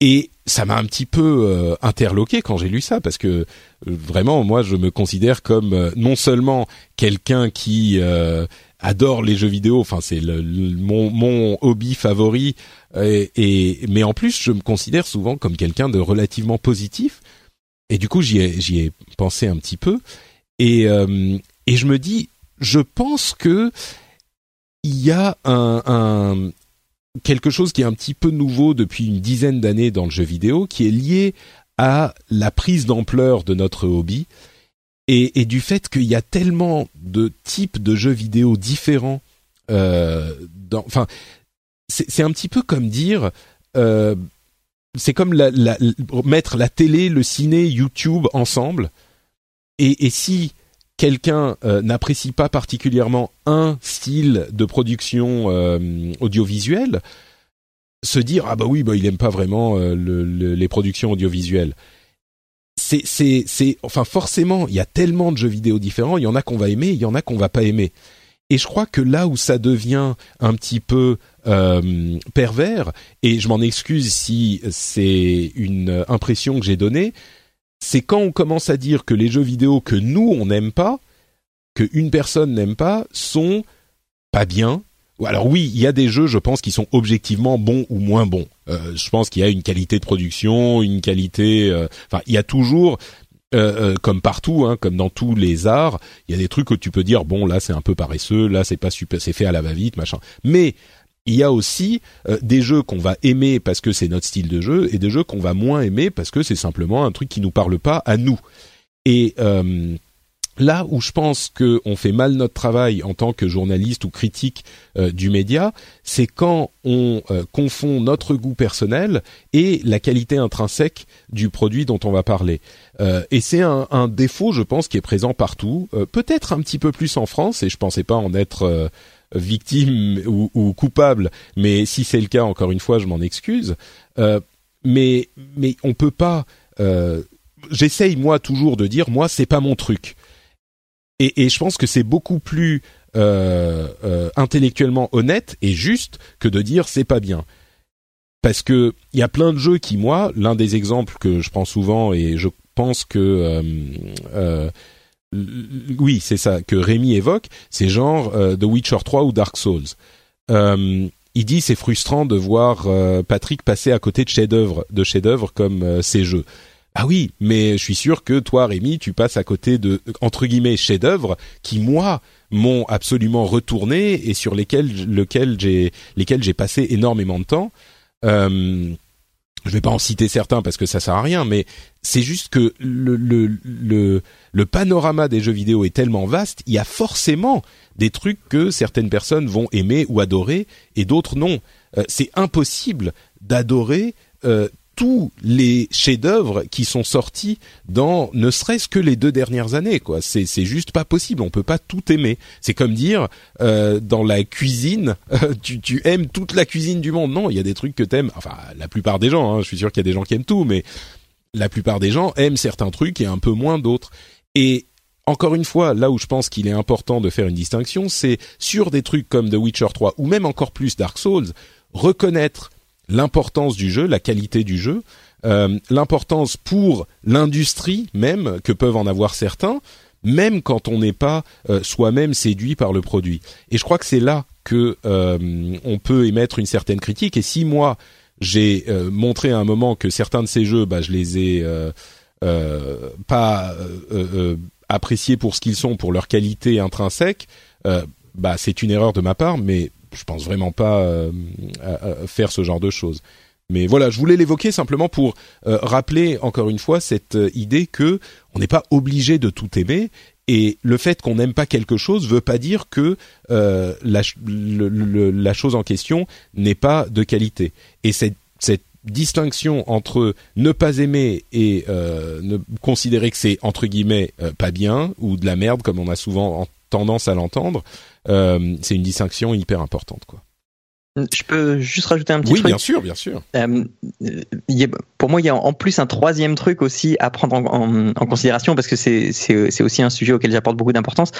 S1: Et ça m'a un petit peu euh, interloqué quand j'ai lu ça parce que euh, vraiment moi je me considère comme euh, non seulement quelqu'un qui adore les jeux vidéo, enfin c'est le, mon, mon hobby favori et, et, mais en plus je me considère souvent comme quelqu'un de relativement positif et du coup j'y ai j'y ai pensé un petit peu et, euh, et je me dis, je pense que il y a un, un, quelque chose qui est un petit peu nouveau depuis une dizaine d'années dans le jeu vidéo, qui est lié à la prise d'ampleur de notre hobby et, du fait qu'il y a tellement de types de jeux vidéo différents. Euh, enfin, c'est un petit peu comme dire, euh, c'est comme la, la, mettre la télé, le ciné, YouTube ensemble et, et si quelqu'un euh, n'apprécie pas particulièrement un style de production euh, audiovisuelle, se dire ah bah oui bah il aime pas vraiment euh, le, les productions audiovisuelles. C'est c'est c'est enfin forcément il y a tellement de jeux vidéo différents, il y en a qu'on va aimer, il y en a qu'on va pas aimer. Et je crois que là où ça devient un petit peu pervers, et je m'en excuse si c'est une impression que j'ai donnée, c'est quand on commence à dire que les jeux vidéo que nous on n'aime pas, que une personne n'aime pas, sont pas bien. Alors oui, il y a des jeux, je pense, qui sont objectivement bons ou moins bons. Euh, je pense qu'il y a une qualité de production, une qualité. Euh, enfin, il y a toujours, euh, comme partout, hein, comme dans tous les arts, il y a des trucs où tu peux dire bon là c'est un peu paresseux, là c'est pas super, c'est fait à la va-vite, machin. Mais il y a aussi euh, des jeux qu'on va aimer parce que c'est notre style de jeu et des jeux qu'on va moins aimer parce que c'est simplement un truc qui nous parle pas à nous. Et euh, là où je pense qu'on fait mal notre travail en tant que journaliste ou critique euh, du média, c'est quand on confond notre goût personnel et la qualité intrinsèque du produit dont on va parler. et c'est un, un, défaut, je pense, qui est présent partout, peut-être un petit peu plus en France, et je pensais pas en être victime ou, ou coupable, mais si c'est le cas, encore une fois, je m'en excuse. Euh, mais mais on peut pas. Euh, J'essaye moi toujours de dire moi c'est pas mon truc. Et, et je pense que c'est beaucoup plus euh, euh, intellectuellement honnête et juste que de dire c'est pas bien. Parce que il y a plein de jeux qui moi, l'un des exemples que je prends souvent et je pense que euh, euh oui, c'est ça que Rémi évoque, c'est genre The Witcher 3 ou Dark Souls. il dit c'est frustrant de voir Patrick passer à côté de chefs-d'œuvre, de chefs-d'œuvre comme ces jeux. Ah oui, mais je suis sûr que toi, Rémi, tu passes à côté de entre guillemets chefs-d'œuvre qui moi m'ont absolument retourné et sur lesquels, lequel j'ai, lesquels j'ai passé énormément de temps. Je vais pas en citer certains parce que ça sert à rien, mais c'est juste que le, le, le, le panorama des jeux vidéo est tellement vaste, il y a forcément des trucs que certaines personnes vont aimer ou adorer et d'autres non. Euh, c'est impossible d'adorer euh, tous les chefs-d'œuvre qui sont sortis dans ne serait-ce que les deux dernières années quoi. C'est c'est juste pas possible. On peut pas tout aimer. C'est comme dire euh, dans la cuisine tu tu aimes toute la cuisine du monde. Non il y a des trucs que t'aimes. Enfin la plupart des gens hein, je suis sûr qu'il y a des gens qui aiment tout mais la plupart des gens aiment certains trucs et un peu moins d'autres. Et encore une fois, là où je pense qu'il est important de faire une distinction, c'est sur des trucs comme The Witcher 3 ou même encore plus Dark Souls, reconnaître l'importance du jeu, la qualité du jeu, euh, l'importance pour l'industrie même que peuvent en avoir certains, même quand on n'est pas euh, soi-même séduit par le produit. Et je crois que c'est là que euh, on peut émettre une certaine critique. Et si moi j'ai montré à un moment que certains de ces jeux, bah, je les ai pas appréciés pour ce qu'ils sont, pour leur qualité intrinsèque, bah c'est une erreur de ma part, mais je pense vraiment pas euh, à, faire ce genre de choses. Mais voilà, je voulais l'évoquer simplement pour euh, rappeler encore une fois cette euh, idée que on n'est pas obligé de tout aimer et le fait qu'on n'aime pas quelque chose veut pas dire que la, la, chose en question n'est pas de qualité. Et cette, cette distinction entre ne pas aimer et ne considérer que c'est entre guillemets pas bien ou de la merde comme on a souvent tendance à l'entendre, euh, c'est une distinction hyper importante, quoi.
S3: Je peux juste rajouter un petit
S1: truc.
S3: Oui,
S1: bien sûr, bien sûr.
S3: Euh, pour moi, il y a en plus un troisième truc aussi à prendre en, considération parce que c'est aussi un sujet auquel j'apporte beaucoup d'importance.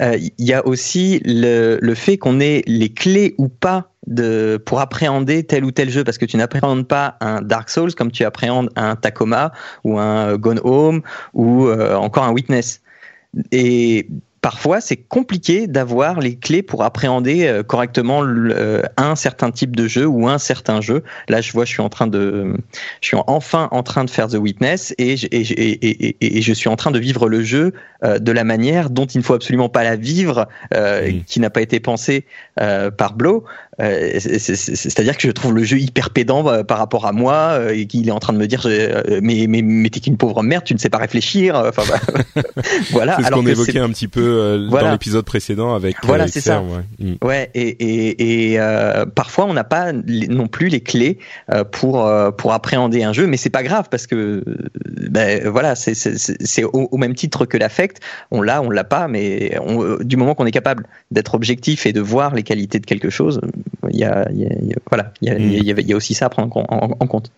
S3: Euh, il y a aussi le, le fait qu'on ait les clés ou pas de, pour appréhender tel ou tel jeu parce que tu n'appréhendes pas un Dark Souls comme tu appréhendes un Tacoma ou un Gone Home ou encore un Witness. Et parfois c'est compliqué d'avoir les clés pour appréhender euh, correctement euh, un certain type de jeu ou un certain jeu. Là, je vois, je suis en train de, je suis enfin en train de faire The Witness et je, et, et, je suis en train de vivre le jeu euh, de la manière dont il ne faut absolument pas la vivre, qui n'a pas été pensée par Blow. C'est-à-dire que je trouve le jeu hyper pédant par rapport à moi et qu'il est en train de me dire mais mais, mais t'es qu'une pauvre merde, tu ne sais pas réfléchir. Enfin bah,
S1: voilà. C'est ce qu'on évoquait un petit peu euh, dans l'épisode précédent avec.
S3: Voilà, euh, c'est ça. Ouais, mm. ouais et, et, et euh, parfois on n'a pas non plus les clés pour pour appréhender un jeu, mais c'est pas grave parce que ben voilà, c'est c'est au, au, même titre que l'affect, on l'a, on l'a pas, mais on, du moment qu'on est capable d'être objectif et de voir les qualités de quelque chose, il y a, y a, voilà, il y a, il y, a, aussi ça à prendre en compte.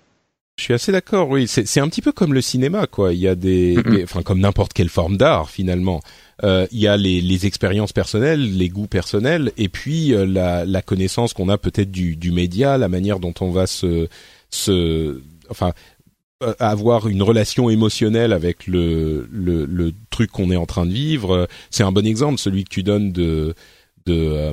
S1: Je suis assez d'accord, oui. C'est un petit peu comme le cinéma, quoi. Il y a des, enfin comme n'importe quelle forme d'art finalement. Euh, il y a les, les, expériences personnelles, les goûts personnels, et puis euh, la, la, connaissance qu'on a peut-être du, du média, la manière dont on va se, se, enfin, euh, avoir une relation émotionnelle avec le, le, le truc qu'on est en train de vivre. C'est un bon exemple, celui que tu donnes de de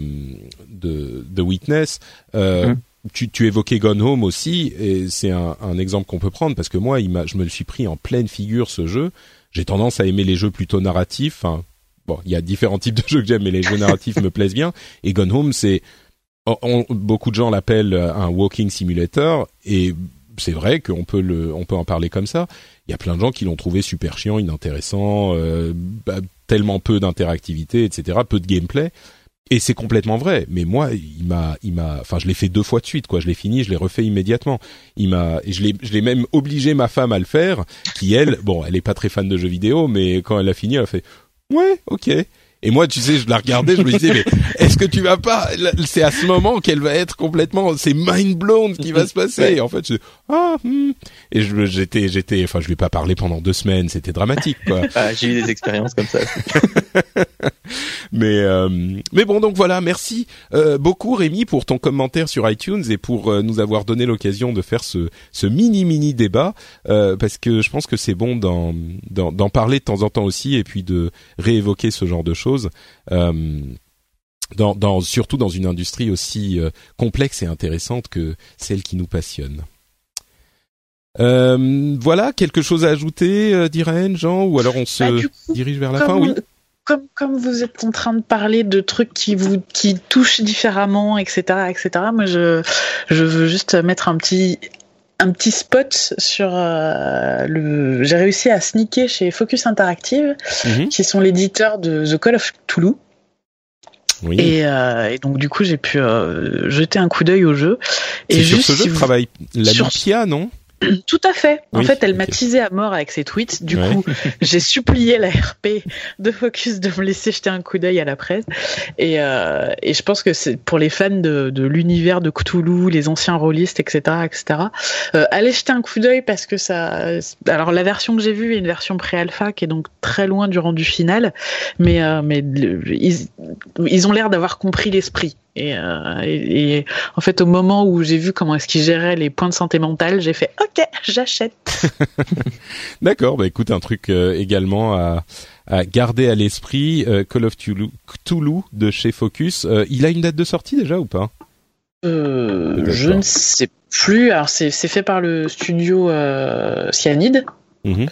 S1: de, de Witness. Euh, tu, tu, évoquais Gone Home aussi, et c'est un, un, exemple qu'on peut prendre parce que moi, il je me le suis pris en pleine figure ce jeu. J'ai tendance à aimer les jeux plutôt narratifs. Enfin, bon, il y a différents types de jeux que j'aime, mais les jeux narratifs me plaisent bien. Et Gone Home, c'est beaucoup de gens l'appellent un walking simulator, et c'est vrai qu'on peut le, on peut en parler comme ça. Il y a plein de gens qui l'ont trouvé super chiant, inintéressant, euh, bah, tellement peu d'interactivité, etc., peu de gameplay. Et c'est complètement vrai. Mais moi, il m'a, il m'a, enfin, je l'ai fait deux fois de suite, quoi. Je l'ai fini, je l'ai refait immédiatement. Il m'a, je l'ai, je l'ai même obligé ma femme à le faire, qui elle, bon, elle est pas très fan de jeux vidéo, mais quand elle a fini, elle a fait, ouais, ok. Et moi, tu sais, je la regardais, je me disais, mais est-ce que tu vas pas? C'est à ce moment qu'elle va être complètement, c'est mind blown qui va se passer. Et en fait, je, ah, hmm. et j'étais, j'étais, enfin, je lui ai pas parlé pendant deux semaines. C'était dramatique, quoi.
S3: Ah, j'ai eu des expériences comme ça.
S1: mais, euh, mais bon, donc voilà. Merci euh, beaucoup, Rémi, pour ton commentaire sur iTunes et pour euh, nous avoir donné l'occasion de faire ce, ce mini mini débat, parce que je pense que c'est bon d'en, d'en parler de temps en temps aussi, et puis de réévoquer ce genre de choses. Dans, dans, surtout dans une industrie aussi complexe et intéressante que celle qui nous passionne. Euh, voilà, quelque chose à ajouter, euh, Jean, ou alors on se bah, dirige vers la fin, oui.
S2: Comme, comme vous êtes en train de parler de trucs qui vous qui touchent différemment, etc., etc. Moi, je je veux juste mettre un petit un petit spot sur euh, le. J'ai réussi à sneaker chez Focus Interactive, mhm. qui sont l'éditeur de The Call of Toulouse. Oui. Et, euh, et, donc du coup j'ai pu euh, jeter un coup d'œil au jeu.
S1: Et sur ce jeu travaille la Lupia, non?
S2: Tout à fait. En fait, elle m'a teasé à mort avec ses tweets. Du coup, j'ai supplié la RP de Focus de me laisser jeter un coup d'œil à la presse. Et, euh, et je pense que c'est pour les fans de, de l'univers de Cthulhu, les anciens rôlistes, etc., etc. Euh, allez jeter un coup d'œil parce que ça. Alors la version que j'ai vue est une version pré-alpha qui est donc très loin du rendu final, mais euh, mais ils, ils ont l'air d'avoir compris l'esprit. Euh, et, et, en fait, au moment où j'ai vu comment est-ce qu'il gérait les points de santé mentale, j'ai fait OK, j'achète.
S1: D'accord, bah écoute, un truc euh, également à, à, garder à l'esprit, euh, Call of Cthulhu, de chez Focus. il a une date de sortie déjà ou pas?
S2: Je ne sais plus. Alors c'est fait par le studio Cyanide. Mhm.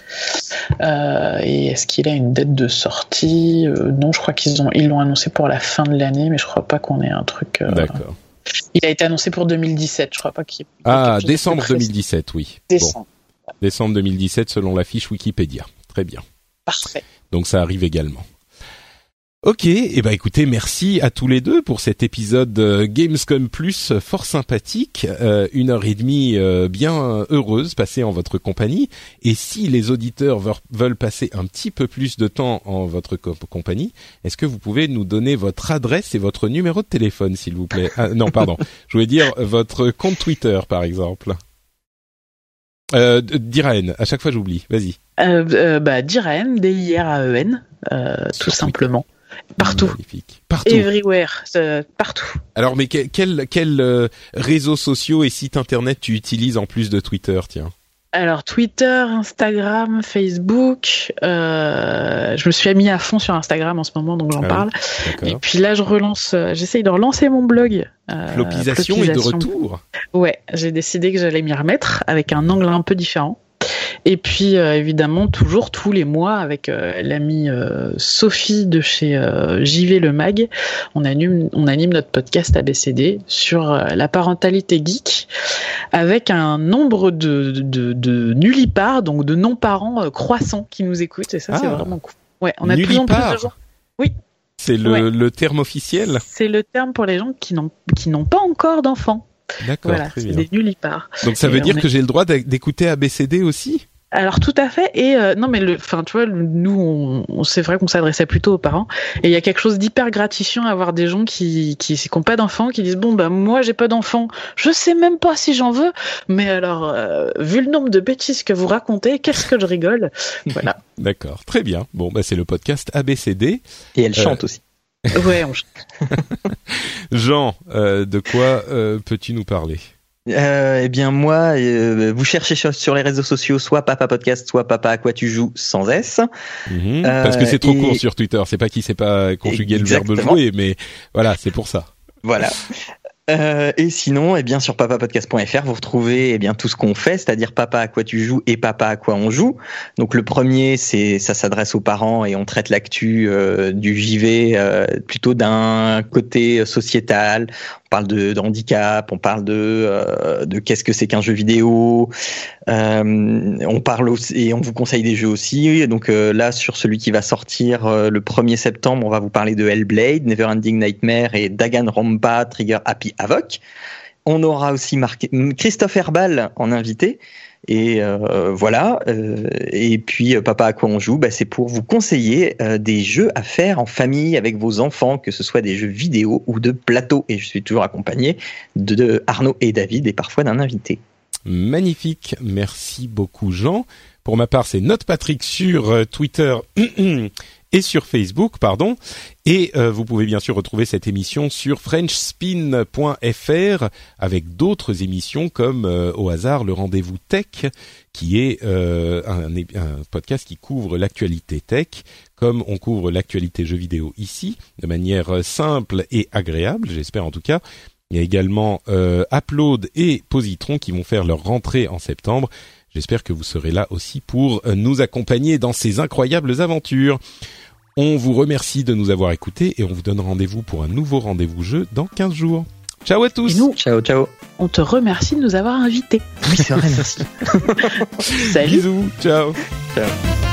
S2: Euh, et est-ce qu'il a une date de sortie? Euh, Non, je crois qu'ils ont ils l'ont annoncé pour la fin de l'année, mais je crois pas qu'on ait un truc. Euh,
S1: D'accord.
S2: Il a été annoncé pour 2017, je crois pas qu'il.
S1: Ah, décembre 2017, oui. Décembre. Décembre 2017 selon la fiche Wikipédia. Très bien.
S2: Parfait.
S1: Donc ça arrive également. Ok, et eh ben écoutez, merci à tous les deux pour cet épisode euh, Gamescom Plus fort sympathique, euh, une heure et demie euh, bien heureuse passée en votre compagnie. Et si les auditeurs veulent passer un petit peu plus de temps en votre compagnie, est-ce que vous pouvez nous donner votre adresse et votre numéro de téléphone, s'il vous plaît? Ah, Non, pardon, je voulais dire votre compte Twitter, par exemple. Euh, Diraen, à chaque fois j'oublie. Vas-y.
S2: Euh, bah, Diraen, D-I-R-A-E-N, tout simplement. Partout.
S1: Partout.
S2: Everywhere. partout.
S1: Alors, mais quels quel, euh, réseaux sociaux et sites internet tu utilises en plus de Twitter, tiens?
S2: Alors Twitter, Instagram, Facebook. Euh, je me suis mis à fond sur Instagram en ce moment, donc j'en ah parle. Et puis là, je relance. Euh, j'essaye de relancer mon blog.
S1: Flopisation est de retour.
S2: Ouais, j'ai décidé que j'allais m'y remettre avec un angle un peu différent. Et puis euh, évidemment toujours tous les mois avec euh, l'amie euh, Sophie de chez JV le Mag, on anime, on anime notre podcast ABCD sur la parentalité geek avec un nombre de, de, de nullipares, donc de non-parents croissants qui nous écoutent et ça c'est ah. vraiment cool. Ouais, on a de plus en plus de gens. Oui.
S1: C'est le, le terme officiel.
S2: C'est le terme pour les gens qui n'ont qui n'ont pas encore d'enfants.
S1: D'accord,
S2: voilà, c'est des nullipares.
S1: Donc ça veut dire que j'ai le droit d'écouter ABCD aussi?
S2: Alors tout à fait et euh, non mais le enfin tu vois nous on, c'est vrai qu'on s'adressait plutôt aux parents et il y a quelque chose d'hyper gratifiant à avoir des gens qui qui qui pas d'enfants qui disent bon bah moi j'ai pas d'enfants. Je sais même pas si j'en veux mais alors euh, vu le nombre de bêtises que vous racontez qu'est-ce que je rigole? Voilà.
S1: D'accord. Très bien. Bon bah c'est le podcast ABCD
S3: et elle chante aussi.
S2: Ouais on chante.
S1: Jean de quoi peux-tu nous parler?
S3: Euh, eh bien moi, euh, vous cherchez sur, les réseaux sociaux soit Papa Podcast, soit Papa à quoi tu joues sans S.
S1: Mhm. parce que c'est trop court sur Twitter. C'est pas qui sait pas conjuguer le verbe jouer, mais voilà, c'est pour ça.
S3: Voilà. Euh, et sinon, eh bien sur papapodcast.fr, vous retrouvez eh bien tout ce qu'on fait, c'est-à-dire Papa à quoi tu joues et Papa à quoi on joue. Donc le premier, c'est ça s'adresse aux parents et on traite l'actu euh, du JV euh, plutôt d'un côté sociétal. On parle de, handicap, on parle de de qu'est-ce que c'est qu'un jeu vidéo. on parle aussi, et on vous conseille des jeux aussi. Donc là, sur celui qui va sortir le 1er septembre, on va vous parler de Hellblade, Neverending Nightmare et Daganronpa Trigger Happy Avoc. On aura aussi marqué Christophe Herbal en invité. Et euh, voilà. Euh, et puis, euh, Papa, à quoi on joue? Bah, C'est pour vous conseiller des jeux à faire en famille avec vos enfants, que ce soit des jeux vidéo ou de plateau. Et je suis toujours accompagné de Arnaud et David et parfois d'un invité.
S1: Magnifique. Merci beaucoup, Jean. Pour ma part, c'est Note Patrick sur Twitter et sur Facebook, pardon. Et euh, vous pouvez bien sûr retrouver cette émission sur frenchspin.fr avec d'autres émissions comme euh, au hasard le rendez-vous tech, qui est euh, un, un, podcast qui couvre l'actualité tech, comme on couvre l'actualité jeux vidéo ici, de manière simple et agréable, j'espère en tout cas. Il y a également Upload et Positron qui vont faire leur rentrée en septembre. J'espère que vous serez là aussi pour nous accompagner dans ces incroyables aventures. On vous remercie de nous avoir écoutés et on vous donne rendez-vous pour un nouveau rendez-vous jeu dans 15 jours. Ciao à tous.
S2: nous,
S3: ciao, ciao.
S2: On te remercie de nous avoir invités.
S3: Oui, c'est vrai, merci.
S1: Salut. Bisous. Ciao. Ciao.